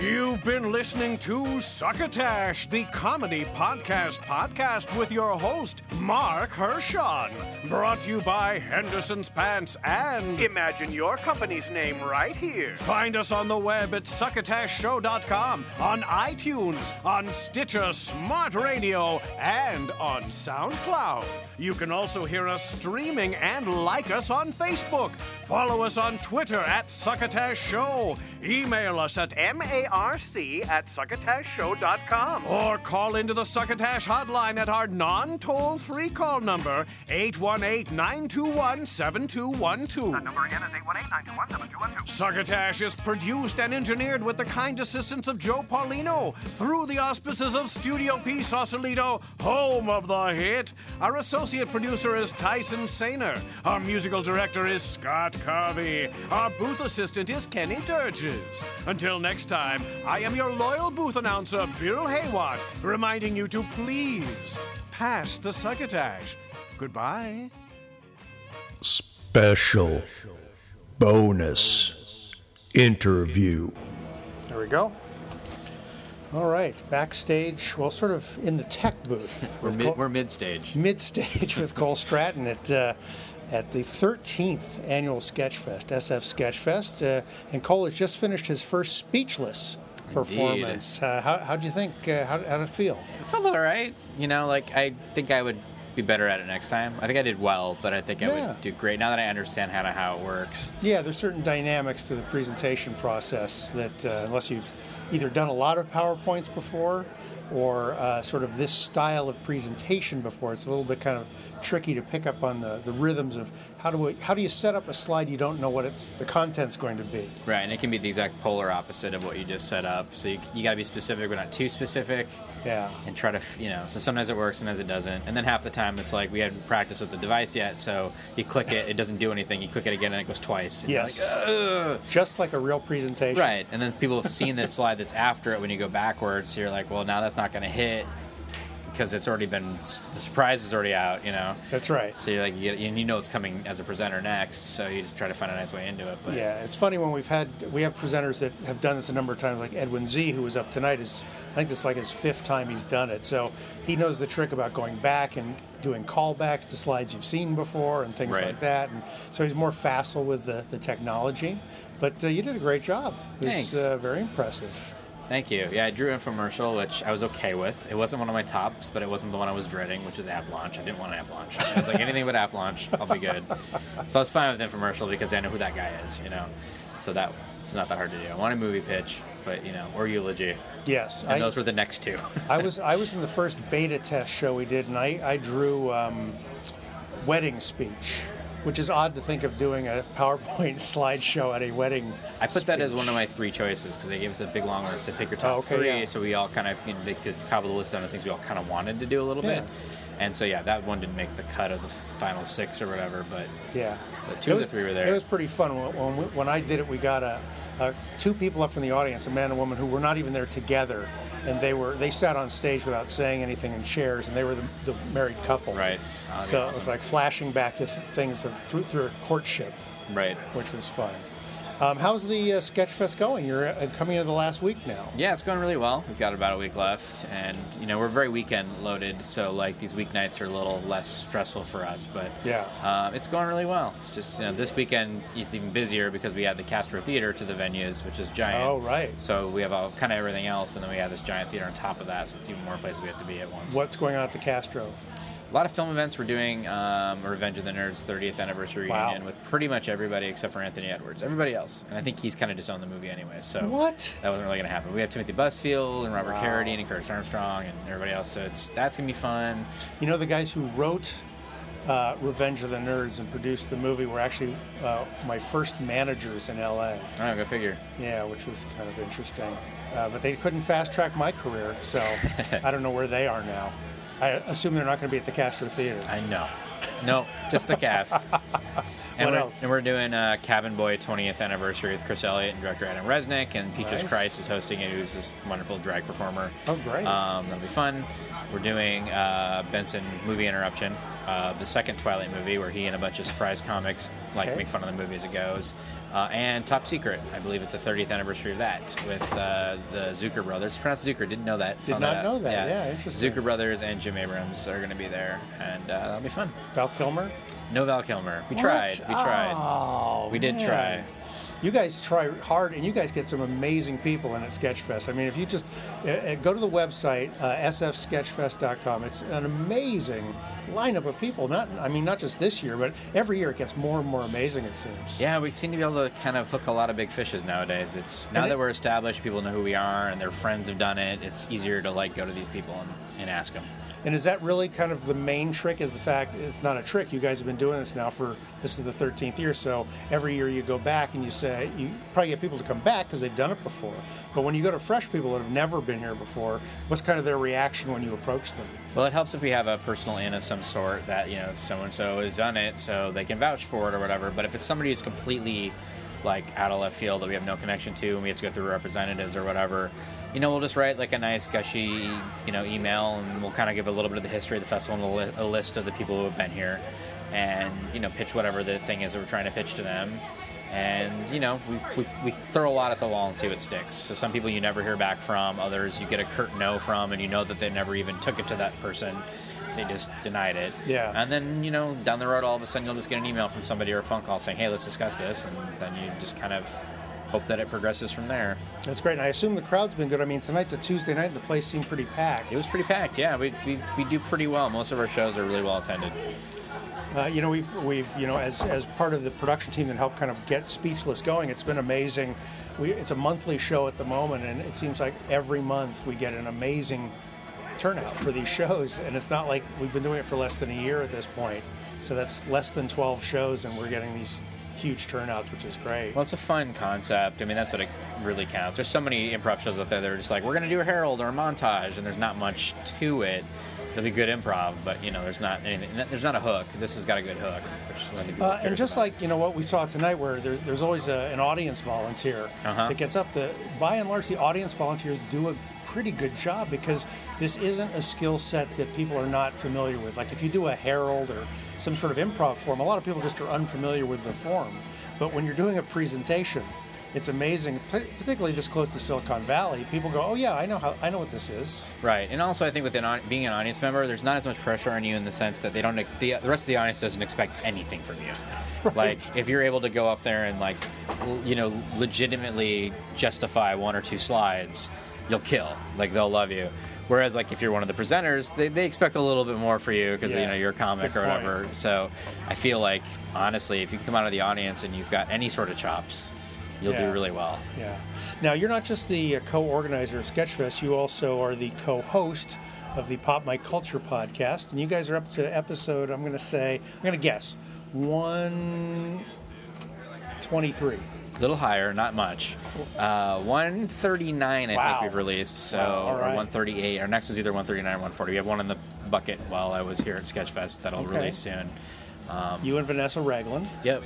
You've been listening to Succotash, the comedy podcast podcast with your host, Mark Hershon. Brought to you by Henderson's Pants and. Imagine your company's name right here. Find us on the web at succotashshow.com, on iTunes, on Stitcher Smart Radio, and on SoundCloud. You can also hear us streaming and like us on Facebook. Follow us on Twitter at Succotash Show. Email us at M-A-R-C at succotashshow.com. or call into the Succotash hotline at our non toll free call number, 818 921 7212. That number again is 818 921 7212. Succotash is produced and engineered with the kind assistance of Joe Paulino through the auspices of Studio P Sausalito, home of the hit. Our associate producer is Tyson Sainer. Our musical director is Scott Carvey. Our booth assistant is Kenny Durges. Until next time, I am your loyal booth announcer, Bill Haywatt, reminding you to please pass the succotash. Goodbye. Special bonus interview. There we go. All right, backstage. Well, sort of in the tech booth. We're with mid, Cole- we're mid stage. mid-stage with Cole Stratton at uh, at the 13th annual Sketchfest, SF Sketchfest, uh, and Cole has just finished his first speechless performance. Uh, how how'd you think? Uh, how how'd it feel? It felt all right. You know, like I think I would be better at it next time. I think I did well, but I think I Yeah. would do great now that I understand how to how it works. Yeah, there's certain dynamics to the presentation process that uh, unless you've either done a lot of PowerPoints before or uh, sort of this style of presentation before, it's a little bit kind of tricky to pick up on the, the rhythms of how do we, how do you set up a slide you don't know what it's the content's going to be. Right, and it can be the exact polar opposite of what you just set up. So you, you got to be specific, but not too specific. Yeah. And try to, you know, so sometimes it works, sometimes it doesn't. And then half the time it's like we hadn't practiced with the device yet, so you click it, it doesn't do anything. You click it again, and it goes twice. Yes. like. Just like a real presentation. Right, and then people have seen the <laughs> slide that's after it when you go backwards. So you're like, well, now that's not going to hit because it's already been the surprise is already out. You know. That's right. So you're like, you, and you know it's coming as a presenter next, so you just try to find a nice way into it. But Yeah, it's funny when we've had we have presenters that have done this a number of times. Like Edwin Z, who was up tonight, is I think this is like his fifth time he's done it. So he knows the trick about going back and doing callbacks to slides you've seen before and things Right. like that. And so he's more facile with the, the technology. But uh, you did a great job. It was Thanks. Uh, very impressive. Thank you. Yeah, I drew infomercial, which I was okay with. It wasn't one of my tops, but it wasn't the one I was dreading, which was app launch. I didn't want an app launch. I was like, anything but app launch, I'll be good. So I was fine with infomercial because I know who that guy is, you know. So that it's not that hard to do. I want a movie pitch, but you know, or eulogy. Yes, and I- those were the next two. I <laughs> was I was in the first beta test show we did, and I, I drew um, wedding speech, which is odd to think of doing a PowerPoint <laughs> slideshow at a wedding. I put that as one of my three choices because they gave us a big long list. Said pick your top Oh, okay, three, yeah. so we all kind of you know, they could cobble the list down to things we all kind of wanted to do a little Yeah. bit. And so yeah, that one didn't make the cut of the final six or whatever, but Yeah. the two It of was- the three were there. It was pretty fun. When, when, we, when I did it, we got a, a two people up from the audience, a man and a woman, who were not even there together, and they were they sat on stage without saying anything in chairs, and they were the, the married couple. Right. That'd so it was like flashing back to th- things of through, through a courtship. Right. Which was fun. Um, how's the uh, Sketchfest going? You're uh, coming into the last week now. Yeah, it's going really well. We've got about a week left, and you know we're very weekend loaded, so like these weeknights are a little less stressful for us. But Yeah. um, it's going really well. It's just you know this weekend it's even busier because we add the Castro Theater to the venues, which is giant. Oh, right. So we have all kind of everything else, but then we have this giant theater on top of that, so it's even more places we have to be at once. What's going on at the Castro? A lot of film events. We're doing um, Revenge of the Nerds 30th anniversary Wow. reunion with pretty much everybody except for Anthony Edwards. Everybody else, and I think he's kind of disowned the movie anyway. So What? That wasn't really going to happen. We have Timothy Busfield and Robert Wow. Carradine and Curtis Armstrong and everybody else. So it's that's gonna be fun. You know, the guys who wrote uh, Revenge of the Nerds and produced the movie were actually uh, my first managers in LA. Oh, go figure. Yeah, which was kind of interesting. Uh, but they couldn't fast track my career, so <laughs> I don't know where they are now. I assume they're not going to be at the Castro Theater. I know. No, just the cast. <laughs> And What we're, else? And we're doing uh, Cabin Boy 20th anniversary with Chris Elliott and director Adam Resnick, and Peaches Nice. Christ is hosting it, who's this wonderful drag performer. Oh, great. Um, that'll be fun. We're doing uh, Benson Movie Interruption, uh, the second Twilight movie, where he and a bunch of surprise comics like Okay. make fun of the movie as it goes. Uh, and Top Secret, I believe it's the 30th anniversary of that with uh, the Zucker brothers. Pronounced Zucker, didn't know that. Did not out. know that. Yeah, interesting. Zucker brothers and Jim Abrahams are going to be there, and uh, that'll be fun. Val Kilmer? No Val Kilmer. We What? tried. We tried. Oh, we did man. try. You guys try hard, and you guys get some amazing people in at Sketchfest. I mean, if you just uh, uh, go to the website uh, sfsketchfest.com, it's an amazing lineup of people. Not, I mean, not just this year, but every year it gets more and more amazing. It seems. Yeah, we seem to be able to kind of hook a lot of big fishes nowadays. It's now And that it- we're established, people know who we are, and their friends have done it. It's easier to like go to these people and, and ask them. And is that really kind of the main trick? Is the fact it's not a trick? You guys have been doing this now for this is the 13th year. So every year you go back and you say you probably get people to come back because they've done it before. But when you go to fresh people that have never been here before, what's kind of their reaction when you approach them? Well, it helps if we have a personal in of some sort that you know so and so has done it, so they can vouch for it or whatever. But if it's somebody who's completely like out of left field that we have no connection to, and we have to go through representatives or whatever, you know, we'll just write like a nice gushy, you know, email, and we'll kind of give a little bit of the history of the festival and a, li- a list of the people who have been here, and you know, pitch whatever the thing is that we're trying to pitch to them. And you know, we, we, we throw a lot at the wall and see what sticks. So some people you never hear back from, others you get a curt no from, and you know that they never even took it to that person. They just denied it. Yeah. And then, you know, down the road, all of a sudden you'll just get an email from somebody or a phone call saying, hey, let's discuss this. And then you just kind of hope that it progresses from there. That's great. And I assume the crowd's been good. I mean, tonight's a Tuesday night and the place seemed pretty packed. It was pretty packed, yeah. We, we, we do pretty well. Most of our shows are really well attended. Uh, you know, we've, we've, you know, as, as part of the production team that helped kind of get Speechless going, it's been amazing. We, it's a monthly show at the moment, and it seems like every month we get an amazing turnout for these shows. And it's not like we've been doing it for less than a year at this point. So that's less than 12 shows, and we're getting these huge turnouts, which is great. Well, it's a fun concept. I mean, that's what it really counts. There's so many improv shows out there that are just like, we're going to do a herald or a montage, and there's not much to it. It'll be good improv, but you know, there's not anything. There's not a hook. This has got a good hook. Which Uh, and just like you know what we saw tonight, where there's, there's always a, an audience volunteer Uh-huh. that gets up. The by and large, the audience volunteers do a pretty good job because this isn't a skill set that people are not familiar with. Like if you do a herald or some sort of improv form, a lot of people just are unfamiliar with the form. But when you're doing a presentation, it's amazing, particularly this close to Silicon Valley. People go, "Oh yeah, I know how I know what this is." Right, and also I think with an being an audience member, there's not as much pressure on you in the sense that they don't. The, the rest of the audience doesn't expect anything from you. <laughs> Like if you're able to go up there and like, you know, legitimately justify one or two slides, you'll kill. Like they'll love you. Whereas like if you're one of the presenters, they, they expect a little bit more for you because Yeah, you know you're a comic or whatever. So I feel like honestly, if you come out of the audience and you've got any sort of chops, you'll Yeah. do really well. Yeah. Now, you're not just the uh, co-organizer of Sketchfest; you also are the co-host of the Pop My Culture podcast, and you guys are up to episode. I'm going to say, I'm going to guess, one twenty-three. A little higher, not much. Uh, 139, I Wow. think we've released. So, Wow, all or right. 138. Our next one's either 139 or 140. We have one in the bucket while I was here at Sketchfest that'll Okay. release soon. Um, You and Vanessa Ragland. Yep.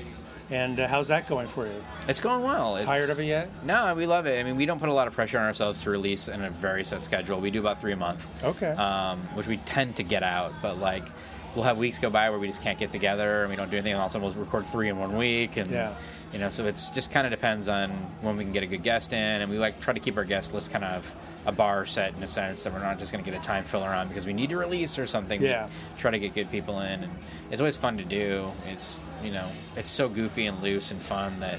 And uh, how's that going for you? It's going well. It's, Tired of it yet? No, we love it. I mean, we don't put a lot of pressure on ourselves to release in a very set schedule. We do about three a month. Okay. Um, which we tend to get out, but like we'll have weeks go by where we just can't get together and we don't do anything. And all of a sudden we'll record three in one week, and Yeah. You know, so it's just kind of depends on when we can get a good guest in, and we like try to keep our guest list kind of a bar set in a sense that we're not just going to get a time filler on because we need to release or something. We Yeah. try to get good people in, and it's always fun to do. It's you know, it's so goofy and loose and fun that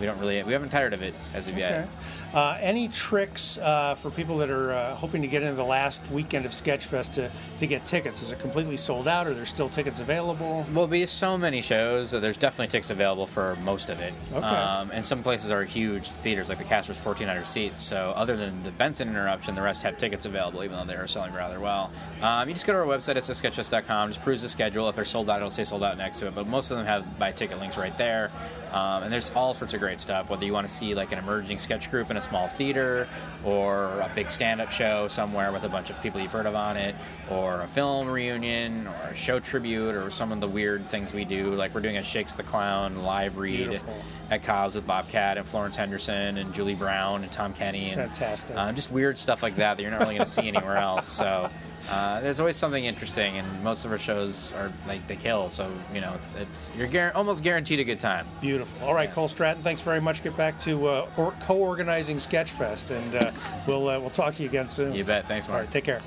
we don't really we haven't tired of it as of Okay. yet. Uh, any tricks uh, for people that are uh, hoping to get into the last weekend of Sketchfest to, to get tickets? Is it completely sold out, or there's still tickets available? Well, be so many shows. that There's definitely tickets available for most of it. Okay. Um, and some places are huge theaters, like the Castro's 1,400 seats. So other than the Benson interruption, the rest have tickets available, even though they are selling rather well. Um, you just go to our website at sketchfest.com, just peruse the schedule. If they're sold out, it'll say sold out next to it. But most of them have buy ticket links right there. Um, and there's all sorts of great stuff. Whether you want to see like an emerging sketch group in a small theater, or a big stand-up show somewhere with a bunch of people you've heard of on it, or a film reunion, or a show tribute, or some of the weird things we do. Like we're doing a Shakes the Clown live read Beautiful. at Cobb's with Bobcat and Florence Henderson and Julie Brown and Tom Kenny and Fantastic. uh, just weird stuff like that that you're not really going to see anywhere else. So uh, there's always something interesting, and most of our shows are like they kill. So you know, it's it's you're guar- almost guaranteed a good time. Beautiful. All right, Cole Stratton, thanks very much. Get back to uh, or- co-organizing Sketchfest, and uh, we'll uh, we'll talk to you again soon. You bet. Thanks, Mark. All right, take care.